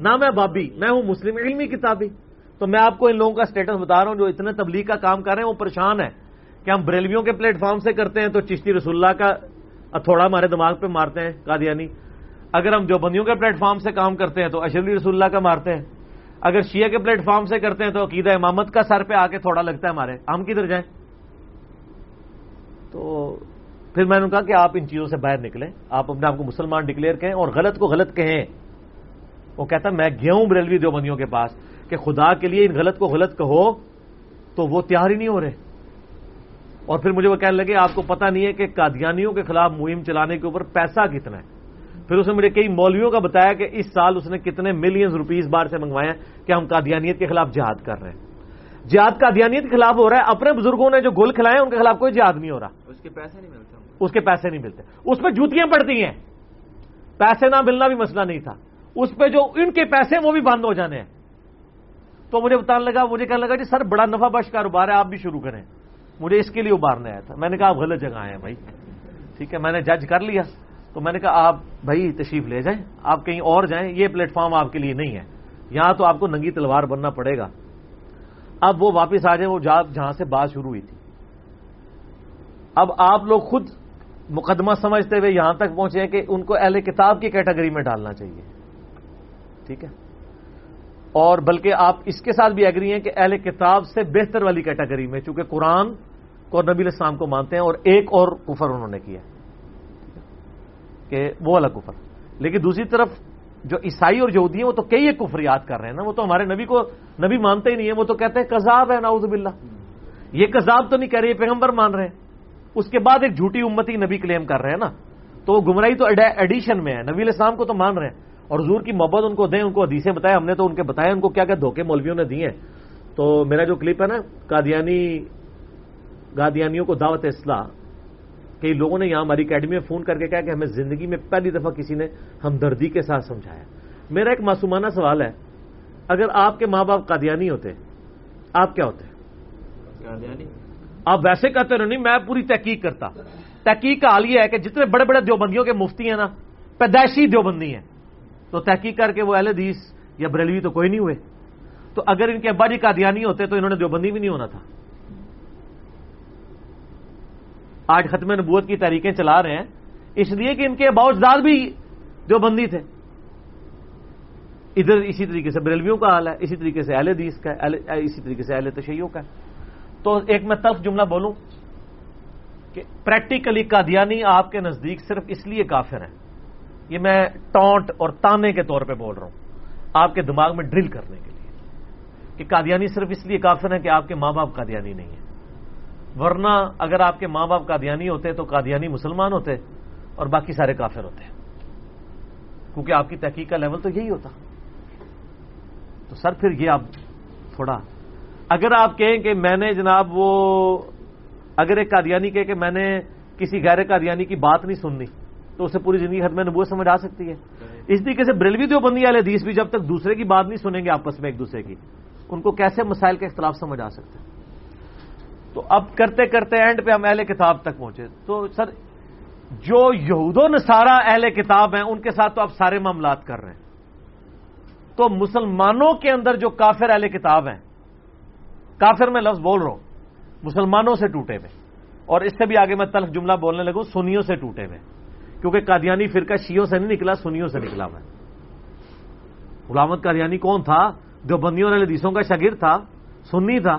نہ میں بابی، میں ہوں مسلم علمی کتابی۔ تو میں آپ کو ان لوگوں کا اسٹیٹس بتا رہا ہوں جو اتنے تبلیغ کا کام کر رہے ہیں، وہ پریشان ہے کہ ہم بریلویوں کے پلیٹ فارم سے کرتے ہیں تو چشتی رسول اللہ کا تھوڑا ہمارے دماغ پہ مارتے ہیں، قادیانی۔ اگر ہم جو بندیوں کے پلیٹ فارم سے کام کرتے ہیں تو اشرلی رسول اللہ کا مارتے ہیں۔ اگر شیعہ کے پلیٹ فارم سے کرتے ہیں تو عقیدہ امامت کا سر پہ آ کے تھوڑا لگتا ہے ہمارے۔ ہم کدھر جائیں؟ تو پھر میں نے کہا کہ آپ ان چیزوں سے باہر نکلیں۔ آپ اپنے آپ کو مسلمان ڈکلیئر کہیں اور غلط کو غلط کہیں۔ وہ کہتا میں گیا ہوں بریلوی دو بندیوں کے پاس کہ خدا کے لیے ان غلط کو غلط کہو تو وہ تیار ہی نہیں ہو رہے۔ اور پھر مجھے وہ کہنے لگے، آپ کو پتا نہیں ہے کہ قادیانیوں کے خلاف مہم چلانے کے اوپر پیسہ کتنا ہے۔ پھر اس نے مجھے کئی مولویوں کا بتایا کہ اس سال اس نے کتنے ملینز روپیز بار سے منگوائے ہیں کہ ہم قادیانیت کے خلاف جہاد کر رہے ہیں۔ جہاد قادیانیت کے خلاف ہو رہا ہے اپنے بزرگوں نے جو گول کھلائے ان کے خلاف کوئی جہاد نہیں ہو رہا۔ اس کے پیسے نہیں ملتے اس کے پیسے نہیں ملتے۔ اس پہ جوتیاں پڑتی ہیں۔ پیسے نہ ملنا بھی مسئلہ نہیں تھا۔ اس پہ جو ان کے پیسے وہ بھی بند ہو جانے ہیں۔ تو مجھے بتانے لگا مجھے کہنے لگا جی سر بڑا نفع بخش کاروبار ہے آپ بھی شروع کریں۔ مجھے اس کے لیے ابارنے آیا تھا۔ میں نے کہا آپ غلط جگہ آئے ہیں بھائی۔ ٹھیک ہے میں نے جج کر لیا۔ تو میں نے کہا، آپ بھائی تشریف لے جائیں، آپ کہیں اور جائیں، یہ پلیٹ فارم آپ کے لیے نہیں ہے، یہاں تو آپ کو ننگی تلوار بننا پڑے گا. اب وہ واپس آ جائیں، وہ جہاں سے بات شروع ہوئی تھی۔ اب آپ لوگ خود مقدمہ سمجھتے ہوئے یہاں تک پہنچے ہیں کہ ان کو اہل کتاب کی کیٹیگری میں ڈالنا چاہیے۔ ٹھیک ہے؟ اور بلکہ آپ اس کے ساتھ بھی ایگری ہیں کہ اہل کتاب سے بہتر والی کیٹیگری میں، چونکہ قرآن کو نبی الاسلام کو مانتے ہیں اور ایک اور کفر انہوں نے کیا ہے۔ کہ وہ والا کفر۔ لیکن دوسری طرف جو عیسائی اور یہودی ہیں وہ تو کئی ایک کفر یاد کر رہے ہیں نا، وہ تو ہمارے نبی کو نبی مانتے ہی نہیں ہیں، وہ تو کہتے ہیں کذاب ہے ناؤز باللہ۔ یہ کذاب تو نہیں کہہ رہے پیغمبر مان رہے ہیں۔ اس کے بعد ایک جھوٹی امتی نبی کلیم کر رہے ہیں نا۔ تو وہ گمراہی تو ایڈیشن میں ہے، نبی الاسلام کو تو مان رہے ہیں۔ اور حضور کی محبت ان کو دیں، ان کو حدیثیں بتائیں۔ ہم نے تو ان کے بتایا ان کو کیا کیا دھوکے مولویوں نے دیے۔ تو میرا جو کلپ ہے نا، قادیانی قادیانیوں کو دعوت اصلاح کئی لوگوں نے یہاں ہماری اکیڈمی میں فون کر کے کہا کہ ہمیں زندگی میں پہلی دفعہ کسی نے ہمدردی کے ساتھ سمجھایا۔ میرا ایک معصومانہ سوال ہے اگر آپ کے ماں باپ قادیانی ہوتے آپ کیا ہوتے؟ آپ ویسے کہتے رہو نہیں میں پوری تحقیق کرتا۔ تحقیق کا حال یہ ہے کہ جتنے بڑے بڑے دیوبندیوں کے مفتی ہیں نا پیدائشی دیوبندی ہیں۔ تو تحقیق کر کے وہ اہل حدیث یا بریلوی تو کوئی نہیں ہوئے۔ تو اگر ان کے ابا جی قادیانی ہوتے تو انہوں نے دیوبندی بھی نہیں ہونا تھا۔ آج ختم نبوت کی تحریکیں چلا رہے ہیں، اس لیے کہ ان کے باوجداد بھی جو بندی تھے۔ ادھر اسی طریقے سے بریلویوں کا حال ہے، اسی طریقے سے اہل حدیث کا ہے اسی طریقے سے اہل تشیعوں کا ہے۔ تو ایک میں تلف جملہ بولوں کہ پریکٹیکلی قادیانی آپ کے نزدیک صرف اس لیے کافر ہیں۔ یہ میں ٹونٹ اور تانے کے طور پہ بول رہا ہوں، آپ کے دماغ میں ڈرل کرنے کے لیے۔ کہ قادیانی صرف اس لیے کافر ہیں کہ آپ کے ماں باپ قادیانی نہیں ہیں۔ ورنہ اگر آپ کے ماں باپ قادیانی ہوتے تو قادیانی مسلمان ہوتے اور باقی سارے کافر ہوتے۔ کیونکہ آپ کی تحقیق کا لیول تو یہی ہوتا۔ تو سر پھر یہ آپ تھوڑا۔ اگر آپ کہیں کہ میں نے جناب وہ اگر ایک قادیانی کہے کہ میں نے کسی غیر قادیانی کی بات نہیں سننی، تو اسے پوری زندگی حد میں نبوت سمجھ آ سکتی ہے۔ اس طریقے سے بریلوی دیو بندی والے حدیث بھی جب تک دوسرے کی بات نہیں سنیں گے آپس میں ایک دوسرے کی، ان کو کیسے مسائل کے اختلاف سمجھ آ سکتے؟ ہیں تو اب کرتے کرتے اینڈ پہ ہم اہل کتاب تک پہنچے۔ تو سر، جو یہود و نصارہ اہل کتاب ہیں، ان کے ساتھ تو آپ سارے معاملات کر رہے ہیں۔ تو مسلمانوں کے اندر جو کافر اہل کتاب ہیں، کافر میں لفظ بول رہا ہوں، مسلمانوں سے ٹوٹے ہوئے۔ اور اس سے بھی آگے میں تلخ جملہ بولنے لگوں، سنیوں سے ٹوٹے ہوئے۔ کیونکہ قادیانی فرقہ شیوں سے نہیں نکلا، سنیوں سے نکلا میں غلامت قادیانی کون تھا؟ جو بندیوں والے حدیثوں کا شاگرد تھا، سنی تھا۔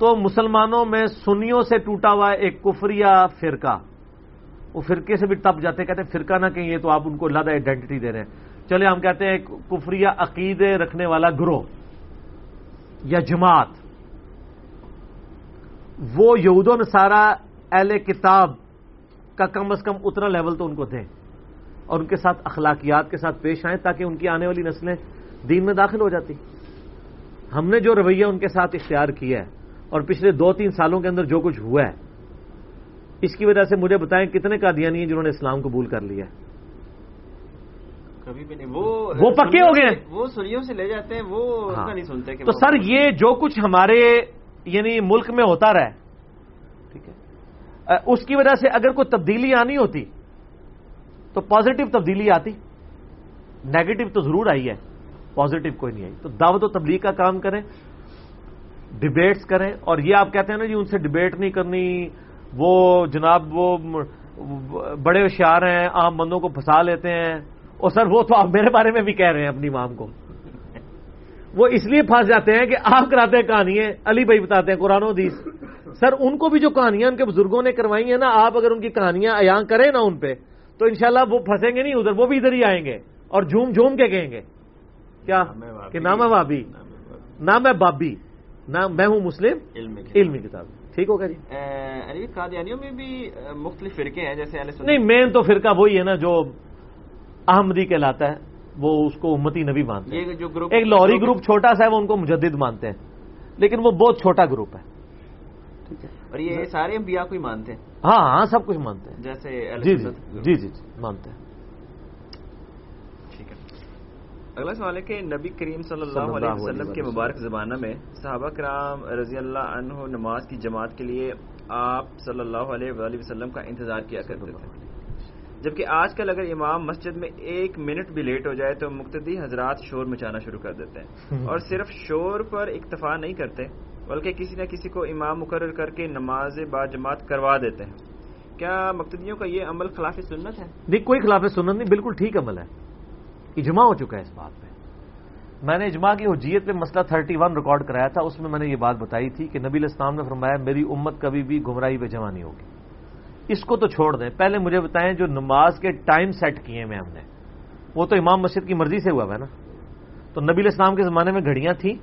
تو مسلمانوں میں سنیوں سے ٹوٹا ہوا ایک کفریہ فرقہ، وہ فرقے سے بھی تپ جاتے، کہتے ہیں فرقہ نہ کہیں، یہ تو آپ ان کو لادہ آئیڈینٹی دے رہے ہیں۔ چلے ہم کہتے ہیں کفریہ عقیدے رکھنے والا گروہ یا جماعت، وہ یہود و نصارہ، اہل کتاب کا کم از کم اتنا لیول تو ان کو دیں اور ان کے ساتھ اخلاقیات کے ساتھ پیش آئیں تاکہ ان کی آنے والی نسلیں دین میں داخل ہو جاتی۔ ہم نے جو رویہ ان کے ساتھ اختیار کیا ہے اور پچھلے دو تین سالوں کے اندر جو کچھ ہوا ہے اس کی وجہ سے مجھے بتائیں کتنے قادیانی ہیں جنہوں نے اسلام قبول کر لیا کبھی بھی نہیں وہ وہ پکے ہو گئے۔ وہ سنیوں سے لے جاتے ہیں وہ ہاں۔ نہیں سنتے کہ تو سر یہ جو کچھ ہمارے یعنی ملک میں ہوتا رہا ٹھیک ہے۔ اس کی وجہ سے اگر کوئی تبدیلی آنی ہوتی تو پازیٹو تبدیلی آتی۔ نیگیٹو تو ضرور آئی ہے پازیٹو کوئی نہیں آئی۔ تو دعوت و تبلیغ کا کام کریں۔ ڈبیٹس کریں اور یہ آپ کہتے ہیں نا جی ان سے ڈبیٹ نہیں کرنی وہ جناب وہ بڑے ہوشیار ہیں عام بندوں کو پھنسا لیتے ہیں۔ اور سر وہ تو آپ میرے بارے میں بھی کہہ رہے ہیں اپنی مام کو۔ وہ اس لیے پھنس جاتے ہیں کہ آپ کراتے ہیں کہانیاں علی بھائی بتاتے ہیں قرآن و حدیث۔ سر ان کو بھی جو کہانیاں ان کے بزرگوں نے کروائی ہیں نا آپ اگر ان کی کہانیاں ایاں کریں نا ان پہ تو انشاءاللہ وہ پھنسیں گے نہیں ادھر وہ بھی ادھر ہی آئیں گے اور جھوم جھوم کے کہیں گے۔ کیا؟ کہ نام ہے بابی نام ہے بابی۔ نام میں ہوں مسلم علمی کتاب۔ ٹھیک ہوگا جی؟ قادیانیوں میں بھی مختلف فرقے ہیں جیسے نہیں مین تو فرقہ وہی ہے نا جو احمدی کہلاتا ہے وہ اس کو امتی نبی مانتے ہیں۔ جو گروپ ایک لاہوری گروپ چھوٹا سا ہے وہ ان کو مجدد مانتے ہیں۔ لیکن وہ بہت چھوٹا گروپ ہے۔ اور یہ سارے انبیاء کو ہی مانتے ہیں۔ ہاں ہاں سب کچھ مانتے ہیں۔ جیسے جی جی جی جی مانتے ہیں ٹھیک ہے اگلا سوال ہے کہ نبی کریم صلی اللہ علیہ وسلم کے مبارک زبانہ میں صحابہ کرام رضی اللہ عنہ نماز کی جماعت کے لیے آپ صلی اللہ علیہ وآلہ وسلم کا انتظار کیا کرتے تھے۔ جبکہ آج کل اگر امام مسجد میں ایک منٹ بھی لیٹ ہو جائے تو مقتدی حضرات شور مچانا شروع کر دیتے ہیں۔ اور صرف شور پر اکتفا نہیں کرتے بلکہ کسی نہ کسی کو امام مقرر کر کے نماز با جماعت کروا دیتے ہیں۔ کیا مقتدیوں کا یہ عمل خلاف سنت ہے؟ نہیں کوئی خلاف سنت نہیں بالکل ٹھیک عمل ہے۔ اجماع ہو چکا ہے اس بات پہ میں نے اجماع کی حجیت پہ مسئلہ 31 ریکارڈ کرایا تھا اس میں میں نے یہ بات بتائی تھی کہ نبی اسلام نے فرمایا میری امت کبھی بھی گمراہی پہ جمع نہیں ہوگی۔ اس کو تو چھوڑ دیں۔ پہلے مجھے بتائیں جو نماز کے ٹائم سیٹ کیے میں ہم نے۔ وہ تو امام مسجد کی مرضی سے ہوا ہے نا۔ تو نبی اسلام کے زمانے میں گھڑیاں تھیں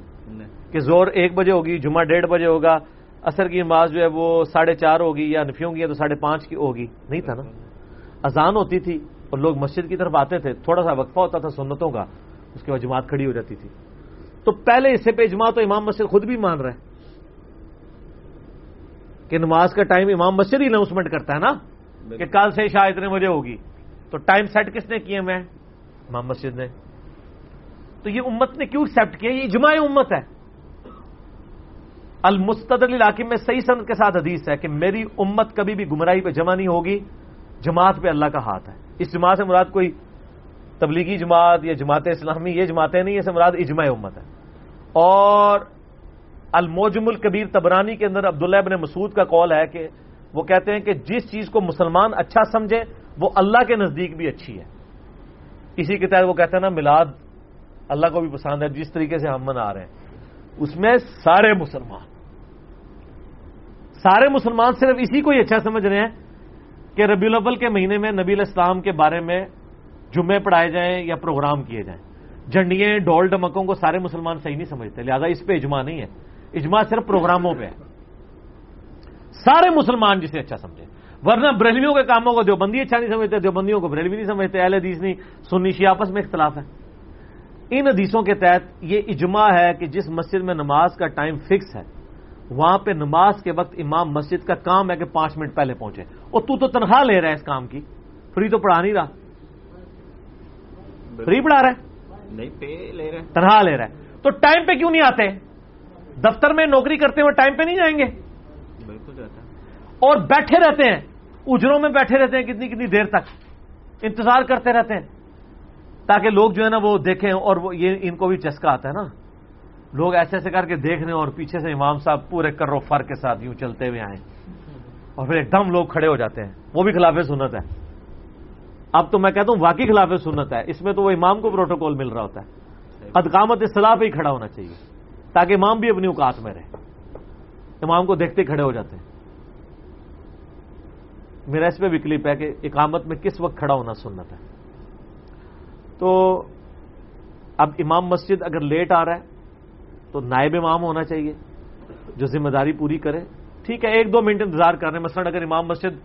کہ زور ایک بجے ہوگی جمعہ ڈیڑھ بجے ہوگا اثر کی نماز جو ہے وہ ساڑھے چار ہوگی یا نفیوں کی ہے تو ساڑھے پانچ کی ہوگی۔ نہیں تھا نا۔ اذان ہوتی تھی۔ اور لوگ مسجد کی طرف آتے تھے تھوڑا سا وقفہ ہوتا تھا سنتوں کا اس کے بعد جماعت کھڑی ہو جاتی تھی۔ تو پہلے حصے پہ اجماع تو امام مسجد خود بھی مان رہا ہے کہ نماز کا ٹائم امام مسجد ہی اناؤنسمنٹ کرتا ہے نا کہ کل سے شاید اتنے بجے ہوگی۔ تو ٹائم سیٹ کس نے کیے میں؟ امام مسجد نے۔ تو یہ امت نے کیوں ایکسپٹ کیا؟ یہ جمع امت ہے۔ المستدل علاقے میں صحیح سند کے ساتھ حدیث ہے کہ میری امت کبھی بھی گمراہی پہ جمع نہیں ہوگی جماعت پہ اللہ کا ہاتھ ہے۔ اس جماعت سے مراد کوئی تبلیغی جماعت یا جماعت اسلامی، یہ جماعتیں نہیں اسے مراد اجماع امت ہے۔ اور الموجم الکبیر تبرانی کے اندر عبداللہ ابن مسعود کا کال ہے کہ وہ کہتے ہیں کہ جس چیز کو مسلمان اچھا سمجھے، وہ اللہ کے نزدیک بھی اچھی ہے۔ اسی کے تحت وہ کہتے ہیں نا میلاد اللہ کو بھی پسند ہے، جس طریقے سے ہم منا رہے ہیں۔ اس میں سارے مسلمان سارے مسلمان صرف اسی کو ہی اچھا سمجھ رہے ہیں کہ ربی الاول کے مہینے میں نبی الاسلام کے بارے میں جمعے پڑھائے جائیں یا پروگرام کیے جائیں۔ جھنڈیاں ڈول ڈمکوں کو سارے مسلمان صحیح نہیں سمجھتے، لہذا اس پہ اجماع نہیں ہے۔ اجماع صرف پروگراموں پہ ہے۔ سارے مسلمان جسے اچھا سمجھے ورنہ بریلویوں کے کاموں کو دیوبندی اچھا نہیں سمجھتے، دیوبندیوں کو بریلوی نہیں سمجھتے، اہل حدیث نہیں۔ سنی شی آپس میں اختلاف ہے۔ ان حدیثوں کے تحت یہ اجماع ہے کہ جس مسجد میں نماز کا ٹائم فکس ہے وہاں پہ نماز کے وقت امام مسجد کا کام ہے کہ پانچ منٹ پہلے پہنچے۔ اور تو تو تنخواہ لے رہا ہے اس کام کی۔ فری تو پڑھا نہیں رہا۔ فری پڑھا رہا ہے۔ تنخواہ لے رہا ہے۔ تو ٹائم پہ کیوں نہیں آتے؟ دفتر میں نوکری کرتے ہوئے ٹائم پہ نہیں جائیں گے۔ بالکل اور بیٹھے رہتے ہیں۔ اجروں میں بیٹھے رہتے ہیں کتنی کتنی دیر تک۔ انتظار کرتے رہتے ہیں۔ تاکہ لوگ جو ہے نا وہ دیکھیں اور وہ یہ ان کو بھی چسکا آتا ہے نا۔ لوگ ایسے ایسے کر کے دیکھ رہے ہیں اور پیچھے سے امام صاحب پورے کرو فر کے ساتھ یوں چلتے ہوئے آئے۔ اور پھر ایک دم لوگ کھڑے ہو جاتے ہیں۔ وہ بھی خلاف سنت ہے۔ اب تو میں کہتا ہوں واقعی خلاف سنت ہے۔ اس میں تو وہ امام کو پروٹوکول مل رہا ہوتا ہے۔ ادقامت اصطلاح پہ ہی کھڑا ہونا چاہیے۔ تاکہ امام بھی اپنی اوقات میں رہے۔ امام کو دیکھتے کھڑے ہو جاتے ہیں۔ میرا اس پہ بھی کلپ ہے کہ اقامت میں کس وقت کھڑا ہونا سنت ہے۔ تو اب امام مسجد اگر لیٹ آ رہا ہے تو نائب امام ہونا چاہیے، جو ذمہ داری پوری کرے۔ ٹھیک ہے، ایک دو منٹ انتظار کر رہے ہیں۔ مثلاً اگر امام مسجد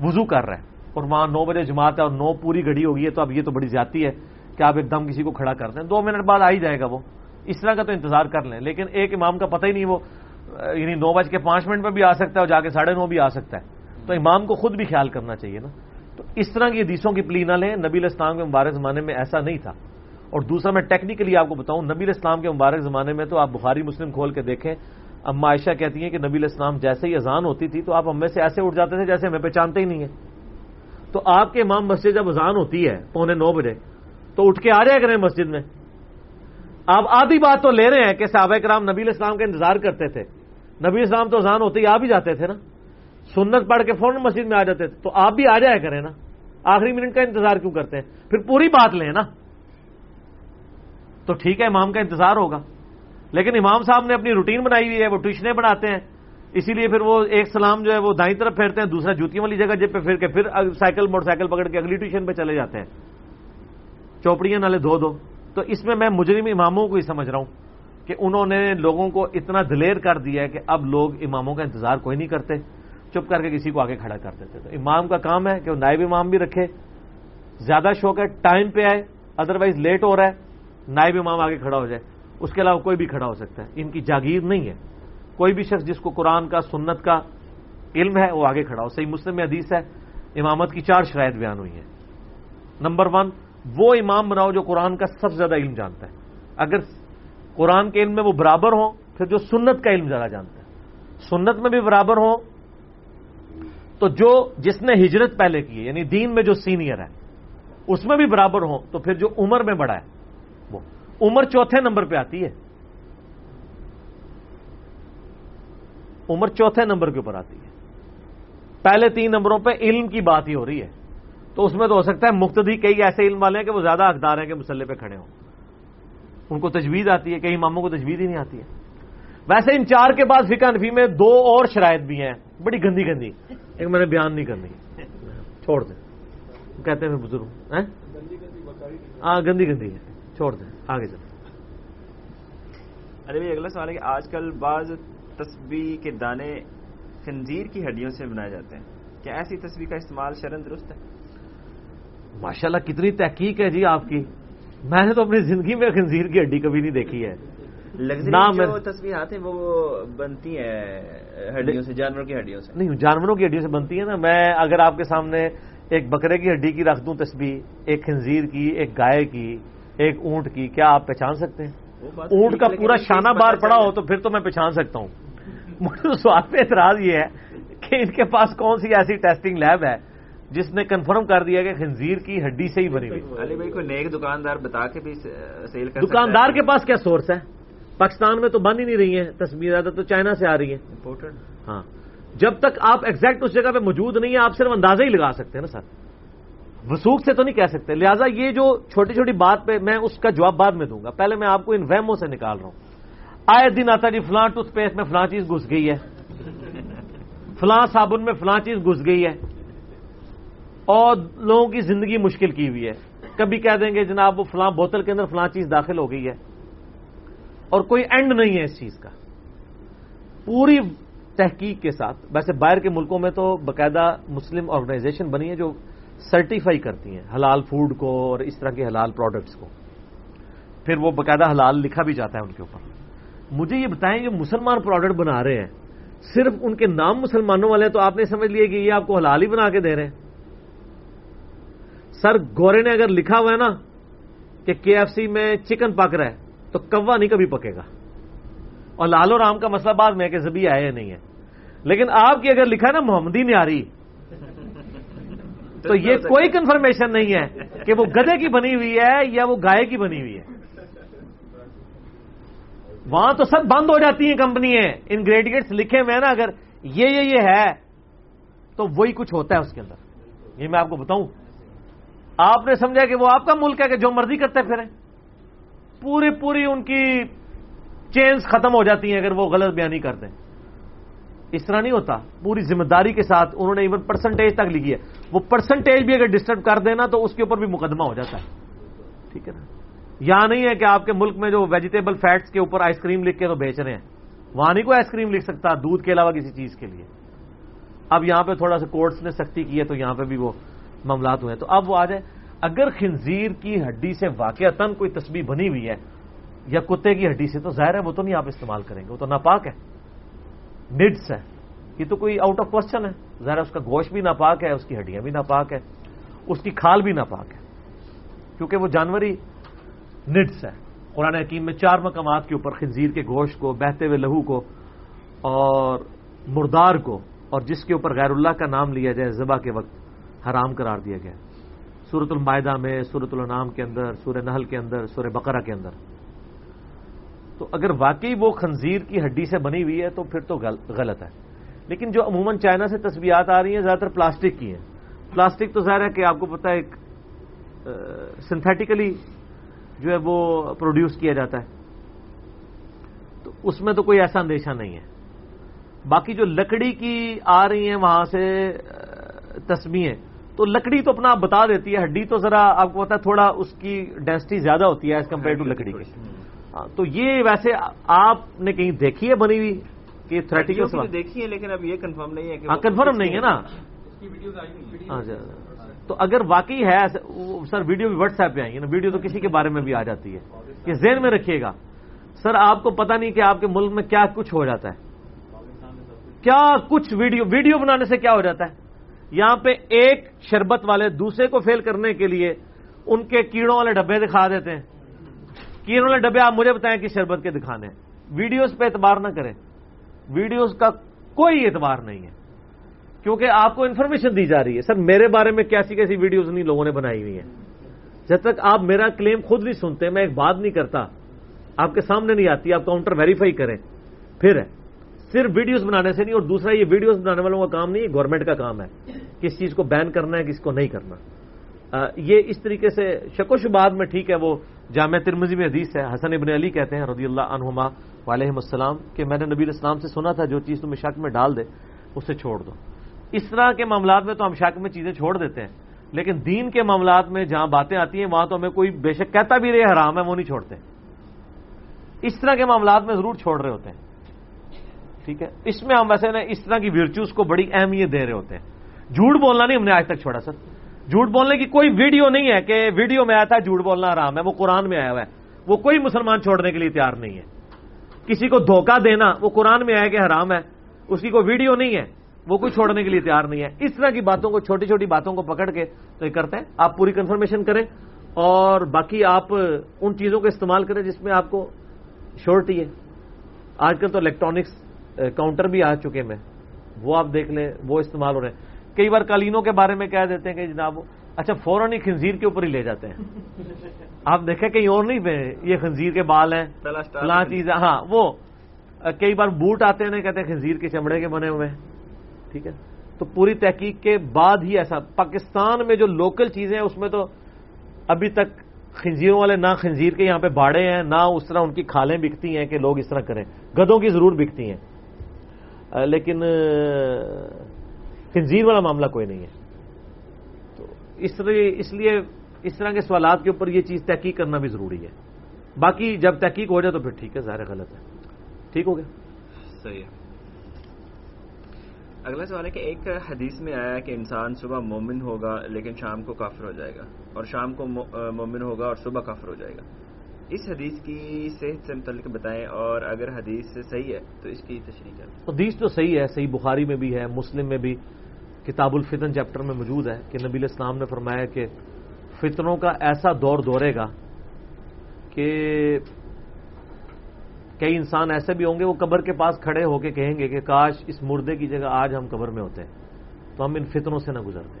وضو کر رہا ہے اور وہاں نو بجے جماعت ہے اور نو پوری گھڑی ہوگی ہے، تو اب یہ تو بڑی زیادتی ہے کہ آپ ایک دم کسی کو کھڑا کر دیں۔ دو منٹ بعد آ ہی جائے گا وہ۔ اس طرح کا تو انتظار کر لیں، لیکن ایک امام کا پتہ ہی نہیں وہ یعنی نو بج کے پانچ منٹ میں بھی آ سکتا ہے اور جا کے ساڑھے نو بھی آ سکتا ہے۔ تو امام کو خود بھی خیال کرنا چاہیے نا۔ تو اس طرح کی حدیثوں کی پلی نہ لیں۔ نبی اسلام کے مبارک زمانے میں ایسا نہیں تھا۔ اور دوسرا میں ٹیکنیکلی آپ کو بتاؤں، نبی اسلام کے مبارک زمانے میں تو آپ بخاری مسلم کھول کے دیکھیں، اما عائشہ کہتی ہیں کہ نبی اسلام جیسے ہی اذان ہوتی تھی تو آپ ہمیں سے ایسے اٹھ جاتے تھے جیسے ہمیں پہچانتے ہی نہیں ہے تو آپ کے امام مسجد جب اذان ہوتی ہے، پونے نو بجے، تو اٹھ کے آ جائے کریں مسجد میں۔ آپ آدھی بات تو لے رہے ہیں کہ صحابہ کرام نبی اسلام کا انتظار کرتے تھے۔ نبی اسلام تو اذان ہوتے ہی آ بھی جاتے تھے نا۔ سنت پڑھ کے فوراً مسجد میں آ جاتے تھے، تو آپ بھی آ جایا کریں نا۔ آخری منٹ کا انتظار کیوں کرتے ہیں؟ پھر پوری بات لیں نا۔ تو ٹھیک ہے، امام کا انتظار ہوگا۔ لیکن امام صاحب نے اپنی روٹین بنائی ہوئی ہے، وہ ٹیوشنیں بناتے ہیں۔ اسی لیے پھر وہ ایک سلام جو ہے وہ دائیں طرف پھیرتے ہیں، دوسرا جوتیوں والی جگہ جب پہ پھر کے پھر سائیکل، موٹر سائیکل پکڑ کے اگلی ٹیوشن پہ چلے جاتے ہیں۔ چوپڑیاں نالے دھو دو تو اس میں میں مجرم اماموں کو ہی سمجھ رہا ہوں کہ انہوں نے لوگوں کو اتنا دلیر کر دیا ہے کہ اب لوگ اماموں کا انتظار کوئی نہیں کرتے۔ چپ کر کے کسی کو آگے کھڑا کر دیتے تو امام کا کام ہے کہ وہ نائب امام بھی رکھے۔ زیادہ شوق ہے، ٹائم پہ آئے ادروائز لیٹ ہو رہا ہے۔ نائب امام آگے کھڑا ہو جائے، اس کے علاوہ کوئی بھی کھڑا ہو سکتا ہے، ان کی جاگیر نہیں ہے۔ کوئی بھی شخص جس کو قرآن کا، سنت کا علم ہے، وہ آگے کھڑا ہو۔ صحیح مسلم میں حدیث ہے، امامت کی چار شرائط بیان ہوئی ہیں۔ نمبر ون، وہ امام بناؤ جو قرآن کا سب سے زیادہ علم جانتا ہے۔ اگر قرآن کے علم میں وہ برابر ہوں، پھر جو سنت کا علم زیادہ جانتا ہے۔ سنت میں بھی برابر ہوں، تو جو جس نے ہجرت پہلے کی ہے یعنی دین میں جو سینئر ہے، اس میں بھی برابر ہوں، تو پھر جو عمر میں بڑا ہے عمر چوتھے نمبر پہ آتی ہے۔ عمر چوتھے نمبر کے اوپر آتی ہے۔ پہلے تین نمبروں پہ علم کی بات ہی ہو رہی ہے۔ تو اس میں تو ہو سکتا ہے مختدی کئی ایسے علم والے ہیں کہ وہ زیادہ حقدار ہیں کہ مسلح پہ کھڑے ہوں۔ ان کو تجویز آتی ہے، کئی ماموں کو تجویز ہی نہیں آتی ہے۔ ویسے ان چار کے بعد فکا نفی میں دو اور شرائط بھی ہیں۔ بڑی گندی گندی۔ ایک میں نے بیان نہیں کرنی۔ چھوڑ دیں۔ کہتے ہیں بزرگ ہاں،, ہاں گندی گندی ہے۔ چھوڑ دیں آگے چلیں۔ ارے اگلا سوال ہے کہ آج کل بعض تصویر کے دانے خنزیر کی ہڈیوں سے بنائے جاتے ہیں۔ کیا ایسی تصویر کا استعمال شرن درست ہے؟ ماشاء اللہ کتنی تحقیق ہے جی آپ کی۔ میں نے تو اپنی زندگی میں خنزیر کی ہڈی کبھی نہیں دیکھی ہے۔ جو تصویر آتے ہیں وہ بنتی ہیں ہڈیوں سے جانوروں کی ہڈیوں سے۔ نہیں جانوروں کی ہڈیوں سے بنتی ہے نا۔ میں اگر آپ کے سامنے ایک بکرے کی ہڈی کی رکھ دوں تصویر ایک خنزیر کی ایک گائے کی ایک اونٹ کی کیا آپ پہچان سکتے ہیں؟ اونٹ کا پورا شانہ بار پڑا ہو تو پھر تو میں پہچان سکتا ہوں۔ مجھے سوال پہ اعتراض یہ ہے کہ ان کے پاس کون سی ایسی ٹیسٹنگ لیب ہے جس نے کنفرم کر دیا کہ خنزیر کی ہڈی سے ہی بنی ہوئی۔ علی بھائی کو نیک دکاندار بتا کے بھی سیل کر دکاندار کے پاس کیا سورس ہے؟ پاکستان میں تو بن ہی نہیں رہی ہیں تصویر زیادہ تو چائنا سے آ رہی ہیں۔ ہاں۔ جب تک آپ ایگزیکٹ اس جگہ پہ موجود نہیں ہیں آپ صرف اندازہ ہی لگا سکتے ہیں نا سر۔ وسوخ سے تو نہیں کہہ سکتے، لہٰذا یہ جو چھوٹی چھوٹی بات پہ میں اس کا جواب بعد میں دوں گا۔ پہلے میں آپ کو ان ویموں سے نکال رہا ہوں۔ آئے دن آتا جی فلاں ٹوتھ پیسٹ میں فلاں چیز گھس گئی ہے۔ فلاں صابن میں فلاں چیز گھس گئی ہے۔ اور لوگوں کی زندگی مشکل کی ہوئی ہے۔ کبھی کہہ دیں گے، جناب، وہ فلاں بوتل کے اندر فلاں چیز داخل ہو گئی ہے۔ اور کوئی اینڈ نہیں ہے اس چیز کا۔ پوری تحقیق کے ساتھ، ویسے باہر کے ملکوں میں تو باقاعدہ مسلم آرگنائزیشن بنی ہے جو سرٹیفائی کرتی ہیں حلال فوڈ کو اور اس طرح کے حلال پروڈکٹس کو۔ پھر وہ باقاعدہ حلال لکھا بھی جاتا ہے ان کے اوپر۔ مجھے یہ بتائیں جو مسلمان پروڈکٹ بنا رہے ہیں، صرف ان کے نام مسلمانوں والے تو آپ نے سمجھ لیے کہ یہ آپ کو حلال ہی بنا کے دے رہے ہیں۔ سر گورے نے اگر لکھا ہوا ہے نا کہ کے ایف سی میں چکن پک رہا ہے، تو کوا نہیں کبھی پکے گا۔ اور لالو رام کا مسئلہ بعد میں کہ زبی آیا نہیں ہے۔ لیکن آپ کی اگر لکھا ہے نا محمدی نیاری تو یہ کوئی کنفرمیشن نہیں ہے کہ وہ گدے کی بنی ہوئی ہے یا وہ گائے کی بنی ہوئی ہے۔ وہاں تو سب بند ہو جاتی ہیں کمپنی انگریڈینٹس لکھے ہوئے ہیں نا اگر یہ یہ یہ ہے تو وہی کچھ ہوتا ہے اس کے اندر۔ یہ میں آپ کو بتاؤں۔ آپ نے سمجھا کہ وہ آپ کا ملک ہے کہ جو مرضی کرتے پھریں۔ پوری پوری ان کی چینز ختم ہو جاتی ہیں اگر وہ غلط بیانی کر دیں۔ اس طرح نہیں ہوتا۔ پوری ذمہ داری کے ساتھ انہوں نے ایون پرسنٹیج تک لکھی ہے۔ وہ پرسنٹیج بھی اگر ڈسٹرب کر دینا تو اس کے اوپر بھی مقدمہ ہو جاتا ہے۔ ٹھیک ہے نا؟ یہاں نہیں ہے کہ آپ کے ملک میں جو ویجیٹیبل فیٹس کے اوپر آئس کریم لکھ کے تو بیچ رہے ہیں۔ وہاں نہیں کوئی آئس کریم لکھ سکتا دودھ کے علاوہ کسی چیز کے لیے۔ اب یہاں پہ تھوڑا سا کورٹس نے سختی کی ہے تو یہاں پہ بھی وہ معاملات ہوئے ہیں۔ تو اب وہ آ جائے۔ اگر خنزیر کی ہڈی سے واقع کوئی تصویر بنی ہوئی ہے یا کتے کی ہڈی سے، تو ظاہر ہے وہ تو نہیں آپ استعمال کریں گے، وہ تو ناپاک ہے۔ نڈس ہے یہ تو کوئی آؤٹ آف کوشچن ہے۔ ظاہر اس کا گوشت بھی ناپاک ہے، اس کی ہڈیاں بھی ناپاک ہے اس کی کھال بھی ناپاک ہے۔ کیونکہ وہ جانوری نڈس ہے قرآن حکیم میں چار مقامات کے اوپر خنزیر کے گوشت کو، بہتے ہوئے لہو کو اور مردار کو اور جس کے اوپر غیر اللہ کا نام لیا جائے، ذبح کے وقت حرام قرار دیا گیا۔ سورت المائدہ میں سورت النام کے اندر سورہ نحل کے اندر سورہ بقرہ کے اندر۔ تو اگر واقعی وہ خنزیر کی ہڈی سے بنی ہوئی ہے تو پھر تو غلط ہے۔ لیکن جو عموماً چائنا سے تصویرات آ رہی ہیں، زیادہ تر پلاسٹک کی ہیں۔ پلاسٹک تو ظاہر ہے کہ آپ کو پتا ہے ایک سنتھیٹیکلی جو ہے وہ پروڈیوس کیا جاتا ہے۔ تو اس میں تو کوئی ایسا اندیشہ نہیں ہے۔ باقی جو لکڑی کی آ رہی ہیں وہاں سے تصویریں تو لکڑی تو اپنا آپ بتا دیتی ہے، ہڈی تو ذرا آپ کو پتا ہے تھوڑا اس کی ڈینسٹی زیادہ ہوتی ہے ایز کمپیئر ٹو لکڑی کی۔ تو یہ ویسے آپ نے کہیں دیکھی ہے بنی ہوئی کہ تھریٹیکل دیکھی ہے لیکن اب یہ کنفرم نہیں ہے کنفرم ہاں، نہیں ہے نا۔ ہاں، تو اگر واقعی ہے سر ویڈیو بھی واٹس ایپ پہ آئی ہے نا۔ ویڈیو تو کسی کے بارے میں بھی آ جاتی ہے۔ کہ ذہن میں رکھیے گا۔ سر آپ کو پتا نہیں کہ آپ کے ملک میں کیا کچھ ہو جاتا ہے۔ کیا کچھ ویڈیو ویڈیو بنانے سے کیا ہو جاتا ہے؟ یہاں پہ ایک شربت والے دوسرے کو فیل کرنے کے لیے ان کے کیڑوں والے ڈبے دکھا دیتے ہیں۔ کیڑوں والے ڈبے، آپ مجھے بتائیں کہ شربت کے دکھانے ویڈیوز پہ اعتبار نہ کریں۔ ویڈیوز کا کوئی اعتبار نہیں ہے۔ کیونکہ آپ کو انفارمیشن دی جا رہی ہے۔ سر، میرے بارے میں کیسی کیسی ویڈیوز نہیں لوگوں نے بنائی ہوئی ہیں۔ جب تک آپ میرا کلیم خود نہیں سنتے، میں ایک بات نہیں کرتا۔ آپ کے سامنے نہیں آتی، آپ کاؤنٹر ویریفائی کریں۔ پھر ہے، صرف ویڈیوز بنانے سے نہیں، اور دوسرا، یہ ویڈیوز بنانے والوں کا کام نہیں گورنمنٹ کا کام ہے۔ کس چیز کو بین کرنا ہے، کس کو نہیں کرنا۔ یہ اس طریقے سے شک و شبات میں ٹھیک ہے، وہ جامع ترمزی میں حدیث ہے، حسن ابن علی کہتے ہیں رضی اللہ عنہما علیہ السلام کہ میں نے نبی اسلام سے سنا تھا، جو چیز تمہیں شک میں ڈال دے، اسے چھوڑ دو۔ اس طرح کے معاملات میں تو ہم شک میں چیزیں چھوڑ دیتے ہیں، لیکن دین کے معاملات میں جہاں باتیں آتی ہیں، وہاں تو ہمیں کوئی بے شک کہتا بھی رہے، حرام ہے، وہ نہیں چھوڑتے۔ اس طرح کے معاملات میں ضرور چھوڑ رہے ہوتے ہیں۔ ٹھیک ہے؟ اس میں ہم ویسے نا اس طرح کی ورچوز کو بڑی اہمیت دے رہے ہوتے ہیں۔ جھوٹ بولنا نہیں، ہم نے آج تک چھوڑا، سر۔ جھوٹ بولنے کی کوئی ویڈیو نہیں ہے کہ ویڈیو میں آیا تھا جھوٹ بولنا آرام ہے، وہ قرآن میں آیا ہوا ہے۔ وہ کوئی مسلمان چھوڑنے کے لیے تیار نہیں ہے۔ کسی کو دھوکہ دینا وہ قرآن میں آیا کہ حرام ہے، اس کی کوئی ویڈیو نہیں ہے۔ وہ کوئی چھوڑنے کے لیے تیار نہیں ہے۔ اس طرح کی باتوں کو، چھوٹی چھوٹی باتوں کو پکڑ کے تو یہ کرتے ہیں۔ آپ پوری کنفرمیشن کریں اور باقی آپ ان چیزوں کو استعمال کریں جس میں آپ کو شورٹی ہے۔ آج کل تو الیکٹرانکس کاؤنٹر بھی آ چکے میں وہ آپ دیکھ لیں، وہ استعمال ہو رہے ہیں۔ کئی بار قالینوں کے بارے میں کہہ دیتے ہیں کہ جناب اچھا فوراً ہی خنزیر کے اوپر ہی لے جاتے ہیں۔ آپ دیکھیں کہیں اور نہیں پہ یہ خنزیر کے بال ہیں فلاں چیز ہاں وہ کئی بار بوٹ آتے ہیں کہتے ہیں خنزیر کے چمڑے کے بنے ہوئے ہیں۔ ٹھیک ہے؟ تو پوری تحقیق کے بعد ہی ایسا پاکستان میں جو لوکل چیزیں ہیں اس میں تو ابھی تک خنزیروں والے نہ خنزیر کے یہاں پہ باڑے ہیں نہ اس طرح ان کی کھالیں بکتی ہیں کہ لوگ اس طرح کریں۔ گدوں کی ضرور بکتی ہیں۔ لیکن خنزیر والا معاملہ کوئی نہیں ہے۔ تو اس اس لیے اس طرح کے سوالات کے اوپر یہ چیز تحقیق کرنا بھی ضروری ہے۔ باقی جب تحقیق ہو جائے تو پھر ٹھیک ہے ظاہر غلط ہے۔ ٹھیک ہو گیا؟ صحیح ہے۔ اگلا سوال ہے کہ ایک حدیث میں آیا کہ انسان صبح مومن ہوگا لیکن شام کو کافر ہو جائے گا اور شام کو مومن ہوگا اور صبح کافر ہو جائے گا۔ اس حدیث کی صحت سے متعلق بتائیں اور اگر حدیث صحیح ہے تو اس کی تشریح کریں حدیث تو صحیح ہے صحیح بخاری میں بھی ہے مسلم میں بھی۔ کتاب الفتن چیپٹر میں موجود ہے کہ نبی اسلام نے فرمایا کہ فتنوں کا ایسا دور دورے گا کہ کئی انسان ایسے بھی ہوں گے وہ قبر کے پاس کھڑے ہو کے کہیں گے کہ کاش اس مردے کی جگہ آج ہم قبر میں ہوتے ہیں تو ہم ان فتنوں سے نہ گزرتے۔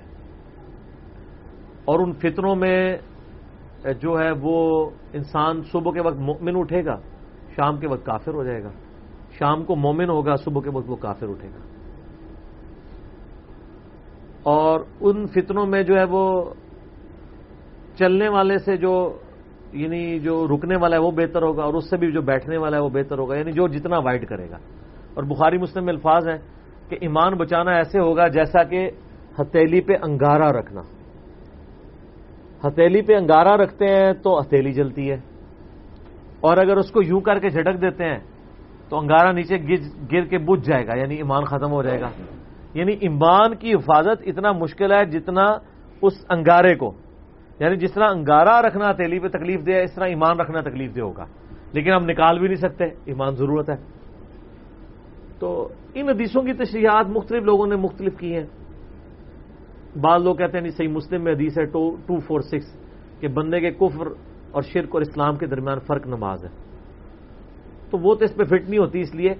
اور ان فتنوں میں جو ہے وہ انسان صبح کے وقت مومن اٹھے گا، شام کے وقت کافر ہو جائے گا۔ شام کو مومن ہوگا، صبح کے وقت وہ کافر اٹھے گا۔ اور ان فتنوں میں جو ہے وہ چلنے والے سے جو یعنی جو رکنے والا ہے وہ بہتر ہوگا اور اس سے بھی جو بیٹھنے والا ہے وہ بہتر ہوگا یعنی جو جتنا وائڈ کرے گا۔ اور بخاری مسلم میں الفاظ ہیں کہ ایمان بچانا ایسے ہوگا جیسا کہ ہتھیلی پہ انگارا رکھنا۔ ہتھیلی پہ انگارا رکھتے ہیں تو ہتھیلی جلتی ہے۔ اور اگر اس کو یوں کر کے جھٹک دیتے ہیں تو انگارا نیچے گر کے بجھ جائے گا یعنی ایمان ختم ہو جائے گا۔ یعنی ایمان کی حفاظت اتنا مشکل ہے جتنا اس انگارے کو۔ یعنی جس طرح انگارا رکھنا ہتھیلی پہ تکلیف دے، اس طرح ایمان رکھنا تکلیف دے ہوگا۔ لیکن ہم نکال بھی نہیں سکتے، ایمان ضرورت ہے۔ تو ان حدیثوں کی تشریحات مختلف لوگوں نے مختلف کی ہیں۔ بعض لوگ کہتے ہیں نہیں صحیح مسلم میں حدیث ہے ٹو فور سکس کہ بندے کے کفر اور شرک اور اسلام کے درمیان فرق نماز ہے۔ تو وہ تو اس پہ فٹ نہیں ہوتی، اس لیے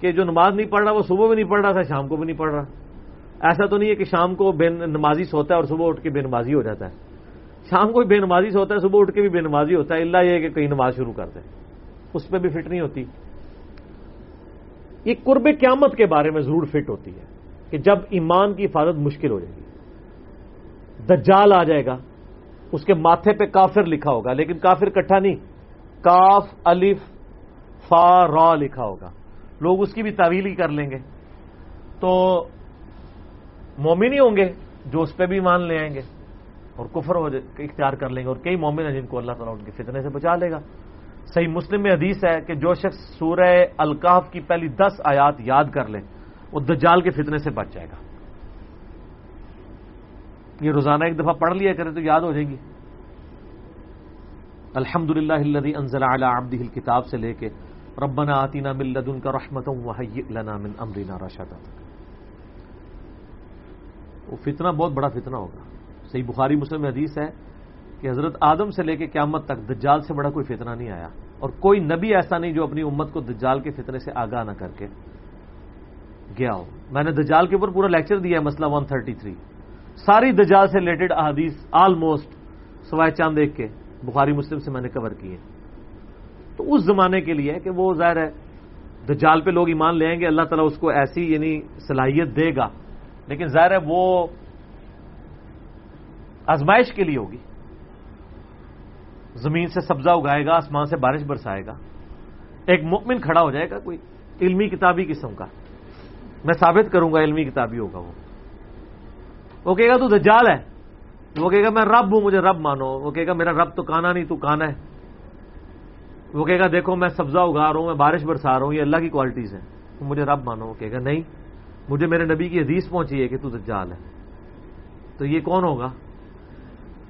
کہ جو نماز نہیں پڑھ رہا وہ صبح بھی نہیں پڑھ رہا تھا، شام کو بھی نہیں پڑھ رہا۔ ایسا تو نہیں ہے کہ شام کو بے نمازی سوتا ہے اور صبح اٹھ کے بے نمازی ہو جاتا ہے۔ شام کو بھی بے نمازی سے ہوتا ہے، صبح اٹھ کے بھی بے نمازی ہوتا ہے، اللہ یہ کہ کہیں نماز شروع کر دیں اس پہ بھی فٹ نہیں ہوتی۔ یہ قرب قیامت کے بارے میں ضرور فٹ ہوتی ہے کہ جب ایمان کی حفاظت مشکل ہو جائے گی۔ دجال آ جائے گا، اس کے ماتھے پہ کافر لکھا ہوگا، لیکن کافر کٹھا نہیں، کاف، الف، فا، را لکھا ہوگا۔ لوگ اس کی بھی تعویل ہی کر لیں گے۔ تو مومن ہی ہوں گے جو اس پہ بھی مان لے آئیں گے اور کفر ہو اختیار کر لیں گے اور کئی مومن ہیں جن کو اللہ تعالیٰ ان کے فتنے سے بچا لے گا۔ صحیح مسلم میں حدیث ہے کہ جو شخص سورہ الکاف کی پہلی دس آیات یاد کر لے، وہ دجال کے فتنے سے بچ جائے گا۔ یہ روزانہ ایک دفعہ پڑھ لیا کرے تو یاد ہو جائے گی۔ الحمد للہ انزل علی کتاب سے لے کے ربنا آتینا من لدن کا رحمت لنا من امرنا رشدا. وہ فتنہ بہت بڑا فتنہ ہوگا۔ صحیح بخاری مسلم حدیث ہے کہ حضرت آدم سے لے کے قیامت تک دجال سے بڑا کوئی فتنہ نہیں آیا اور کوئی نبی ایسا نہیں جو اپنی امت کو دجال کے فتنے سے آگاہ نہ کر کے گیا ہو۔ میں نے دجال کے اوپر پورا لیکچر دیا ہے مسئلہ ون تھرٹی تھری ساری دجال سے ریلیٹڈ احادیث آلموسٹ سوائے چاند ایک کے بخاری مسلم سے میں نے کور کیے۔ تو اس زمانے کے لیے کہ وہ ظاہر ہے، دجال پہ لوگ ایمان لیں گے، اللہ تعالیٰ اس کو ایسی یعنی صلاحیت دے گا۔ لیکن ظاہر ہے وہ آزمائش کے لیے ہوگی۔ زمین سے سبزہ اگائے گا، آسمان سے بارش برسائے گا۔ ایک مؤمن کھڑا ہو جائے گا کوئی علمی کتابی قسم کا۔ میں ثابت کروں گا علمی کتابی ہوگا وہ۔ وہ کہے گا تو دجال ہے۔ وہ کہے گا میں رب ہوں، مجھے رب مانو۔ وہ کہے گا میرا رب تو کانا نہیں، تو کانا ہے۔ وہ کہے گا، دیکھو میں سبزہ اگا رہا ہوں، میں بارش برسا رہا ہوں، یہ اللہ کی کوالٹیز ہیں. مجھے رب مانو، وہ کہے گا، نہیں، مجھے میرے نبی کی حدیث پہنچی ہے کہ تو دجال ہے. تو یہ کون ہوگا؟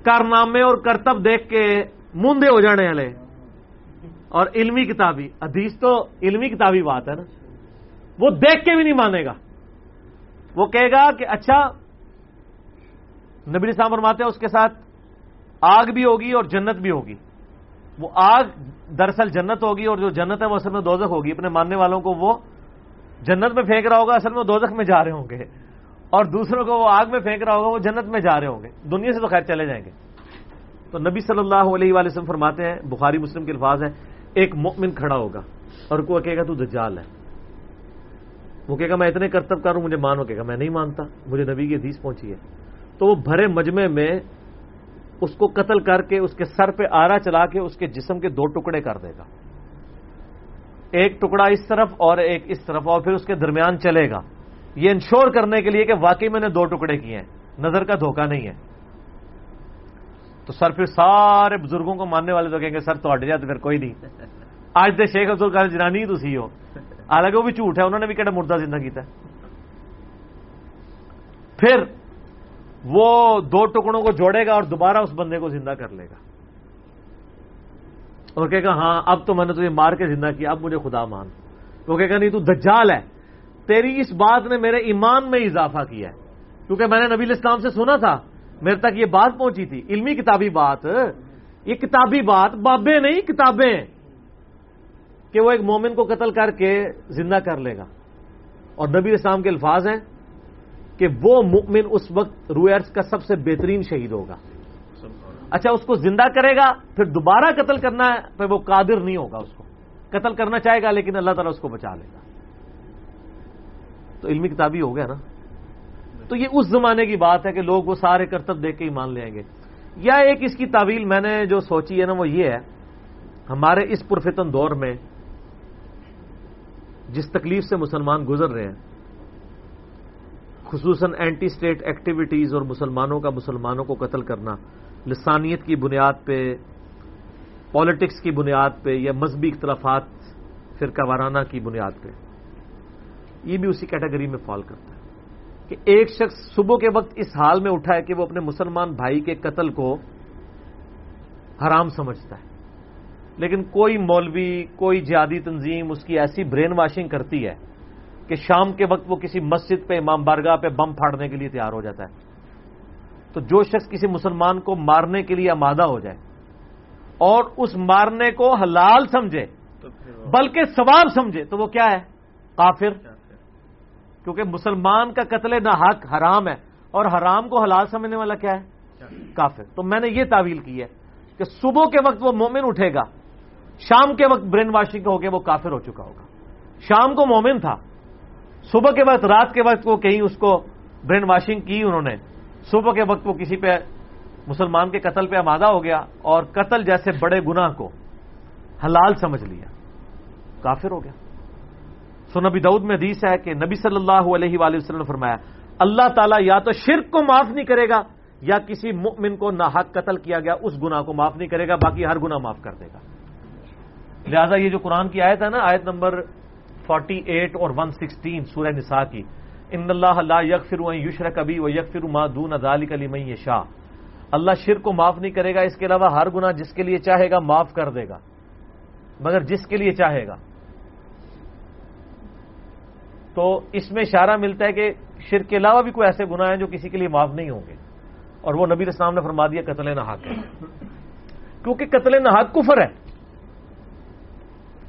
کارنامے اور کرتب دیکھ کے مندے ہو جانے والے۔ اور علمی کتابی، حدیث تو علمی کتابی بات ہے نا۔ وہ دیکھ کے بھی نہیں مانے گا۔ وہ کہے گا کہ اچھا نبی صاحب فرماتے ہیں، اس کے ساتھ آگ بھی ہوگی اور جنت بھی ہوگی۔ وہ آگ دراصل جنت ہوگی اور جو جنت ہے وہ اصل میں دوزخ ہوگی۔ اپنے ماننے والوں کو وہ جنت میں پھینک رہا ہوگا، اصل میں دوزخ میں جا رہے ہوں گے۔ اور دوسروں کو وہ آگ میں پھینک رہا ہوگا، وہ جنت میں جا رہے ہوں گے۔ دنیا سے تو خیر چلے جائیں گے۔ تو نبی صلی اللہ علیہ وآلہ وسلم فرماتے ہیں، بخاری، مسلم کے الفاظ ہیں، ایک مؤمن کھڑا ہوگا اور کو کہے گا، تو دجال ہے۔ وہ کہے گا، میں اتنے کرتب کروں مجھے مانو۔ کہے گا، میں نہیں مانتا، مجھے نبی کی حدیث پہنچی ہے۔ تو وہ بھرے مجمے میں اس کو قتل کر کے اس کے سر پہ آرا چلا کے اس کے جسم کے دو ٹکڑے کر دے گا۔ ایک ٹکڑا اس طرف اور ایک اس طرف اور پھر اس کے درمیان چلے گا۔ یہ انشور کرنے کے لیے کہ واقعی میں نے دو ٹکڑے کیے ہیں۔ نظر کا دھوکہ نہیں ہے۔ تو سر پھر سارے بزرگوں کو ماننے والے تو کہیں گے، سر تو ہٹ پھر کوئی نہیں۔ آج تو شیخ ابدل کا جنانی ہی تو سی ہو۔ حالانکہ وہ بھی جھوٹ ہے، انہوں نے بھی کہنا مردہ زندہ کیتا ہے۔ پھر وہ دو ٹکڑوں کو جوڑے گا اور دوبارہ اس بندے کو زندہ کر لے گا۔ اور کہے گا ہاں اب تو میں نے تجھے مار کے زندہ کیا، اب مجھے خدا مان۔ وہ کہے گا، نہیں، تو دجال ہے۔ تیری اس بات نے میرے ایمان میں اضافہ کیا ہے۔ کیونکہ میں نے نبی اسلام سے سنا تھا، میرے تک یہ بات پہنچی تھی۔ علمی کتابی بات، یہ کتابی بات بابے نہیں، کتابیں۔ کہ وہ ایک مومن کو قتل کر کے زندہ کر لے گا۔ اور نبی اسلام کے الفاظ ہیں کہ وہ مومن اس وقت روئرس کا سب سے بہترین شہید ہوگا۔ اچھا اس کو زندہ کرے گا، پھر دوبارہ قتل کرنا ہے، پھر وہ قادر نہیں ہوگا اس کو۔ قتل کرنا چاہے گا، لیکن اللہ تعالیٰ اس کو بچا لے گا۔ تو علمی کتابی ہو گیا نا؟ تو یہ اس زمانے کی بات ہے کہ لوگ وہ سارے کرتب دیکھ کے ہی مان لیں گے۔ یا ایک اس کی تعویل میں نے جو سوچی ہے نا، وہ یہ ہے، ہمارے اس پرفتن دور میں جس تکلیف سے مسلمان گزر رہے ہیں خصوصاً اینٹی اسٹیٹ ایکٹیویٹیز اور مسلمانوں کا، مسلمانوں کو قتل کرنا، لسانیت کی بنیاد پہ پالیٹکس کی بنیاد پہ یا مذہبی اختلافات، فرقہ وارانہ کی بنیاد پہ۔ یہ بھی اسی کیٹیگری میں فال کرتا ہے۔ کہ ایک شخص صبح کے وقت اس حال میں اٹھا ہے کہ وہ اپنے مسلمان بھائی کے قتل کو حرام سمجھتا ہے۔ لیکن کوئی مولوی، کوئی جہادی تنظیم، اس کی ایسی برین واشنگ کرتی ہے کہ شام کے وقت وہ کسی مسجد پہ امام بارگاہ پہ بم پھاڑنے کے لیے تیار ہو جاتا ہے۔ تو جو شخص کسی مسلمان کو مارنے کے لیے آمادہ ہو جائے اور اس مارنے کو حلال سمجھے بلکہ ثواب سمجھے تو وہ کیا ہے؟ کافر۔ کیونکہ مسلمان کا قتل نہ حق حرام ہے اور حرام کو حلال سمجھنے والا کیا ہے؟ کافر۔ تو میں نے یہ تعویل کی ہے کہ صبح کے وقت وہ مومن اٹھے گا شام کے وقت برین واشنگ ہو کے وہ کافر ہو چکا ہوگا۔ شام کو مومن تھا صبح کے وقت، رات کے وقت وہ کہیں اس کو برین واشنگ کی انہوں نے۔ صبح کے وقت وہ کسی پہ، مسلمان کے قتل پہ آمادہ ہو گیا اور قتل جیسے بڑے گناہ کو حلال سمجھ لیا۔ کافر ہو گیا۔ سو نبی دعود میں حدیث ہے کہ نبی صلی اللہ علیہ وآلہ وسلم نے فرمایا، اللہ تعالیٰ یا تو شرک کو معاف نہیں کرے گا یا کسی مؤمن کو ناحق قتل کیا گیا، اس گناہ کو معاف نہیں کرے گا، باقی ہر گناہ معاف کر دے گا۔ لہذا یہ جو قرآن کی آیت ہے نا، آیت نمبر 48 اور 116 سورہ نساء کی۔ ان اللہ اللہ یک فرو یشر کبھی وہ یک فرو دون ادال کلی شاہ اللہ شرک کو معاف نہیں کرے گا، اس کے علاوہ ہر گناہ جس کے لیے چاہے گا معاف کر دے گا۔ مگر جس کے لیے چاہے گا۔ تو اس میں اشارہ ملتا ہے کہ شرک کے علاوہ بھی کوئی ایسے گناہ ہیں جو کسی کے لیے معاف نہیں ہوں گے۔ اور وہ نبی اسلام نے فرما دیا قتل نہاک ہے کیونکہ قتل نہاک کفر ہے۔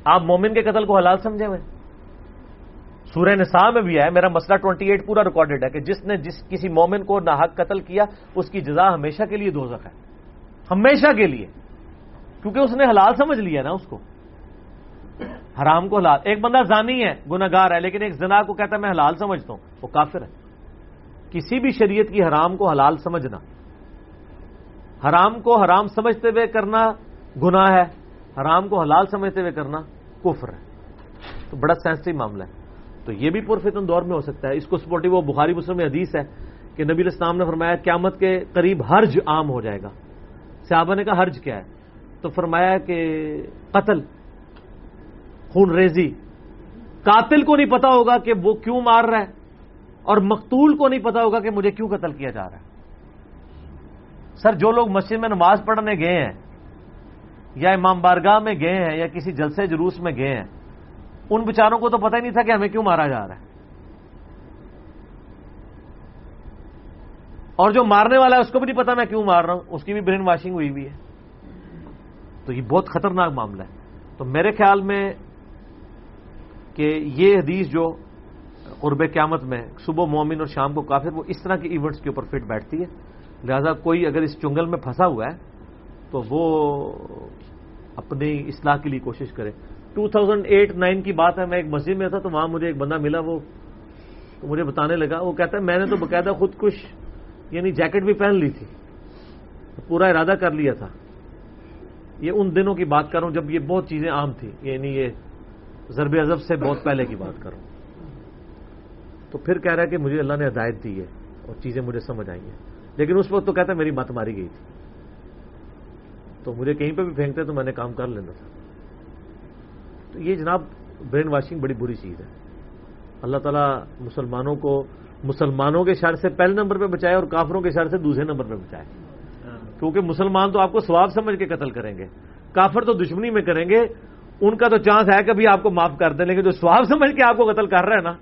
آپ مومن کے قتل کو حلال سمجھے ہوئے۔ سورہ نساء میں بھی ہے، میرا مسئلہ 28 پورا ریکارڈڈ ہے کہ جس نے جس کسی مومن کو ناحق قتل کیا، اس کی جزا ہمیشہ کے لیے دوزخ ہے۔ ہمیشہ کے لیے۔ کیونکہ اس نے حلال سمجھ لیا نا اس کو۔ حرام کو حلال۔ ایک بندہ زانی ہے گناگار ہے، لیکن ایک زنا کو کہتا ہے، میں حلال سمجھتا ہوں۔ وہ کافر ہے۔ کسی بھی شریعت کی حرام کو حلال سمجھنا۔ حرام کو حرام سمجھتے ہوئے کرنا گناہ ہے، حرام کو حلال سمجھتے ہوئے کرنا کفر ہے۔ تو بڑا سینسٹو معاملہ ہے۔ تو یہ بھی پرفتن دور میں ہو سکتا ہے۔ اس کو سپورٹو وہ بخاری مسلم میں حدیث ہے کہ نبی الاسلام نے فرمایا قیامت کے قریب حرج عام ہو جائے گا۔ صحابہ نے کہا، حرج کیا ہے؟ تو فرمایا کہ قتل، خون ریزی، قاتل کو نہیں پتا ہوگا کہ وہ کیوں مار رہا ہے اور مقتول کو نہیں پتا ہوگا کہ مجھے کیوں قتل کیا جا رہا ہے۔ سر، جو لوگ مسجد میں نماز پڑھنے گئے ہیں یا امام بارگاہ میں گئے ہیں یا کسی جلسے جلوس میں گئے ہیں ان بچاروں کو تو پتہ ہی نہیں تھا کہ ہمیں کیوں مارا جا رہا ہے۔ اور جو مارنے والا ہے، اس کو بھی نہیں پتا میں کیوں مار رہا ہوں۔ اس کی بھی برین واشنگ ہوئی ہوئی ہے۔ تو یہ بہت خطرناک معاملہ ہے۔ تو میرے خیال میں کہ یہ حدیث جو قرب قیامت میں صبح مومن اور شام کو کافر، وہ اس طرح کے ایونٹس کے اوپر فٹ بیٹھتی ہے۔ لہذا کوئی اگر اس چنگل میں پھنسا ہوا ہے، تو وہ اپنی اصلاح کے لیے کوشش کرے۔ ٹو تھاؤزینڈ ایٹ نائن کی بات ہے، میں ایک مسجد میں تھا تو وہاں مجھے ایک بندہ ملا، وہ تو مجھے بتانے لگا، وہ کہتا ہے، میں نے تو باقاعدہ خود کش یعنی جیکٹ بھی پہن لی تھی، پورا ارادہ کر لیا تھا۔ یہ ان دنوں کی بات کر رہا ہوں، جب یہ بہت چیزیں عام تھیں یعنی یہ ضرب ازب سے بہت پہلے کی بات کروں تو پھر کہہ رہا ہے کہ مجھے اللہ نے ہدایت دی ہے اور چیزیں مجھے سمجھ آئی ہیں۔ لیکن اس وقت تو کہتا ہے، میری مت ماری گئی تھی۔ تو مجھے کہیں پہ بھی پھینکتے تو میں نے کام کر لینا تھا۔ تو یہ جناب برین واشنگ بڑی بری چیز ہے۔ اللہ تعالیٰ مسلمانوں کو مسلمانوں کے شر سے پہلے نمبر پہ بچائے اور کافروں کے شر سے دوسرے نمبر پہ بچائے۔ کیونکہ مسلمان تو آپ کو سواب سمجھ کے قتل کریں گے۔ کافر تو دشمنی میں کریں گے۔ ان کا تو چانس ہے کہ بھی آپ کو معاف کر دیں، لیکن جو سواب سمجھ کے آپ کو قتل کر رہے ہیں نا،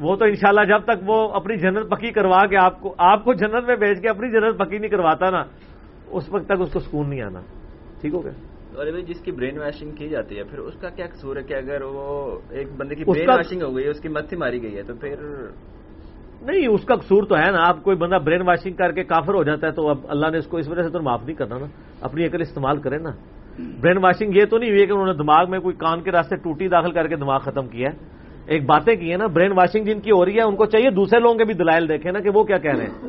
وہ تو انشاءاللہ جب تک وہ اپنی جنت پکی کروا کے آپ کو آپ کو جنت میں بھیج کے اپنی جنت پکی نہیں کرواتا نا، اس وقت تک اس کو سکون نہیں آنا۔ ٹھیک ہو گیا؟ اور جس کی برین واشنگ کی جاتی ہے پھر اس کا کیا قصور ہے کہ اگر وہ ایک بندے کی برین واشنگ ہو گئی ہے اس کی مت ماری گئی ہے تو پھر نہیں اس کا قصور تو ہے نا آپ کوئی بندہ برین واشنگ کر کے کافر ہو جاتا ہے تو اب اللہ نے اس کو اس وجہ سے تو معاف نہیں کرنا نا اپنی عقل استعمال کرے نا۔ برین واشنگ یہ تو نہیں ہوئی کہ انہوں نے دماغ میں کوئی کان کے راستے ٹوٹی داخل کر کے دماغ ختم کیا ہے۔ ایک باتیں کی ہیں نا برین واشنگ جن کی ہو رہی ہے ان کو چاہیے دوسرے لوگوں کے بھی دلائل دیکھیں نا کہ وہ کیا کہہ رہے ہیں۔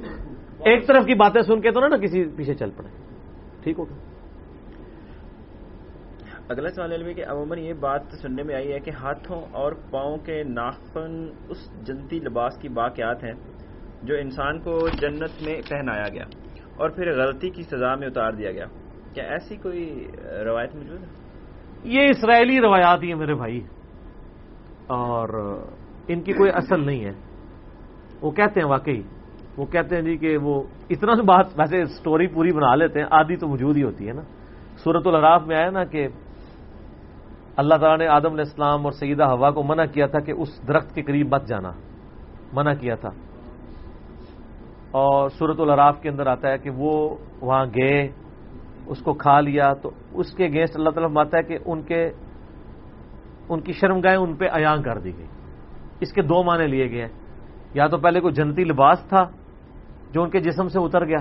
ایک طرف کی باتیں سن کے تو نا کسی پیچھے چل پڑے۔ ٹھیک ہوگا۔ اگلا سوال علمی کہ عموماً یہ بات سننے میں آئی ہے کہ ہاتھوں اور پاؤں کے ناخن اس جنتی لباس کی باقیات ہیں جو انسان کو جنت میں پہنایا گیا اور پھر غلطی کی سزا میں اتار دیا گیا۔ کیا ایسی کوئی روایت موجود ہے؟ یہ اسرائیلی روایات ہی ہیں میرے بھائی، اور ان کی کوئی اصل نہیں ہے۔ وہ کہتے ہیں واقعی، وہ کہتے ہیں جی کہ وہ اتنا بات، ویسے سٹوری پوری بنا لیتے ہیں، آدھی تو موجود ہی ہوتی ہے نا۔ سورت الراف میں آیا نا کہ اللہ تعالیٰ نے آدم علیہ السلام اور سیدہ ہوا کو منع کیا تھا کہ اس درخت کے قریب مت جانا۔ منع کیا تھا۔ اور سورت الراف کے اندر آتا ہے کہ وہ وہاں گئے، اس کو کھا لیا، تو اس کے اگینسٹ اللہ تعالیٰ ماتا ہے کہ ان کے، ان کی شرم گائے ان پہ ایاں کر دی گئی۔ اس کے دو معنی لیے گئے یا تو پہلے کوئی جنتی لباس تھا جو ان کے جسم سے اتر گیا،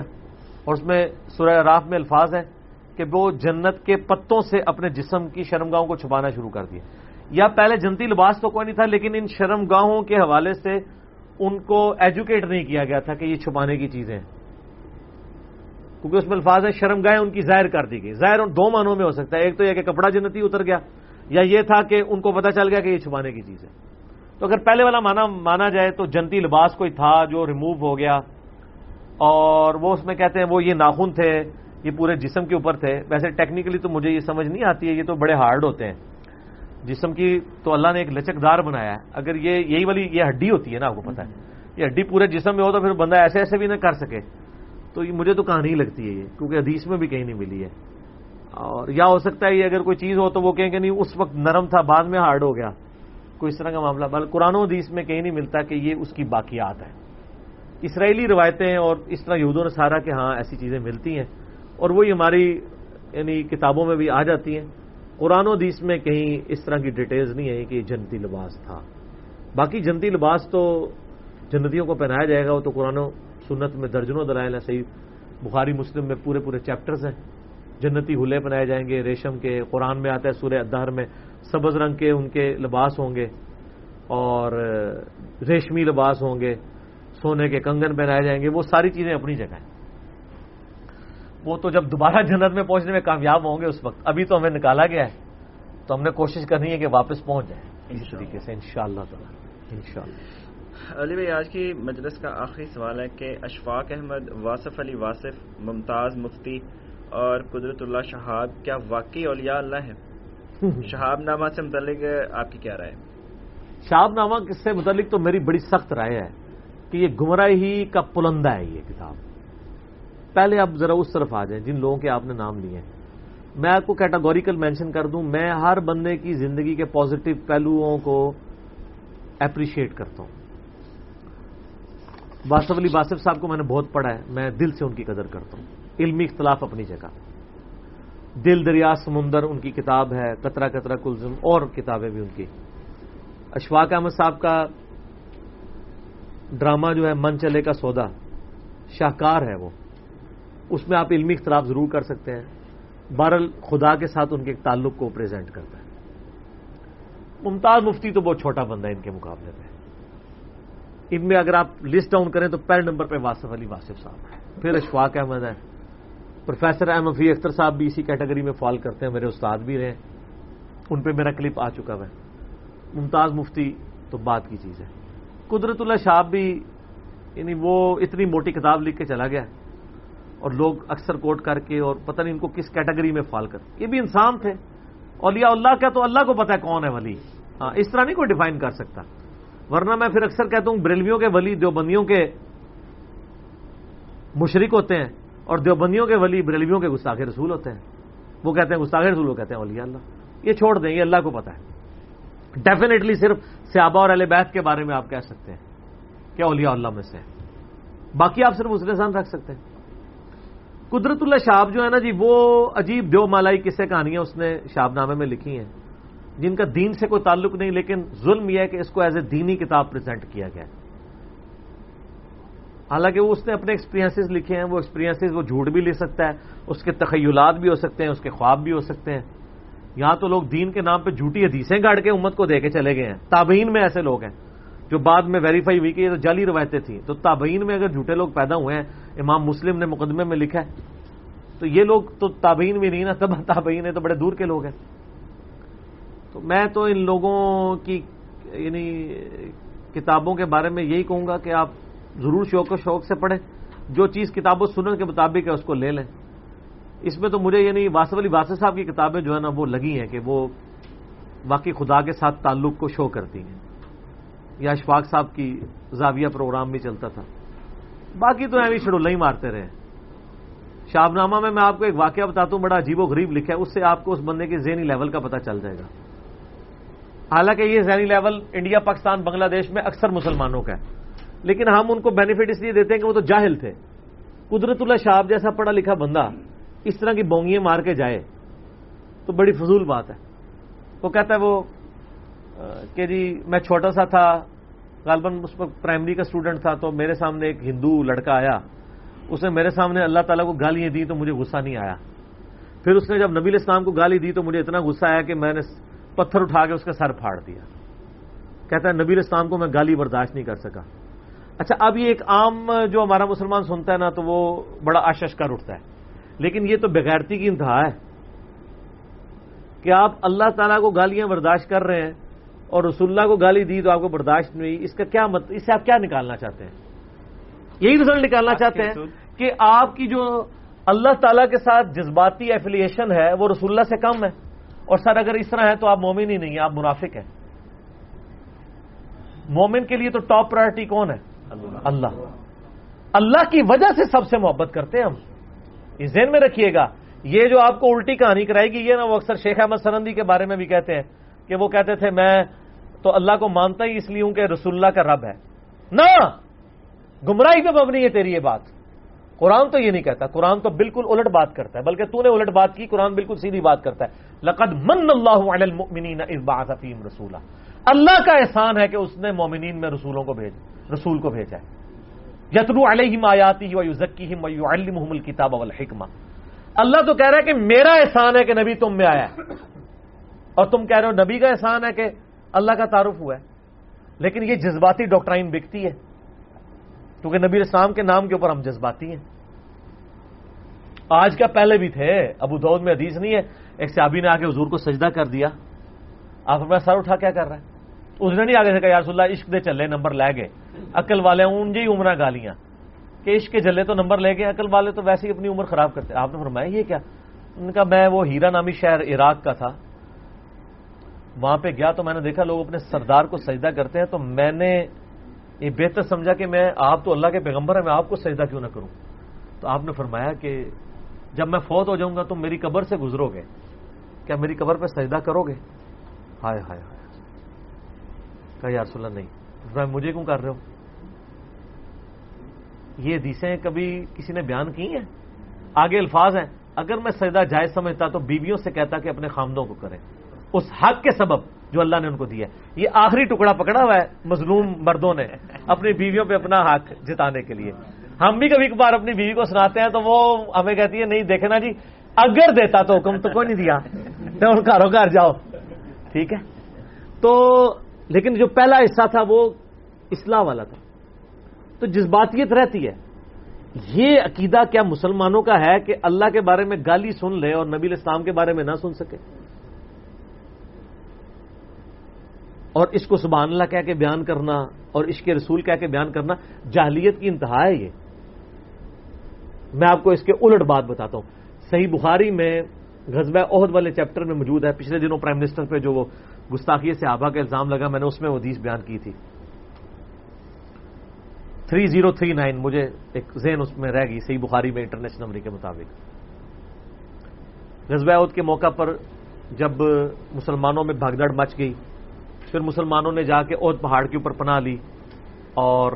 اور اس میں سورہ راف میں الفاظ ہیں۔ کہ وہ جنت کے پتوں سے اپنے جسم کی شرمگاہوں کو چھپانا شروع کر دیا۔ یا پہلے جنتی لباس تو کوئی نہیں تھا، لیکن ان شرمگاہوں کے حوالے سے ان کو ایجوکیٹ نہیں کیا گیا تھا کہ یہ چھپانے کی چیزیں کیونکہ اس میں الفاظ ہے شرم گاہیں ان کی ظاہر کر دی گئی۔ ظاہر دو معنوں میں ہو سکتا ہے، ایک تو یہ کہ کپڑا جنتی اتر گیا، یا یہ تھا کہ ان کو پتا چل گیا کہ یہ چھپانے کی چیز ہے۔ تو اگر پہلے والا مانا مانا جائے تو جنتی لباس کوئی تھا جو ریموو ہو گیا، اور وہ اس میں کہتے ہیں وہ یہ ناخن تھے یہ پورے جسم کے اوپر تھے۔ ویسے ٹیکنیکلی تو مجھے یہ سمجھ نہیں آتی ہے، یہ تو بڑے ہارڈ ہوتے ہیں۔ جسم کی تو اللہ نے ایک لچکدار بنایا ہے۔ اگر یہ یہی والی یہ ہڈی ہوتی ہے نا، آپ کو پتا ہے۔ یہ ہڈی پورے جسم میں ہو تو پھر بندہ ایسے ایسے بھی نہ کر سکے۔ تو یہ مجھے تو کہانی لگتی ہے یہ، کیونکہ حدیث میں بھی کہیں نہیں ملی ہے۔ اور یا ہو سکتا ہے یہ اگر کوئی چیز ہو تو وہ کہیں کہ نہیں، اس وقت نرم تھا، بعد میں ہارڈ ہو گیا۔ کوئی اس طرح کا معاملہ، بل قرآن و حدیث میں کہیں نہیں ملتا کہ یہ اس کی باقیات ہے اسرائیلی روایتیں اور اس طرح یہودوں نے سارا کہ ہاں ایسی چیزیں ملتی ہیں۔ اور وہی ہماری یعنی کتابوں میں بھی آ جاتی ہیں۔ قرآن و حدیث میں کہیں اس طرح کی ڈیٹیلز نہیں ہے کہ یہ جنتی لباس تھا۔ باقی جنتی لباس تو جنتیوں کو پہنایا جائے گا، وہ تو قرآن و سنت میں درجنوں دلائل ہیں۔ صحیح بخاری، مسلم میں پورے پورے چیپٹرز ہیں۔ جنتی ہلے بنائے جائیں گے، ریشم کے قرآن میں آتا ہے، سورہ ادہر میں سبز رنگ کے ان کے لباس ہوں گے اور ریشمی لباس ہوں گے، سونے کے کنگن پہنائے جائیں گے، وہ ساری چیزیں اپنی جگہ ہیں۔ وہ تو جب دوبارہ جنت میں پہنچنے میں کامیاب ہوں گے اس وقت ابھی تو ہمیں نکالا گیا ہے۔ تو ہم نے کوشش کرنی ہے کہ واپس پہنچ جائیں۔ اس طریقے سے ان شاء اللہ تعالیٰ ان شاء اللہ علی بھائی آج کی مجلس کا آخری سوال ہے کہ اشفاق احمد واصف علی واصف ممتاز مفتی اور قدرت اللہ شہاب کیا واقعی اولیاء اللہ ہے شہاب نامہ سے متعلق آپ کی کیا رائے شہاب نامہ سے متعلق تو میری بڑی سخت رائے ہے کہ یہ گمراہی کا پلندہ ہے یہ کتاب۔ پہلے آپ ذرا اس طرف آ جائیں، جن لوگوں کے آپ نے نام لیے ہیں۔ میں آپ کو کیٹاگوریکل مینشن کر دوں، میں ہر بندے کی زندگی کے پازیٹو پہلوؤں کو اپریشیٹ کرتا ہوں۔ باسف علی باسف صاحب کو میں نے بہت پڑھا ہے، میں دل سے ان کی قدر کرتا ہوں۔ علمی اختلاف اپنی جگہ۔ دل دریا سمندر ان کی کتاب ہے کترا کترا کلزم اور کتابیں بھی ان کی۔ اشفاق احمد صاحب کا ڈرامہ جو ہے، من چلے کا سودا، شاہکار ہے وہ۔ اس میں آپ علمی اختلاف ضرور کر سکتے ہیں۔ بہرل خدا کے ساتھ ان کے تعلق کو پریزنٹ کرتا ہے۔ ممتاز مفتی تو بہت چھوٹا بندہ ہے ان کے مقابلے میں۔ ان میں اگر آپ لسٹ ڈاؤن کریں تو پہلے نمبر پہ واسف علی واسف صاحب ہے پھر اشفاق احمد ہے پروفیسر احمد فی اختر صاحب بھی اسی کیٹیگری میں فال کرتے ہیں۔ میرے استاد بھی رہے۔ ان پہ میرا کلپ آ چکا ہے۔ ممتاز مفتی تو بات کی چیز ہے۔ قدرت اللہ شاہ بھی یعنی وہ اتنی موٹی کتاب لکھ کے چلا گیا۔ اور لوگ اکثر کوٹ کر کے اور پتہ نہیں ان کو کس کیٹیگری میں فال کر یہ بھی انسان تھے۔ اولیاء اللہ کا تو اللہ کو پتا ہے کون ہے ولی۔ ہاں اس طرح نہیں کوئی ڈیفائن کر سکتا۔ ورنہ میں پھر اکثر کہتا ہوں بریلویوں کے ولی، دیوبندیوں کے مشرق ہوتے ہیں اور دیوبندیوں کے ولی بریلویوں کے گستاخ رسول ہوتے ہیں۔ وہ کہتے ہیں گستاخ رسول، وہ کہتے ہیں اولیاء اللہ۔ یہ چھوڑ دیں، یہ اللہ کو پتا ہے۔ ڈیفینیٹلی صرف سیابا اور اہل بیت کے بارے میں آپ کہہ سکتے ہیں کیا اولیاء اللہ میں سے باقی آپ صرف اسے سان رکھ سکتے ہیں۔ قدرت اللہ شاب جو ہے نا جی وہ عجیب دیو مالائی کسے کہانیاں اس نے شاب نامے میں لکھی ہیں۔ جن کا دین سے کوئی تعلق نہیں، لیکن ظلم یہ ہے کہ اس کو ایز اے دینی کتاب پریزنٹ کیا گیا۔ حالانکہ وہ اس نے اپنے ایکسپیرینس لکھے ہیں، وہ ایکسپیرینس وہ جھوٹ بھی لے سکتا ہے، اس کے تخیلات بھی ہو سکتے ہیں، اس کے خواب بھی ہو سکتے ہیں۔ یہاں تو لوگ دین کے نام پہ جھوٹی حدیثیں گاڑ کے امت کو دے کے چلے گئے ہیں۔ تابعین میں ایسے لوگ ہیں۔ جو بعد میں ویریفائی ہوئی کہ یہ تو جعلی روایتیں تھیں۔ تو تابعین میں اگر جھوٹے لوگ پیدا ہوئے ہیں، امام مسلم نے مقدمے میں لکھا ہے۔ تو یہ لوگ تو تابعین بھی نہیں نا تب تابعین ہے تو بڑے دور کے لوگ ہیں۔ تو میں تو ان لوگوں کی یعنی کتابوں کے بارے میں یہی کہوں گا کہ آپ ضرور شوق و شوق سے پڑھیں۔ جو چیز کتاب و سنن کے مطابق ہے، اس کو لے لیں۔ اس میں تو مجھے یعنی واسف علی واسف صاحب کی کتابیں جو ہے نا، وہ لگی ہیں کہ وہ واقعی خدا کے ساتھ تعلق کو شو کرتی ہیں۔ یا اشفاق صاحب کی زاویہ پروگرام بھی چلتا تھا۔ باقی تو ایوی شڈول ہی مارتے رہے۔ شاب نامہ میں میں آپ کو ایک واقعہ بتاتا ہوں بڑا عجیب و غریب لکھا ہے، اس سے آپ کو اس بندے کے ذہنی لیول کا پتہ چل جائے گا۔ حالانکہ یہ ذہنی لیول انڈیا، پاکستان، بنگلہ دیش میں اکثر مسلمانوں کا ہے۔ لیکن ہم ان کو بینیفٹ اس لیے دیتے ہیں کہ وہ تو جاہل تھے۔ قدرت اللہ شاہب جیسا پڑھا لکھا بندہ اس طرح کی بونگیاں مار کے جائے تو بڑی فضول بات ہے۔ وہ کہتا ہے وہ کہ جی میں چھوٹا سا تھا، غالباً اس پر پرائمری کا اسٹوڈنٹ تھا، تو میرے سامنے ایک ہندو لڑکا آیا۔ اس نے میرے سامنے اللہ تعالیٰ کو گالیاں دی تو مجھے غصہ نہیں آیا۔ پھر اس نے جب نبی اسلام کو گالی دی تو مجھے اتنا غصہ آیا کہ میں نے پتھر اٹھا کے اس کا سر پھاڑ دیا۔ کہتا ہے، نبی اسلام کو میں گالی برداشت نہیں کر سکا۔ اچھا اب یہ ایک عام جو ہمارا مسلمان سنتا ہے نا، تو وہ بڑا آشش کر اٹھتا ہے۔ لیکن یہ تو بغیرتی کی انتہا ہے۔ کہ آپ اللہ تعالیٰ کو گالیاں برداشت کر رہے ہیں اور رسول اللہ کو گالی دی تو آپ کو برداشت نہیں اس کا کیا مت اس سے آپ کیا نکالنا چاہتے ہیں؟ یہی رزلٹ نکالنا چاہتے ہیں کہ آپ کی جو اللہ تعالیٰ کے ساتھ جذباتی ایفیلیشن ہے وہ رسول اللہ سے کم ہے۔ اور سر اگر اس طرح ہے تو آپ مومن ہی نہیں ہیں آپ منافق ہیں۔ مومن کے لیے تو ٹاپ پرائرٹی کون ہے؟ اللہ۔ اللہ۔ کی وجہ سے سب سے محبت کرتے ہیں ہم۔ اس ذہن میں رکھیے گا۔ یہ جو آپ کو الٹی کہانی کرائے گی یہ نا وہ اکثر شیخ احمد سرندی کے بارے میں بھی کہتے ہیں۔ کہ وہ کہتے تھے، میں تو اللہ کو مانتا ہی اس لیے ہوں کہ رسول اللہ کا رب ہے. نہ! گمراہی پہ مبنی ہے تیری یہ بات۔ قرآن تو یہ نہیں کہتا، قرآن تو بالکل الٹ بات کرتا ہے، بلکہ تو نے الٹ بات کی، قرآن بالکل سیدھی بات کرتا ہے۔ لقد من اللہ فیم رسولہ اللہ کا احسان ہے کہ اس نے مومنین میں رسولوں کو بھیج، رسول کو بھیجا ہے۔ یترو علیہم آیاتی و یزکیہم و یعلمہم الکتاب والحکمہ۔ اللہ تو کہہ رہا ہے کہ میرا احسان ہے کہ نبی تم میں آیا ہے۔ اور تم کہہ رہے ہو نبی کا احسان ہے کہ اللہ کا تعارف ہوا ہے، لیکن یہ جذباتی ڈاکٹرائن بکتی ہے، کیونکہ نبی اسلام کے نام کے اوپر ہم جذباتی ہیں۔ آج کا پہلے بھی تھے، ابو دود میں حدیث نہیں ہے، ایک سیابی نے آ کے حضور کو سجدہ کر دیا۔ آپ اپنا سر اٹھا کیا کر رہا ہے اس نے نہیں آگے سے کہا یار اللہ، عشق دے چلے، نمبر لے گئے۔ عقل والے ان جی عمرہ گالیاں۔ کہ عشق کے جلے تو نمبر لے گئے، عقل والے تو ویسے ہی اپنی عمر خراب کرتے آپ نے فرمایا، یہ کیا؟ ان کا میں وہ ہیرا نامی شہر عراق کا تھا۔ وہاں پہ گیا تو میں نے دیکھا لوگ اپنے سردار کو سجدہ کرتے ہیں، تو میں نے یہ بہتر سمجھا کہ میں آپ تو اللہ کے پیغمبر ہیں، میں آپ کو سجدہ کیوں نہ کروں؟ تو آپ نے فرمایا کہ جب میں فوت ہو جاؤں گا تو میری قبر سے گزرو گے۔ کیا میری قبر پہ سجدہ کرو گے؟ ہائے ہائے ہائے کہا، یا رسول اللہ، نہیں۔ مجھے کیوں کر رہے ہو؟ یہ حدیثیں کبھی کسی نے بیان کی ہیں؟ آگے الفاظ ہیں۔ اگر میں سجدہ جائز سمجھتا تو بیویوں سے کہتا کہ اپنے خامدوں کو کریں۔ اس حق کے سبب جو اللہ نے ان کو دیا یہ آخری ٹکڑا پکڑا ہوا ہے مظلوم مردوں نے اپنی بیویوں پہ اپنا حق جتانے کے لیے۔ ہم بھی کبھی کبھار اپنی بیوی کو سناتے ہیں تو وہ ہمیں کہتی ہے، نہیں دیکھے نا جی اگر دیتا تو حکم تو کوئی نہیں دیا۔ تو ان گھروں گھر جاؤ۔ ٹھیک ہے؟ تو لیکن جو پہلا حصہ تھا وہ اصلاح والا تھا۔ تو جذباتیت رہتی ہے۔ یہ عقیدہ کیا مسلمانوں کا ہے کہ اللہ کے بارے میں گالی سن لے اور نبی اسلام کے بارے میں نہ سن سکے؟ اور اس کو سبحان اللہ کہہ کے بیان کرنا اور اس کے رسول کہہ کے بیان کرنا جاہلیت کی انتہا ہے یہ۔ میں آپ کو اس کے الٹ بات بتاتا ہوں۔ صحیح بخاری میں غزبہ عہد والے چیپٹر میں موجود ہے۔ پچھلے دنوں پرائم منسٹر پہ جو وہ گستاخی سے آبا کا الزام لگا، میں نے اس میں وہ حدیث بیان کی تھی۔ تھری زیرو تھری نائن، مجھے ایک ذہن اس میں رہ گئی صحیح بخاری میں انٹرنیشنل نمبر کے مطابق۔ غزبہ عہد کے موقع پر جب مسلمانوں میں بھگدڑ مچ گئی پھر مسلمانوں نے جا کے عہد پہاڑ کے اوپر پناہ لی اور،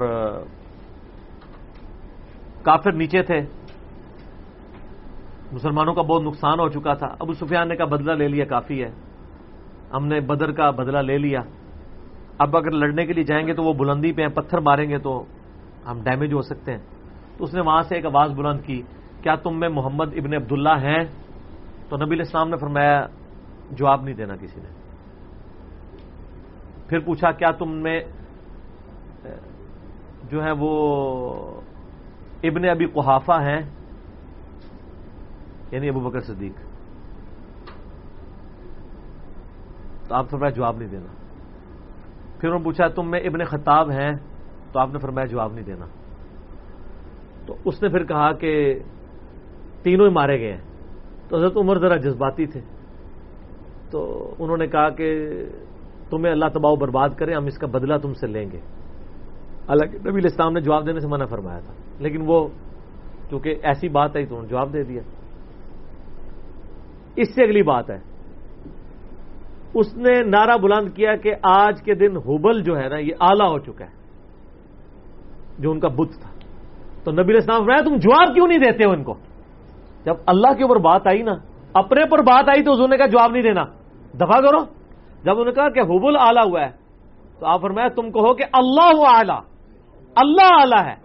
کافر نیچے تھے۔ مسلمانوں کا بہت نقصان ہو چکا تھا۔ ابو سفیان نے کا بدلہ لے لیا، کافی ہے۔ ہم نے بدر کا بدلہ لے لیا۔ اب اگر لڑنے کے لیے جائیں گے تو وہ بلندی پہ ہیں، پتھر ماریں گے تو ہم ڈیمیج ہو سکتے ہیں۔ تو اس نے وہاں سے ایک آواز بلند کی، کیا تم میں محمد ابن عبداللہ ہیں؟ تو نبی الاسلام نے فرمایا، جواب نہیں دینا کسی نے۔ پھر پوچھا، کیا تم میں جو ہے وہ ابن ابی قحافہ ہیں؟ یعنی ابو بکر صدیق۔ تو آپ فرمایا جواب نہیں دینا۔ پھر انہوں نے پوچھا، تم میں ابن خطاب ہیں؟ تو آپ نے فرمایا جواب نہیں دینا۔ تو اس نے پھر کہا کہ تینوں ہی مارے گئے ہیں۔ تو حضرت عمر ذرا جذباتی تھے۔ تو انہوں نے کہا کہ تمہیں اللہ تباؤ برباد کرے ہم اس کا بدلہ تم سے لیں گے۔ حالانکہ نبی اسلام نے جواب دینے سے منع فرمایا تھا۔ لیکن وہ چونکہ ایسی بات ہے تو انہوں نے جواب دے دیا۔ اس سے اگلی بات ہے۔ اس نے نعرہ بلند کیا کہ آج کے دن ہوبل جو ہے نا، یہ آلہ ہو چکا ہے۔ جو ان کا بت تھا۔ تو نبی اسلام فرمایا، تم جواب کیوں نہیں دیتے ہو ان کو؟ جب اللہ کے اوپر بات آئی نا، اپنے پر بات آئی تو اس نے کہا جواب نہیں دینا۔ دفاع کرو۔ جب انہوں نے کہا کہ حبل آلہ ہوا ہے، تو آپ فرمایا، تم کہو کہ اللہ ہوا آلہ اللہ آلہ ہے۔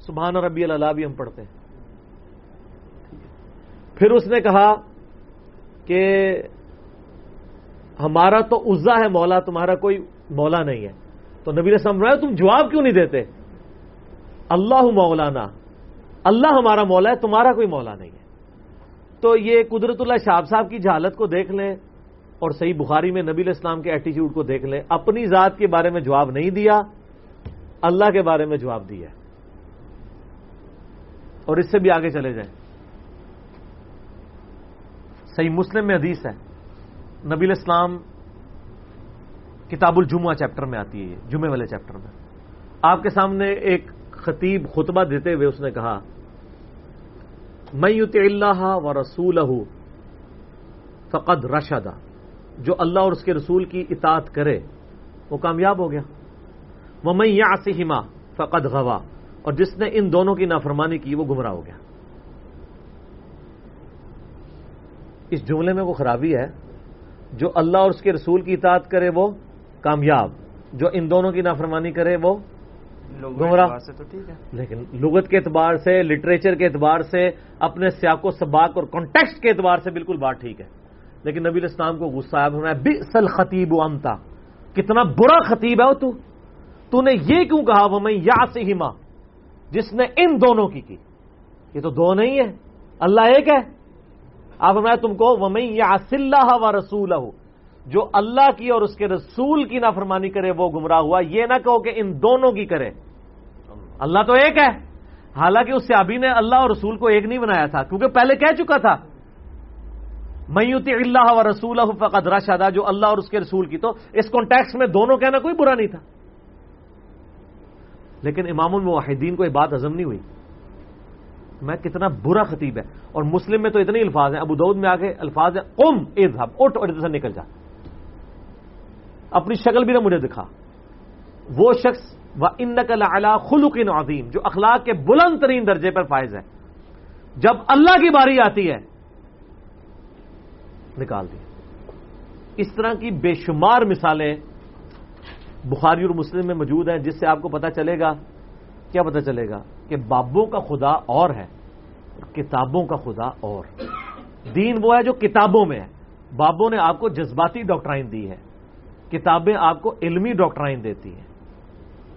سبحان ربی اللہ بھی ہم پڑھتے ہیں۔ پھر اس نے کہا کہ ہمارا تو عزا ہے مولا، تمہارا کوئی مولا نہیں ہے۔ تو نبی نے سمجھایا تم جواب کیوں نہیں دیتے؟ اللہ مولانا، اللہ ہمارا مولا ہے، تمہارا کوئی مولا نہیں ہے۔ تو یہ قدرت اللہ شاہ صاحب کی جہالت کو دیکھ لیں۔ اور صحیح بخاری میں نبی اسلام کے ایٹیچیوڈ کو دیکھ لیں۔ اپنی ذات کے بارے میں جواب نہیں دیا، اللہ کے بارے میں جواب دیا اور اس سے بھی آگے چلے جائیں۔ صحیح مسلم میں حدیث ہے، نبی اسلام کتاب الجمعہ چیپٹر میں آتی ہے یہ جمعے والے چیپٹر میں۔ آپ کے سامنے ایک خطیب خطبہ دیتے ہوئے اس نے کہا میں یوت اللہ و رسول فقد رشدہ. جو اللہ اور اس کے رسول کی اطاعت کرے وہ کامیاب ہو گیا۔ وہ میں یا ہما فقد غوا۔ اور جس نے ان دونوں کی نافرمانی کی وہ گمراہ ہو گیا۔ اس جملے میں وہ خرابی ہے جو اللہ اور اس کے رسول کی اطاعت کرے وہ کامیاب۔ جو ان دونوں کی نافرمانی کرے وہ گمراہ۔ سے تو ٹھیک ہے۔ لیکن لغت کے اعتبار سے لٹریچر کے اعتبار سے اپنے سیاق و سباق اور کانٹیکسٹ کے اعتبار سے بالکل بات ٹھیک ہے۔ لیکن نبی اسلام کو غصہ آیا بسل خطیب امتا کتنا برا خطیب ہے تو؟ تو نے یہ کیوں کہا؟ وہ میں یا سے ہی ماں جس نے ان دونوں کی کی۔ یہ تو دو نہیں ہے اللہ ایک ہے۔ آپ میں تم کو وہ میں یا و رسول جو اللہ کی اور اس کے رسول کی نافرمانی کرے، وہ گمراہ ہوا۔ یہ نہ کہو کہ ان دونوں کی کرے۔ اللہ تو ایک ہے۔ حالانکہ اس سیابی نے اللہ اور رسول کو ایک نہیں بنایا تھا، کیونکہ پہلے کہہ چکا تھا میوتی اللہ و رسول فقد رشدہ، جو اللہ اور اس کے رسول کی، تو اس کانٹیکس میں دونوں کہنا کوئی برا نہیں تھا۔ لیکن امام الموحدین کو یہ بات ہزم نہیں ہوئی۔ میں کتنا برا خطیب ہے۔ اور مسلم میں تو اتنے الفاظ ہیں۔ ابو دود میں آگے الفاظ ہیں۔ ام اذهب اٹھ اور سے نکل جا۔ اپنی شکل بھی نہ مجھے دکھا۔ وہ شخص و ان نقل خلق عظیم جو اخلاق کے بلند ترین درجے پر فائز ہے۔ جب اللہ کی باری آتی ہے نکال دی۔ اس طرح کی بے شمار مثالیں بخاری اور مسلم میں موجود ہیں، جس سے آپ کو پتا چلے گا۔ کیا پتا چلے گا؟ کہ بابوں کا خدا اور ہے، کتابوں کا خدا اور۔ دین وہ ہے جو کتابوں میں ہے۔ بابوں نے آپ کو جذباتی ڈاکٹرائن دی ہے۔ کتابیں آپ کو علمی ڈاکٹرائن دیتی ہیں۔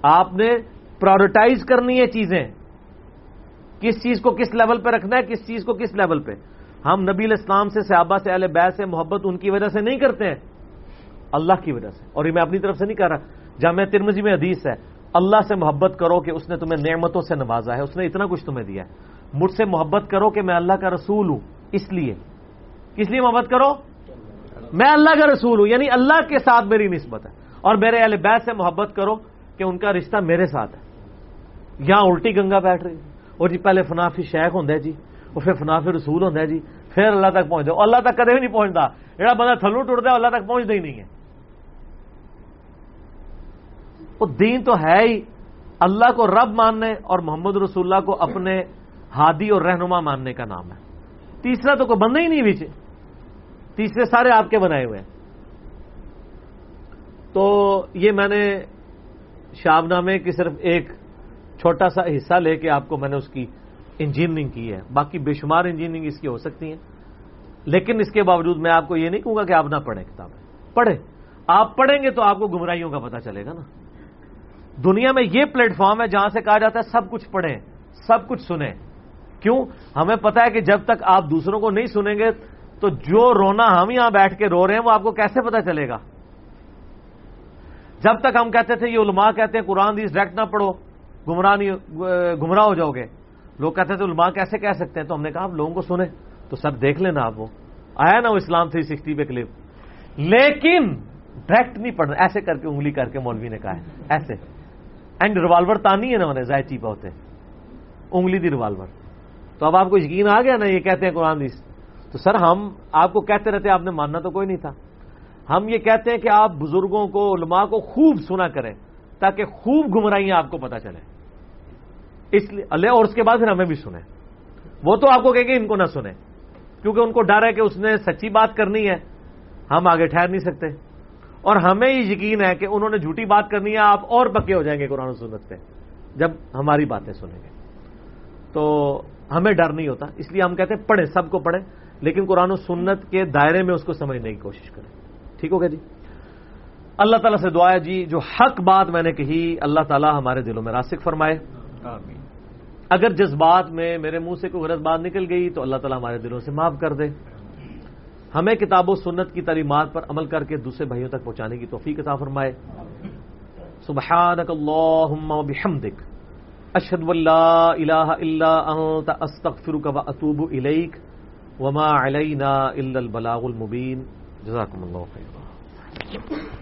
آپ نے پرائرٹائز کرنی ہے چیزیں۔ کس چیز کو کس لیول پہ رکھنا ہے، کس چیز کو کس لیول پہ۔ ہم نبی الاسلام سے، صحابہ سے، اہل بیت سے محبت ان کی وجہ سے نہیں کرتے ہیں۔ اللہ کی وجہ سے۔ اور یہ میں اپنی طرف سے نہیں کہہ رہا۔ جامع ترمزی میں حدیث ہے، اللہ سے محبت کرو کہ اس نے تمہیں نعمتوں سے نوازا ہے، اس نے اتنا کچھ تمہیں دیا ہے۔ مجھ سے محبت کرو کہ میں اللہ کا رسول ہوں، اس لیے۔ کس لیے محبت کرو؟ میں اللہ کا رسول ہوں یعنی اللہ کے ساتھ میری نسبت ہے۔ اور میرے اہل بیت سے محبت کرو کہ ان کا رشتہ میرے ساتھ ہے۔ یہاں الٹی گنگا بیٹھ رہی اور جی پہلے فنافی شیخ ہوں جی۔ اور پھر فنافی رسول ہوں جی پھر اللہ تک پہنچ جاؤ اللہ تک کدے بھی نہیں پہنچتا۔ جہاں بندہ تھلو ٹوٹتا ہے، اللہ تک پہنچتا ہی نہیں ہے۔ وہ دین تو ہے ہی۔ اللہ کو رب ماننے اور محمد رسول اللہ کو اپنے ہادی اور رہنما ماننے کا نام ہے۔ تیسرا تو کوئی بندہ ہی نہیں پیچھے تیسرے سارے آپ کے بنائے ہوئے ہیں۔ تو یہ میں نے شاب نامے کی صرف ایک چھوٹا سا حصہ لے کے آپ کو میں نے اس کی انجینئرنگ کی ہے۔ باقی بے شمار انجینئرنگ اس کی ہو سکتی ہیں۔ لیکن اس کے باوجود میں آپ کو یہ نہیں کہوں گا کہ آپ نہ پڑھیں کتابیں۔ پڑھیں۔ آپ پڑھیں گے تو آپ کو گمراہیوں کا پتہ چلے گا نا۔ دنیا میں یہ پلیٹ فارم ہے جہاں سے کہا جاتا ہے سب کچھ پڑھیں، سب کچھ سنیں۔ کیوں؟ ہمیں پتا ہے کہ جب تک آپ دوسروں کو نہیں سنیں گے تو جو رونا ہم یہاں بیٹھ کے رو رہے ہیں وہ آپ کو کیسے پتا چلے گا؟ جب تک ہم کہتے تھے یہ علماء کہتے ہیں قرآن دیس ڈائریکٹ نہ پڑھو، گمراہ نہیں، گمراہ ہو جاؤ گے۔ لوگ کہتے تھے علماء کیسے کہہ سکتے ہیں؟ تو ہم نے کہا، آپ لوگوں کو سنیں۔ تو سب دیکھ لینا آپ وہ۔ آیا نا وہ اسلام تھری سکسٹی پہ کلپ؟ لیکن ڈائریکٹ نہیں پڑھنا ایسے کر کے انگلی کر کے مولوی نے کہا ہے۔ ایسے۔ اینڈ ریوالور تانی ہے نا انہیں ظاہر چیپا ہوتے۔ انگلی دی ریوالور تو اب آپ کو یقین آ گیا نا، یہ کہتے ہیں قرآن دیس تو سر ہم آپ کو کہتے رہتے، آپ نے ماننا تو کوئی نہیں تھا۔ ہم یہ کہتے ہیں کہ آپ بزرگوں کو، علماء کو خوب سنا کریں تاکہ خوب گمراہیاں آپ کو پتا چلے اس لیے اللہ اور اس کے بعد پھر ہمیں بھی سنیں۔ وہ تو آپ کو کہیں گے ان کو نہ سنیں۔ کیونکہ ان کو ڈر ہے کہ اس نے سچی بات کرنی ہے۔ ہم آگے ٹھہر نہیں سکتے۔ اور ہمیں یہ یقین ہے کہ انہوں نے جھوٹی بات کرنی ہے، آپ اور پکے ہو جائیں گے قرآن و سنت پہ۔ جب ہماری باتیں سنیں گے۔ تو ہمیں ڈر نہیں ہوتا۔ اس لیے ہم کہتے ہیں، پڑھیں، سب کو پڑھیں۔ لیکن قرآن و سنت کے دائرے میں اس کو سمجھنے کی کوشش کریں۔ ٹھیک ہو گیا جی؟ اللہ تعالیٰ سے دعا ہے جی جو حق بات میں نے کہی، اللہ تعالیٰ ہمارے دلوں میں راسک فرمائے۔ آمین۔ اگر جس بات میں میرے منہ سے کوئی غلط بات نکل گئی تو اللہ تعالیٰ ہمارے دلوں سے معاف کر دے۔ ہمیں کتاب و سنت کی تعلیمات پر عمل کر کے دوسرے بھائیوں تک پہنچانے کی توفیق عطا فرمائے۔ سبحانک اللہم و بحمدک۔ اشہد واللہ الہ الا انت، استغفرک و اتوب الیک۔ وما علینا الا البلاغ المبین۔ جزاکم اللہ خیر۔